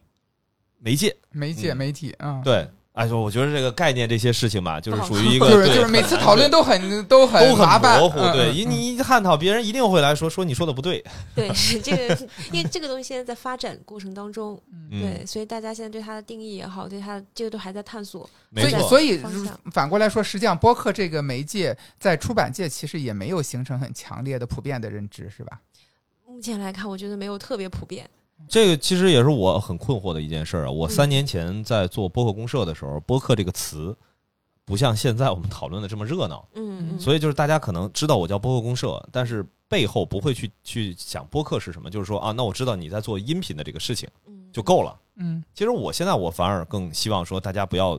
媒介媒介嗯媒体啊。对，哎说我觉得这个概念这些事情吧，就是属于一个就是就是每次讨论都都很都很都很麻烦，模糊，对，因你一探讨，别人一定会来说说你说的不对，<laughs> 对，这个，因为这个东西现在在发展过程当中，嗯对，，所以大家现在对它的定义也好，对它这个都还在探索。没所以，错，所以反过来说，实际上播客这个媒介在出版界其实也没有形成很强烈的普遍的认知，是吧？目前来看，我觉得没有特别普遍。这个其实也是我很困惑的一件事儿啊。我嗯三年前在做播客公社的时候，播客这个词不像现在我们讨论的这么热闹，嗯，嗯所以就是大家可能知道我叫播客公社，但是背后不会去去想播客是什么，就是说啊，那我知道你在做音频的这个事情嗯就够了。嗯，其实我现在我反而更希望说，大家不要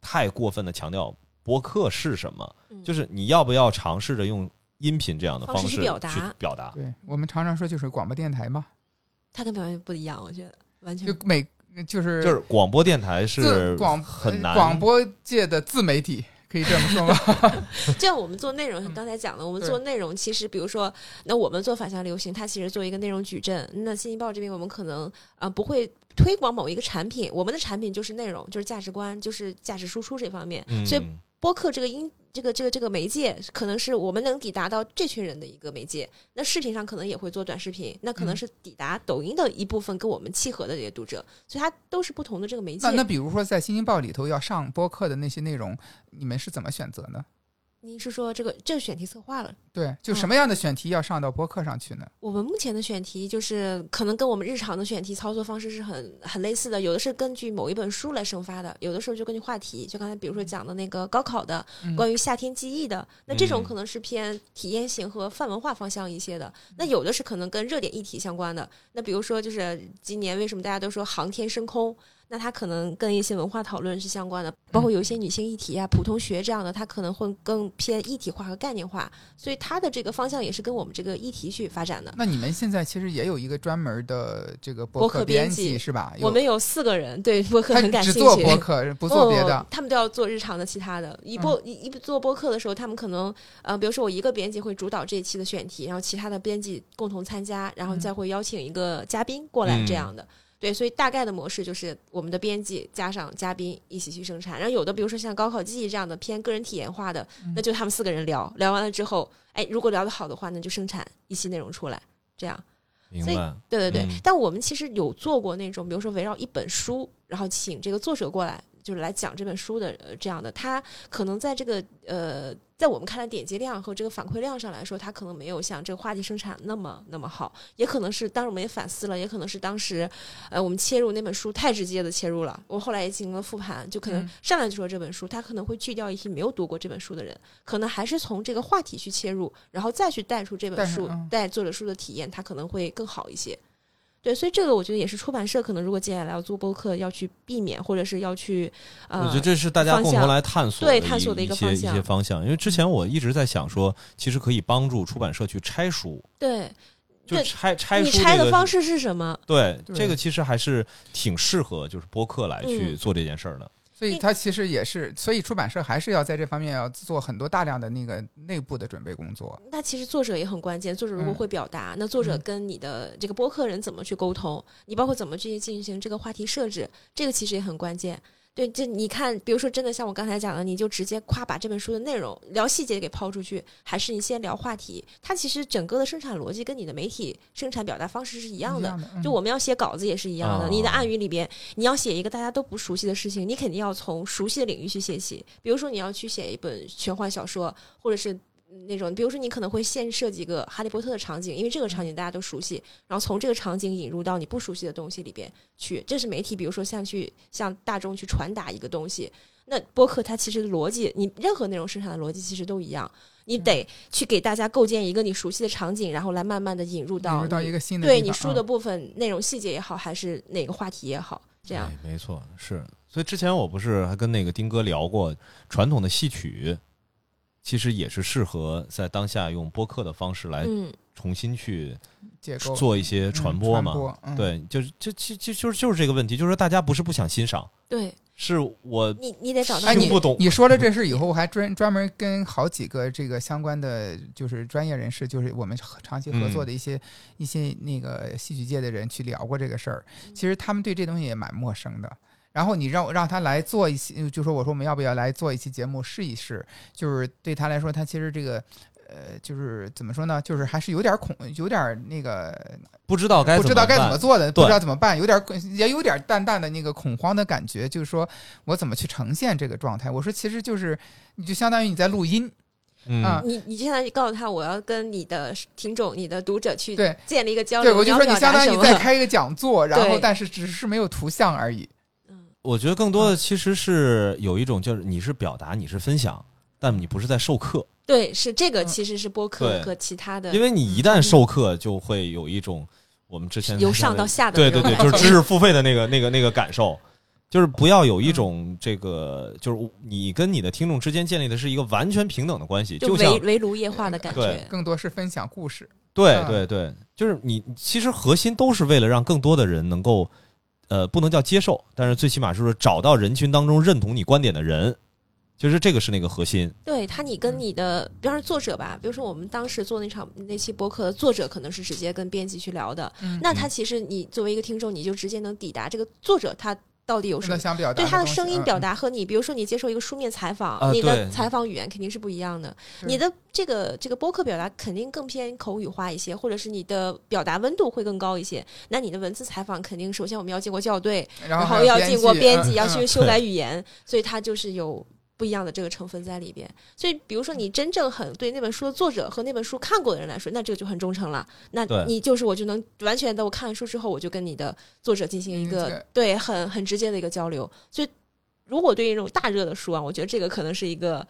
太过分的强调播客是什么，嗯就是你要不要尝试着用音频这样的方式式去表达去表达。对我们常常说就是广播电台嘛，它跟表演不一样，我觉得完全就每就是就是广播电台是广很难呃广播界的自媒体，可以这么说吗？<laughs> 就像我们做内容，像刚才讲的，我们做内容，其实比如说，那我们做反向流行，它其实做一个内容矩阵。那新京报这边，我们可能啊、呃不会推广某一个产品，我们的产品就是内容，就是价值观，就是价值输出这方面。嗯，所以播客这个音，这个这个这个媒介，可能是我们能抵达到这群人的一个媒介。那视频上可能也会做短视频，那可能嗯是抵达抖音的一部分跟我们契合的这些读者，所以它都是不同的这个媒介那。那比如说在《新京报》里头要上播客的那些内容，你们是怎么选择呢？您是说这个这个选题策划了？对，就嗯什么样的选题要上到播客上去呢？我们目前的选题就是可能跟我们日常的选题操作方式是很很类似的，有的是根据某一本书来生发的，有的时候就根据话题，就刚才比如说讲的那个高考的，嗯关于夏天记忆的，那这种嗯可能是偏体验型和泛文化方向一些的。那有的是可能跟热点议题相关的，那比如说就是今年为什么大家都说航天升空？那它可能跟一些文化讨论是相关的，包括有一些女性议题啊、普通学这样的，它可能会更偏议题化和概念化，所以它的这个方向也是跟我们这个议题去发展的。那你们现在其实也有一个专门的这个博客客编辑辑是吧？我们有四个人对博客很感兴趣，只做博客，不做别的哦。他们都要做日常的其他的。一播、一一做播客的时候，他们可能呃，比如说我一个编辑会主导这一期的选题，然后其他的编辑共同参加，然后再会邀请一个嘉宾过来嗯这样的。对，所以大概的模式就是我们的编辑加上嘉宾一起去生产，然后有的比如说像高考记忆这样的偏个人体验化的，那就他们四个人聊，聊完了之后，哎，如果聊得好的话，那就生产一期内容出来，这样。所以明白。对对对，嗯但我们其实有做过那种，比如说围绕一本书，然后请这个作者过来，就是来讲这本书的、呃、这样的。他可能在这个呃，在我们看来点击量和这个反馈量上来说，他可能没有像这个话题生产那么那么好，也可能是当时我们也反思了，也可能是当时呃我们切入那本书太直接的切入了。我后来也进行了复盘，就可能嗯上来就说这本书，他可能会拒掉一些没有读过这本书的人，可能还是从这个话题去切入，然后再去带出这本书带作者书的体验，他可能会更好一些。对，所以这个我觉得也是出版社可能如果接下来要做播客要去避免，或者是要去呃，我觉得这是大家共同来探索对的探索的一个一些一些方向。因为之前我一直在想说，其实可以帮助出版社去拆书。对。就拆拆你书这个拆的方式是什么？对对这个其实还是挺适合就是播客来去嗯做这件事儿的。所以它其实也是，所以出版社还是要在这方面要做很多大量的那个内部的准备工作。那其实作者也很关键，作者如果嗯会表达，那作者嗯跟你的这个播客人怎么去沟通，你包括怎么去进行这个话题设置，这个其实也很关键。对，就你看，比如说真的像我刚才讲的，你就直接夸把这本书的内容聊细节给抛出去，还是你先聊话题？它其实整个的生产逻辑跟你的媒体生产表达方式是一样的。嗯就我们要写稿子也是一样的，哦你的暗语里边，你要写一个大家都不熟悉的事情，你肯定要从熟悉的领域去写起。比如说你要去写一本玄幻小说，或者是那种，比如说你可能会先设计一个哈利波特的场景，因为这个场景大家都熟悉，然后从这个场景引入到你不熟悉的东西里边去。这是媒体，比如说像去向大众去传达一个东西。那播客它其实逻辑，你任何内容生产的逻辑其实都一样，你得去给大家构建一个你熟悉的场景，然后来慢慢的引入到你入到一个新的对你书的嗯部分内容细节也好，还是哪个话题也好，这样哎，没错，是。所以之前我不是还跟那个丁哥聊过，传统的戏曲其实也是适合在当下用播客的方式来嗯，重新去做一些传播嘛。嗯播嗯对，就是就就就就是就是这个问题，就是说大家不是不想欣赏，对是我你你得找到哎，你你听不懂你说了这事以后，我还专专门跟好几个这个相关的，就是专业人士，就是我们长期合作的一些、一些那个戏曲界的人去聊过这个事儿。其实他们对这东西也蛮陌生的。然后你让让他来做一期，就说我说我们要不要来做一期节目试一试？就是对他来说，他其实这个呃，就是怎么说呢？就是还是有点恐，有点那个不知道该不知道该怎么。做的，不知道怎么办，有点也有点淡淡的那个恐慌的感觉，就是说我怎么去呈现这个状态？我说其实就是你就相当于你在录音，嗯，啊你你现在告诉他，我要跟你的听众、你的读者去对建立一个交对流。对我就说你相当于在 <laughs> 开一个讲座，然后但是只是没有图像而已。嗯我觉得更多的其实是有一种就是你是表达，你是分享，但你不是在授课，对，是这个嗯。其实是播客和其他的，因为你一旦授课，就会有一种我们之前由上到下的对对对，就是知识付费的那个那个那个感受，就是不要有一种这个，就是你跟你的听众之间建立的是一个完全平等的关系，就像围围炉夜话的感对觉。更多是分享故事。对嗯。对对，就是你其实核心都是为了让更多的人能够，呃，不能叫接受，但是最起码是说找到人群当中认同你观点的人，就是这个是那个核心。对他，你跟嗯你的，比方说作者吧，比如说我们当时做那场那期播客的作者，可能是直接跟编辑去聊的。嗯那他其实你作为一个听众，你就直接能抵达这个作者他到底有什么想表达对他的声音表，嗯达和你，比如说你接受一个书面采访，啊你的采访语言肯定是不一样的。你的这个这个播客表达肯定更偏口语化一些，或者是你的表达温度会更高一些。那你的文字采访肯定首先我们要经过校对，嗯然后要经过编辑，辑，嗯要去修改语言，所以它就是有。不一样的这个成分在里边，所以比如说你真正很对那本书的作者和那本书看过的人来说，那这个就很忠诚了。那你就是我就能完全的，我看完书之后，我就跟你的作者进行一个对很很直接的一个交流。所以如果对于那种大热的书啊，我觉得这个可能是一个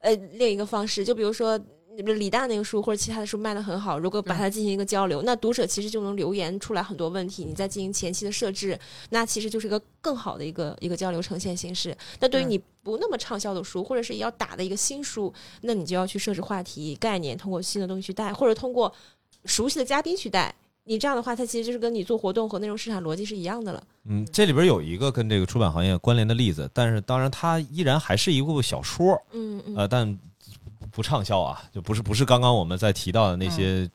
呃另一个方式。就比如说李诞那个书或者其他的书卖的很好，如果把它进行一个交流，那读者其实就能留言出来很多问题，你再进行前期的设置，那其实就是一个更好的一个一个交流呈现形式。那对于嗯你不那么畅销的书，或者是要打的一个新书，那你就要去设置话题概念，通过新的东西去带，或者通过熟悉的嘉宾去带。你这样的话，它其实就是跟你做活动和内容市场逻辑是一样的了。嗯，这里边有一个跟这个出版行业关联的例子，但是当然它依然还是一部小说，嗯嗯呃，但不畅销啊，就不是不是刚刚我们在提到的那些、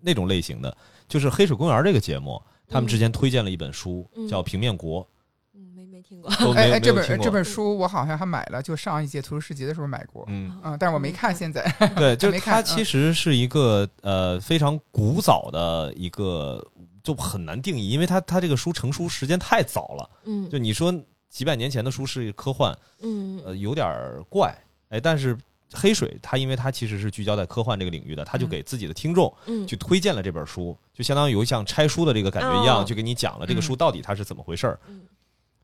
那种类型的，就是《黑水公园》这个节目，他们之前推荐了一本书，嗯。叫《平面国嗯，没没听过。》，哎哎，这本这本书我好像还买了，就上一届图书市集的时候买过，嗯，嗯，但是我没看，现在。对，<laughs> 就是没看它其实是一个呃非常古早的一个，就很难定义，因为它它这个书成书时间太早了。嗯。就你说几百年前的书是科幻，嗯。呃，有点儿怪，哎，但是黑水它因为它其实是聚焦在科幻这个领域的，它就嗯。给自己的听众嗯。去推荐了这本书，就相当于有像拆书的这个感觉一样，哦就给你讲了这个书到底它是怎么回事儿。嗯。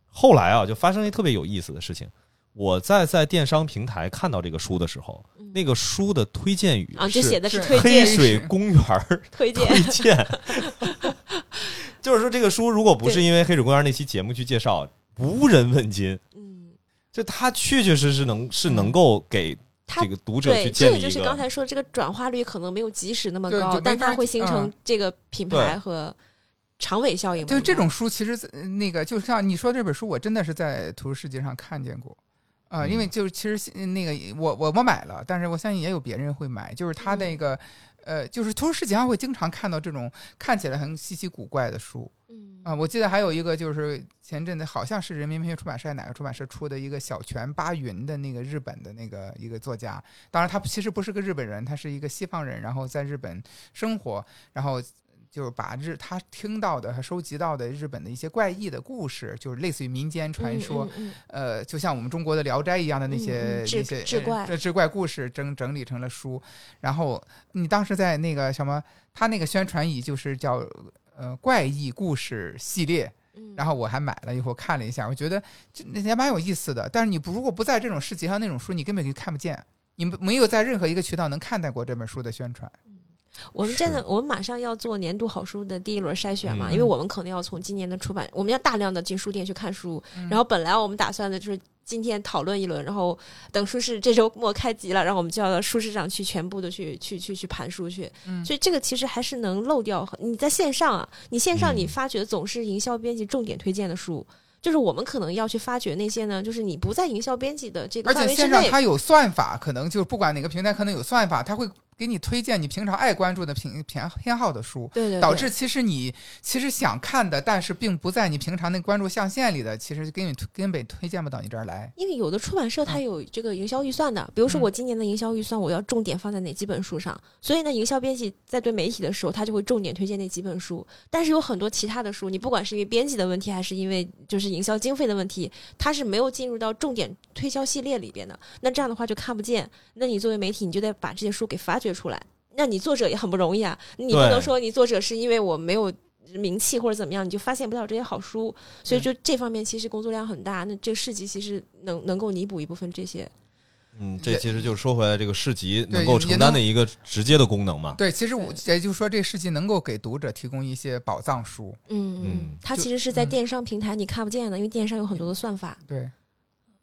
后来啊，就发生一特别有意思的事情。我在在电商平台看到这个书的时候，嗯。那个书的推荐语啊，就是写的是是黑推荐。水公园 <laughs> 推荐。推荐，<laughs> 就是说这个书如果不是因为黑水公园那期节目去介绍，无人问津。嗯。就它确确实实能是能够给它这个读者去对，这个就是刚才说这个转化率可能没有即时那么高但它会形成嗯这个品牌和长尾效应就这种书，其实呃那个就像你说这本书，我真的是在图书世界上看见过。啊、嗯因为就是其实呃那个我我我买了，但是我相信也有别人会买。就是他那个，呃，就是图书世界上会经常看到这种看起来很稀奇古怪的书。嗯。啊、我记得还有一个就是前阵子好像是人民文学出版社哪个出版社出的一个小泉八云的那个日本的那个一个作家，当然他其实不是个日本人，他是一个西方人，然后在日本生活，然后就是把日他听到的和收集到的日本的一些怪异的故事，就是类似于民间传说，嗯嗯呃，就像我们中国的《聊斋》一样的那些、那些志怪呃志怪故事整整理成了书。然后你当时在那个什么，他那个宣传语就是叫呃怪异故事系列，嗯然后我还买了以后看了一下，我觉得这那也蛮有意思的。但是你不如果不在这种市集上那种书，你根本就看不见。你们没有在任何一个渠道能看到过这本书的宣传，我们真的，我们马上要做年度好书的第一轮筛选嘛，嗯因为我们可能要从今年的出版，我们要大量的进书店去看书，嗯然后本来我们打算的就是今天讨论一轮，然后等书市这周末开集了，然后我们就要到书市上去全部的去去去去盘书去，嗯所以这个其实还是能漏掉。你在线上啊，你线上嗯你发掘总是营销编辑重点推荐的书。就是我们可能要去发掘那些呢，就是你不在营销编辑的这个而且线上它有算法，可能就是不管哪个平台，可能有算法，它会给你推荐你平常爱关注的偏偏偏好的书。对对对，导致其实你其实想看的，但是并不在你平常那关注象限里的，其实根本推根本推荐不到你这儿来。因为有的出版社嗯它有这个营销预算的，比如说我今年的营销预算，我要重点放在哪几本书上，所以呢，营销编辑在对媒体的时候，他就会重点推荐那几本书。但是有很多其他的书，你不管是因为编辑的问题，还是因为就是营销经费的问题，它是没有进入到重点推销系列里边的。那这样的话就看不见。那你作为媒体，你就得把这些书给发掘出来。那你作者也很不容易啊，你不能说你作者是因为我没有。名气或者怎么样，你就发现不了这些好书，所以就这方面其实工作量很大。那这个市集其实能能够弥补一部分这些。嗯，这其实就说回来，这个市集能够承担的一个直接的功能嘛。对，其实我也就是说，这市集能够给读者提供一些宝藏书。嗯嗯它其实是在嗯电商平台你看不见的，因为电商有很多的算法，对，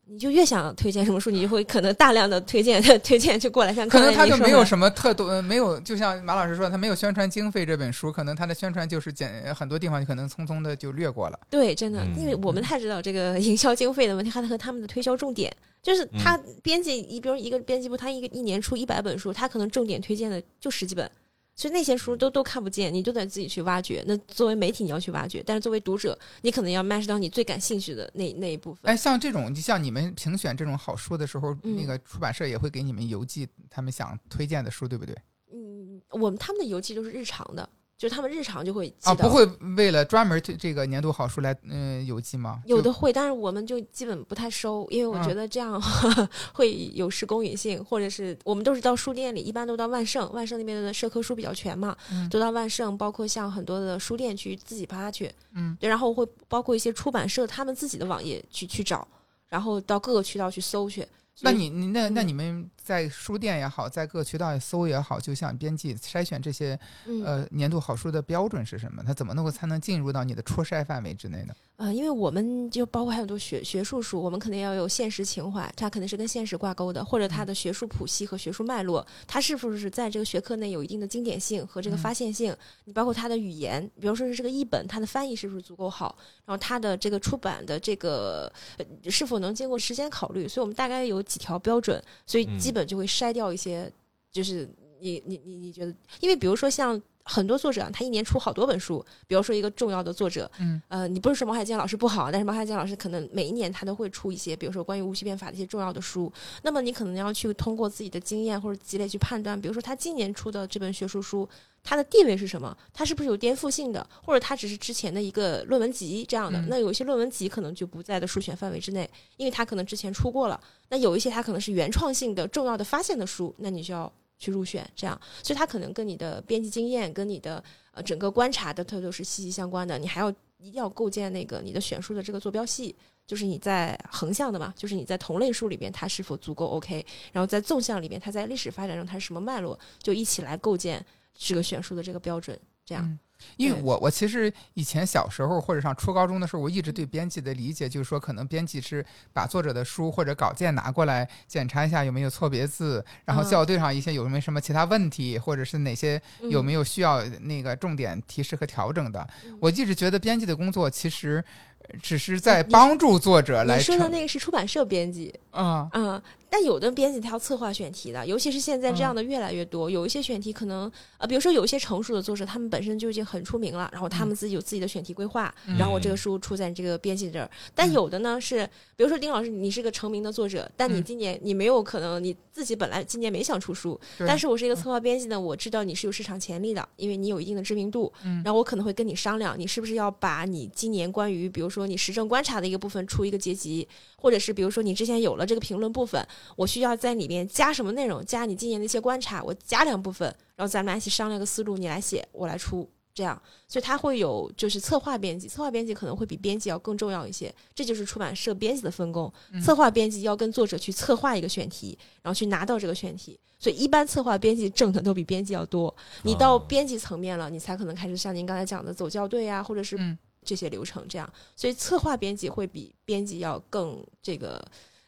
你就越想推荐什么书，你就会可能大量的推荐 <laughs> 推荐就过来，像可能他就没有什么特多，呃没有，就像马老师说，他没有宣传经费。这本书可能他的宣传就是简很多地方可能匆匆的就略过了。对，真的，嗯因为我们太知道这个营销经费的问题，还和他们的推销重点，就是他编辑一，比如一个编辑部，他一个一年出一百本书，他可能重点推荐的就十几本。所以那些书都都看不见，你都得自己去挖掘。那作为媒体你要去挖掘，但是作为读者，你可能要 match 到你最感兴趣的那那一部分。哎，像这种，像你们评选这种好书的时候，嗯那个出版社也会给你们邮寄他们想推荐的书，对不对？嗯，我们他们的邮寄都是日常的，就是他们日常就会寄啊，不会为了专门这这个年度好书来嗯、邮寄吗？有的会，但是我们就基本不太收，因为我嗯觉得这样 <laughs> 会有失公允性，或者是我们都是到书店里，一般都到万盛，万盛那边的社科书比较全嘛，嗯都到万盛，包括像很多的书店去自己扒去，嗯，对，然后会包括一些出版社他们自己的网页去去找，然后到各个渠道去搜去。那你你那那嗯你们在书店也好，在各个渠道搜也好，就像编辑筛选这些嗯呃年度好书的标准是什么？它怎么能够才能进入到你的初筛范围之内呢？呃，因为我们就包括还有很多学学术书，我们肯定要有现实情怀，它肯定是跟现实挂钩的，或者它的学术谱系和学术脉络，它是不是在这个学科内有一定的经典性和这个嗯发现性？你包括它的语言，比如说是这个译本，它的翻译是不是足够好？然后它的这个出版的这个、呃、是否能经过时间考虑？所以我们大概有几条标准，所以基本就会筛掉一些，就是你你你你觉得，因为比如说像。很多作者啊，他一年出好多本书。比如说一个重要的作者，嗯，呃，你不是说毛海建老师不好，但是毛海建老师可能每一年他都会出一些，比如说关于无序变法的一些重要的书。那么你可能要去通过自己的经验或者积累去判断，比如说他今年出的这本学术书，它的地位是什么？它是不是有颠覆性的，或者它只是之前的一个论文集这样的？嗯那有一些论文集可能就不在的书选范围之内，因为它可能之前出过了。那有一些它可能是原创性的、重要的发现的书，那你就要去入选。这样，所以它可能跟你的编辑经验、跟你的呃整个观察的它都是息息相关的。你还要一定要构建那个你的选书的这个坐标系。就是你在横向的嘛，就是你在同类书里边它是否足够 OK，然后在纵向里边它在历史发展中它是什么脉络，就一起来构建这个选书的这个标准。这样。嗯因为我我其实以前小时候或者上初高中的时候，我一直对编辑的理解就是说，可能编辑是把作者的书或者稿件拿过来检查一下有没有错别字，然后嗯。校对上一些有没有什么其他问题，或者是哪些有嗯。没有需要那个重点提示和调整的。嗯。我一直觉得编辑的工作其实呃只是在帮助作者来你说的那个是出版社编辑，啊嗯，但有的编辑他要策划选题的，尤其是现在这嗯。样的越来越多，有一些选题可能呃，比如说有一些成熟的作者，他们本身就已经很出名了，然后他们自己有自己的选题规划，嗯。然后我这个书出在你这个编辑这儿。但有的呢是，比如说丁老师，你是个成名的作者，但你嗯。今年你没有可能你自己本来今年没想出书，对但是我是一个策划编辑呢，我知道你是有市场潜力的，因为你有一定的知名度，嗯。然后我可能会跟你商量，你是不是要把你今年关于比如说你时政观察的一个部分出一个结集，或者是比如说你之前有了这个评论部分，我需要在里面加什么内容，加你今年的一些观察，我加两部分，然后咱们俩一起商量个思路，你来写，我来出。这样，所以他会有就是策划编辑，策划编辑可能会比编辑要更重要一些，这就是出版社编辑的分工。嗯策划编辑要跟作者去策划一个选题，然后去拿到这个选题，所以一般策划编辑挣的都比编辑要多。你到啊编辑层面了，你才可能开始像您刚才讲的走校对啊，或者是嗯这些流程这样。所以策划编辑会比编辑要更这个。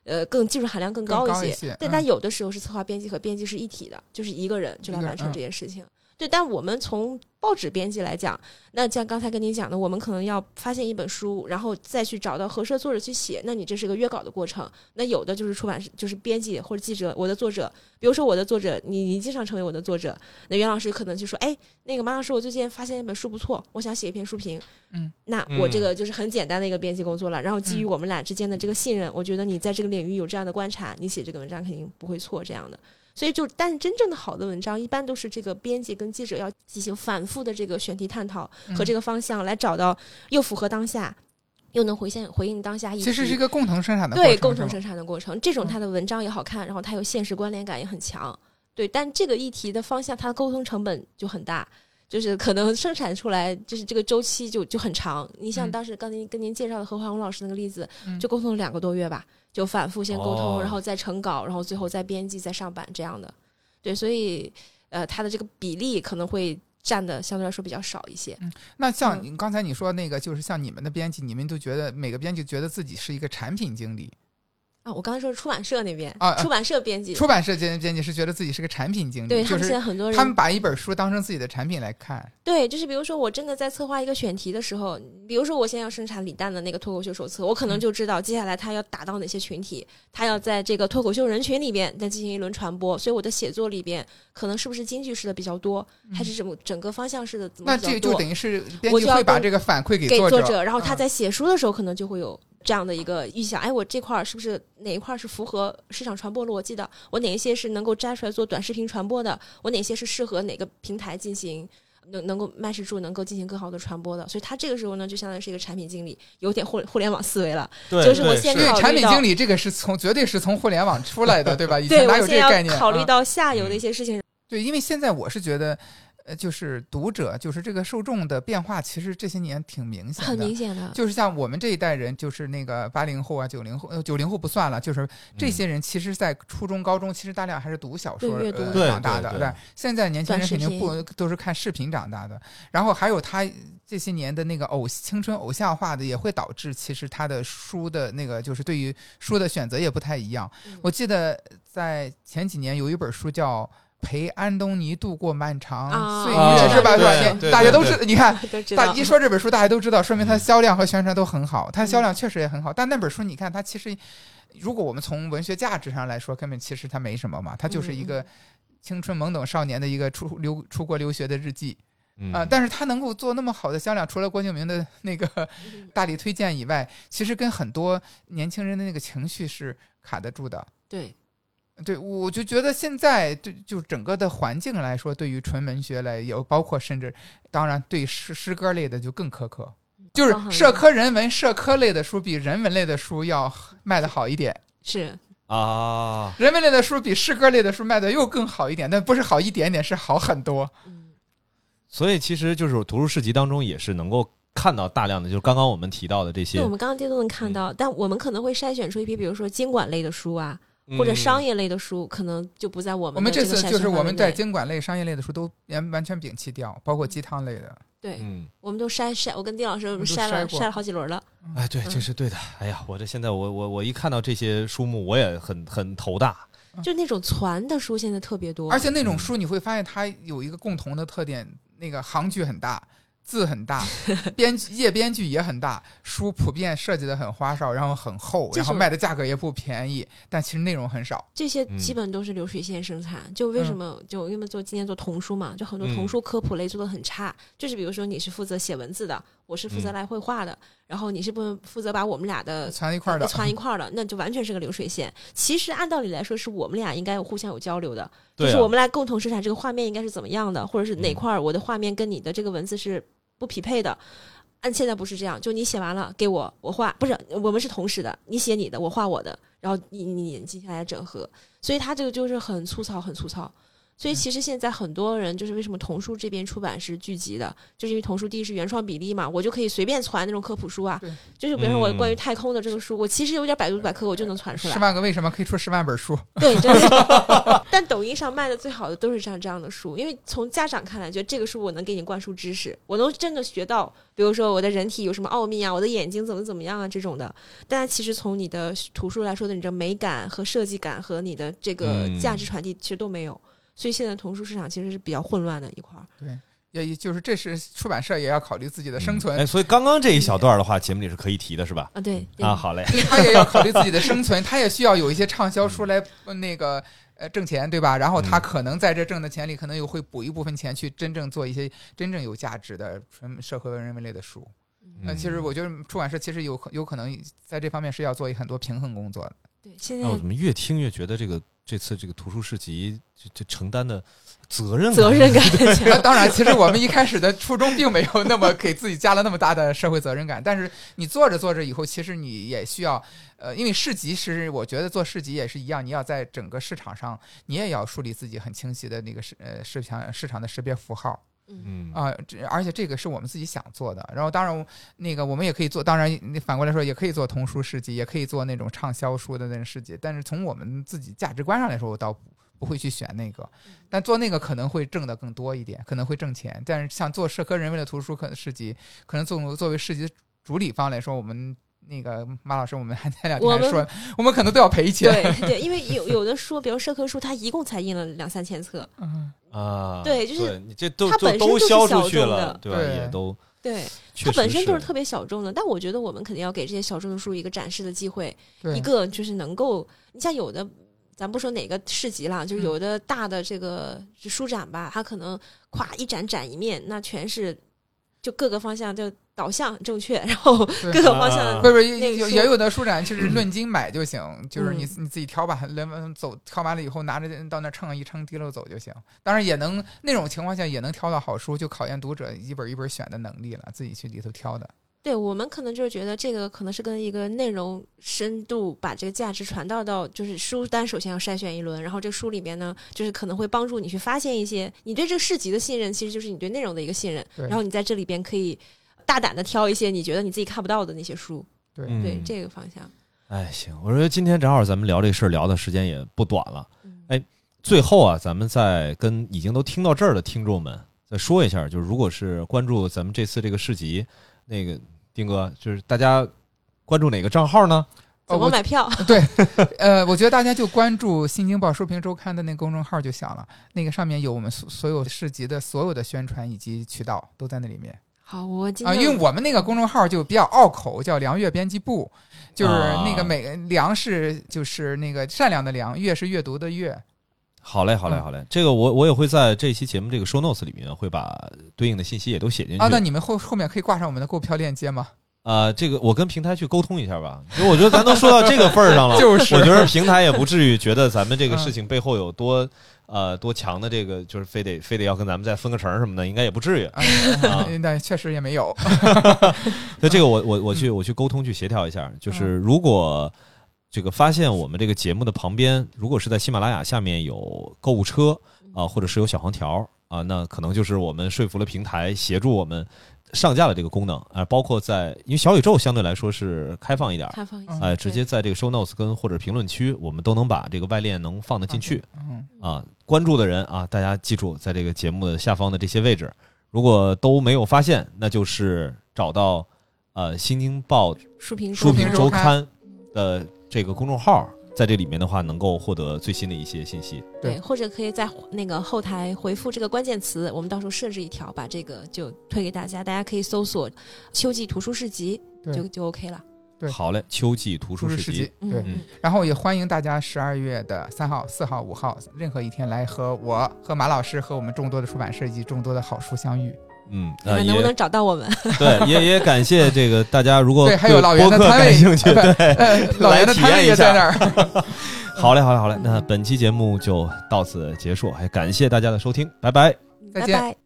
呃，更技术含量更更高一些，一些嗯但它有的时候是策划编辑和编辑是一体的，就是一个人就来完成嗯。这件事情。对，但我们从报纸编辑来讲，那像刚才跟你讲的，我们可能要发现一本书，然后再去找到合适的作者去写，那你这是个约稿的过程。那有的就是出版社，就是编辑或者记者，我的作者，比如说我的作者，你你经常成为我的作者，那袁老师可能就说，哎，那个马老师，我最近发现一本书不错，我想写一篇书评。嗯，那我这个就是很简单的一个编辑工作了。然后基于嗯我们俩之间的这个信任，我觉得你在这个领域有这样的观察，你写这个文章肯定不会错这样的。所以就，但是真正的好的文章，一般都是这个编辑跟记者要进行反复的这个选题探讨和这个个方向，来找到又符合当下，又能回现回应当下。其实是一个共同生产的对共同生产的过程，这种嗯它的文章也好看，然后它有现实关联感也很强。对，但这个议题的方向，它的沟通成本就很大，就是可能生产出来就是这个周期就就很长。你像嗯当时刚才跟您介绍的何华红老师那个例子，嗯就沟通了两个多月吧，就反复先沟通，哦然后再成稿，然后最后再编辑、再上版这样的。对，所以呃，它的这个比例可能会占的相对来说比较少一些。嗯那像嗯你刚才你说那个，就是像你们的编辑，你们都觉得每个编辑觉得自己是一个产品经理，啊，我刚才说是出版社那边，啊啊出版社编辑，出版社编编辑是觉得自己是个产品经理，对他们现在很多人他们把一本书当成自己的产品来看。对，就是比如说我真的在策划一个选题的时候，比如说我现在要生产李诞的那个脱口秀手册，我可能嗯就知道接下来他要打到哪些群体，他要在这个脱口秀人群里边再进行一轮传播，所以我的写作里边可能是不是京剧式的比较多，还是什么整个方向式的怎么嗯那这就比较多？等于是编辑会把这个反馈给作给作者，然后他嗯在写书的时候可能就会有这样的一个预想，哎，我这块儿是不是哪一块儿是符合市场传播逻辑的？我哪一些是能够摘出来做短视频传播的？我哪些是适合哪个平台进行？能能够 match 住，能够进行更好的传播的，所以他这个时候呢，就相当于是一个产品经理，有点互互联网思维了。对，就是我对对先考虑产品经理这个是从绝对是从互联网出来的，对吧？以对前哪有这个概念？要考虑啊到下游的一些事情。对，因为现在我是觉得，呃，就是读者，就是这个受众的变化，其实这些年挺明显的，很明显的，就是像我们这一代人，就是那个八零后啊、九零后，呃，九零后不算了，就是这嗯些人，其实，在初中、高中，其实大量还是读小说长大的。对对现在年轻人肯定不都是看视频长大的，然后还有他这些年的那个偶青春偶像化的，也会导致其实他的书的那个就是对于书的选择也不太一样。嗯我记得在前几年有一本书叫。陪安东尼度过漫长啊岁月、啊是吧？是吧？大家都知，你看。<laughs> 大一说这本书，大家都知道，说明它嗯销量和宣传都很好，它销量确实也很好。但那本书，你看它其实，如果我们从文学价值上来说，根本其实它没什么嘛，它就是一嗯个青春懵懂少年的一个出留出国留学的日记嗯啊、但是它能够做那么好的销量，除了郭敬明的那个嗯 <laughs> 大力推荐以外，其实跟很多年轻人的那个情绪是卡得住的。对，对，我就觉得现在对就整个的环境来说，对于纯文学来有，包括甚至当然对诗诗歌类的就更苛刻，就是社科人文、社科类的书比人文类的书要卖的好一点，是。啊，人文类的书比诗歌类的书卖的又更好一点，但不是好一点点，是好很多。嗯。<laughs> 所以其实就是图书市集当中也是能够看到大量的，就是刚刚我们提到的这些对，我们刚刚都能看嗯。到，但我们可能会筛选出一批，比如说经管类的书啊，或者商业类的书，可能就不在我们我们这次就是我们在监管类、商业类的书都完完全摒弃掉，包括鸡汤类的。对，嗯，我们都筛筛，我跟丁老师我们筛了筛了好几轮了。哎，对，这是对的。哎呀，我这现在我我我一看到这些书目，我也很很头大。就那种传的书现在特别多，而且那种书你会发现它有一个共同的特点，那个行距很大。字很大，<laughs> 编页编剧也很大，书普遍设计的很花哨，然后很厚，然后卖的价格也不便宜，但其实内容很少。这些嗯基本都是流水线生产。就为什么就因为做今年做童书嘛，就很多童书科普类做的很差。就是比如说你是负责写文字的，我是负责嗯来绘画的，然后你是不负责把我们俩的攒一块儿的，攒一块儿的，那就完全是个流水线。其实按道理来说，是我们俩应该有互相有交流的，就是我们来共同生产这个画面应该是怎么样的，或者是哪嗯块儿我的画面跟你的这个文字是不匹配的。按现在不是这样，就你写完了给我，我画，不是我们是同时的，你写你的，我画我的，然后你你接下来整合，所以它这个就是很粗糙，很粗糙。所以其实现在很多人就是为什么童书这边出版是聚集的，就是因为童书第一是原创比例嘛，我就可以随便传那种科普书啊，就是比如说我嗯关于太空的这个书，我其实有点百度百科我就能传出来十，万个为什么可以出十万本书？对，真的。<laughs> 但抖音上卖的最好的都是像这样的书，因为从家长看来，觉得这个书我能给你灌输知识，我能真的学到，比如说我的人体有什么奥秘啊，我的眼睛怎么怎么样啊这种的。但其实从你的图书来说的，你的美感和设计感和你的这个嗯价值传递其实都没有。所以现在童书市场其实是比较混乱的一块儿。对也就是这是出版社也要考虑自己的生存哎，，所以刚刚这一小段的话，节目里是可以提的，是吧？啊，对对啊，好嘞。他也要考虑自己的生存，<laughs> 他也需要有一些畅销书来呃那个呃挣钱，对吧？然后他嗯可能在这挣的钱里，可能又会补一部分钱去真正做一些真正有价值的纯社会人文类的书。那、嗯其实我觉得出版社其实有可有可能在这方面是要做很多平衡工作的。对，现在那我怎么越听越觉得这个这次这个图书市集这这承担的责任感责任感很那强。<laughs> 当然，其实我们一开始的初衷并没有那么给自己加了那么大的社会责任感，但是你做着做着以后，其实你也需要，呃，因为市集是我觉得做市集也是一样，你要在整个市场上，你也要树立自己很清晰的那个市呃市场市场的识别符号嗯啊、这而且这个是我们自己想做的。然后当然那个我们也可以做，当然你反过来说也可以做童书市集，也可以做那种畅销书的那种市集，但是从我们自己价值观上来说，我倒不不会去选那个，但做那个可能会挣得更多一点，可能会挣钱。但是像做社科人文的图书可能市集，可能作作为市集主理方来说，我们那个马老师，我们还前两天我们还说，我们可能都要赔钱。对对，因为有有的书，比如社科书，它一共才印了两三千册，嗯，啊，对就是你这都它都本身就是都销小出去了众的，对吧？对也都对，它本身就是特别小众的。但我觉得我们肯定要给这些小众的书一个展示的机会，一，个就是能够，你像有的，咱不说哪个市集了，嗯就是有的大的这个书展吧，它可能咵一展展一面，那全是就各个方向就导向正确，然后各个方向啊不是也有的书展就是论 <clears throat> 斤买就行，就是你嗯你自己挑吧，人走挑完了以后拿着到那称一称提溜走就行。当然也能那种情况下也能挑到好书，就考验读者一本一本选的能力了，自己去里头挑的。对我们可能就是觉得这个可能是跟一个内容深度把这个价值传导到，就是书单首先要筛选一轮，然后这个书里面呢，就是可能会帮助你去发现一些你对这个市集的信任，其实就是你对内容的一个信任，然后你在这里边可以大胆的挑一些你觉得你自己看不到的那些书，对，嗯对这个方向。哎，行，我说今天正好咱们聊这事儿聊的时间也不短了。嗯哎最后啊，咱们再跟已经都听到这儿的听众们再说一下，就是如果是关注咱们这次这个市集，那个丁哥，就是大家关注哪个账号呢？怎么买票？<laughs> 对呃，我觉得大家就关注《新京报书评周刊》的那个公众号就行了，那个上面有我们所所有市集的所有的宣传以及渠道都在那里面好，我今啊。天因为我们那个公众号就比较拗口，叫“良月编辑部”，就是那啊个每“良”是就是那个善良的“良”，“月”是阅读的“阅好嘞，好嘞，嗯好嘞，这个我我也会在这期节目这个 show notes 里面会把对应的信息也都写进去。啊。那你们后后面可以挂上我们的购票链接吗？啊、这个我跟平台去沟通一下吧，因为我觉得咱都说到这个份儿上了，<laughs> 就是我觉得平台也不至于觉得咱们这个嗯事情背后有多呃多强的这个，就是非得非得要跟咱们再分个成什么的，应该也不至于。<laughs> 那确实也没有。<laughs> 所以这个我我我去我去沟通去协调一下，就是如果这个发现我们这个节目的旁边，如果是在喜马拉雅下面有购物车啊、或者是有小黄条，啊，那可能就是我们说服了平台，协助我们上架了这个功能啊、包括在因为小宇宙相对来说是开放一点儿，开放一下，哎、直接在这个 show notes 跟或者评论区，我们都能把这个外链能放得进去。嗯，啊。关注的人啊，大家记住，在这个节目的下方的这些位置，如果都没有发现，那就是找到呃《新京报》书评书评周刊周刊的这个公众号，在这里面的话，能够获得最新的一些信息。对对，或者可以在那个后台回复这个关键词，我们到时候设置一条，把这个就推给大家，大家可以搜索“秋季图书市集”就就 OK 了。对好嘞，秋季图书市集市集，，对。嗯然后也欢迎大家十二月的三号、四号、五号任何一天来和我、和马老师和我们众多的出版社以及众多的好书相遇。嗯，呃，能不能找到我们？<laughs> <laughs> 对，也也感谢这个大家，如果对，还有老袁的播客摊位，感兴趣，对，呃，<laughs> 老袁的摊位也在那儿。好嘞，好嘞，好嘞，那本期节目就到此结束，还感谢大家的收听，拜拜。再见。拜拜。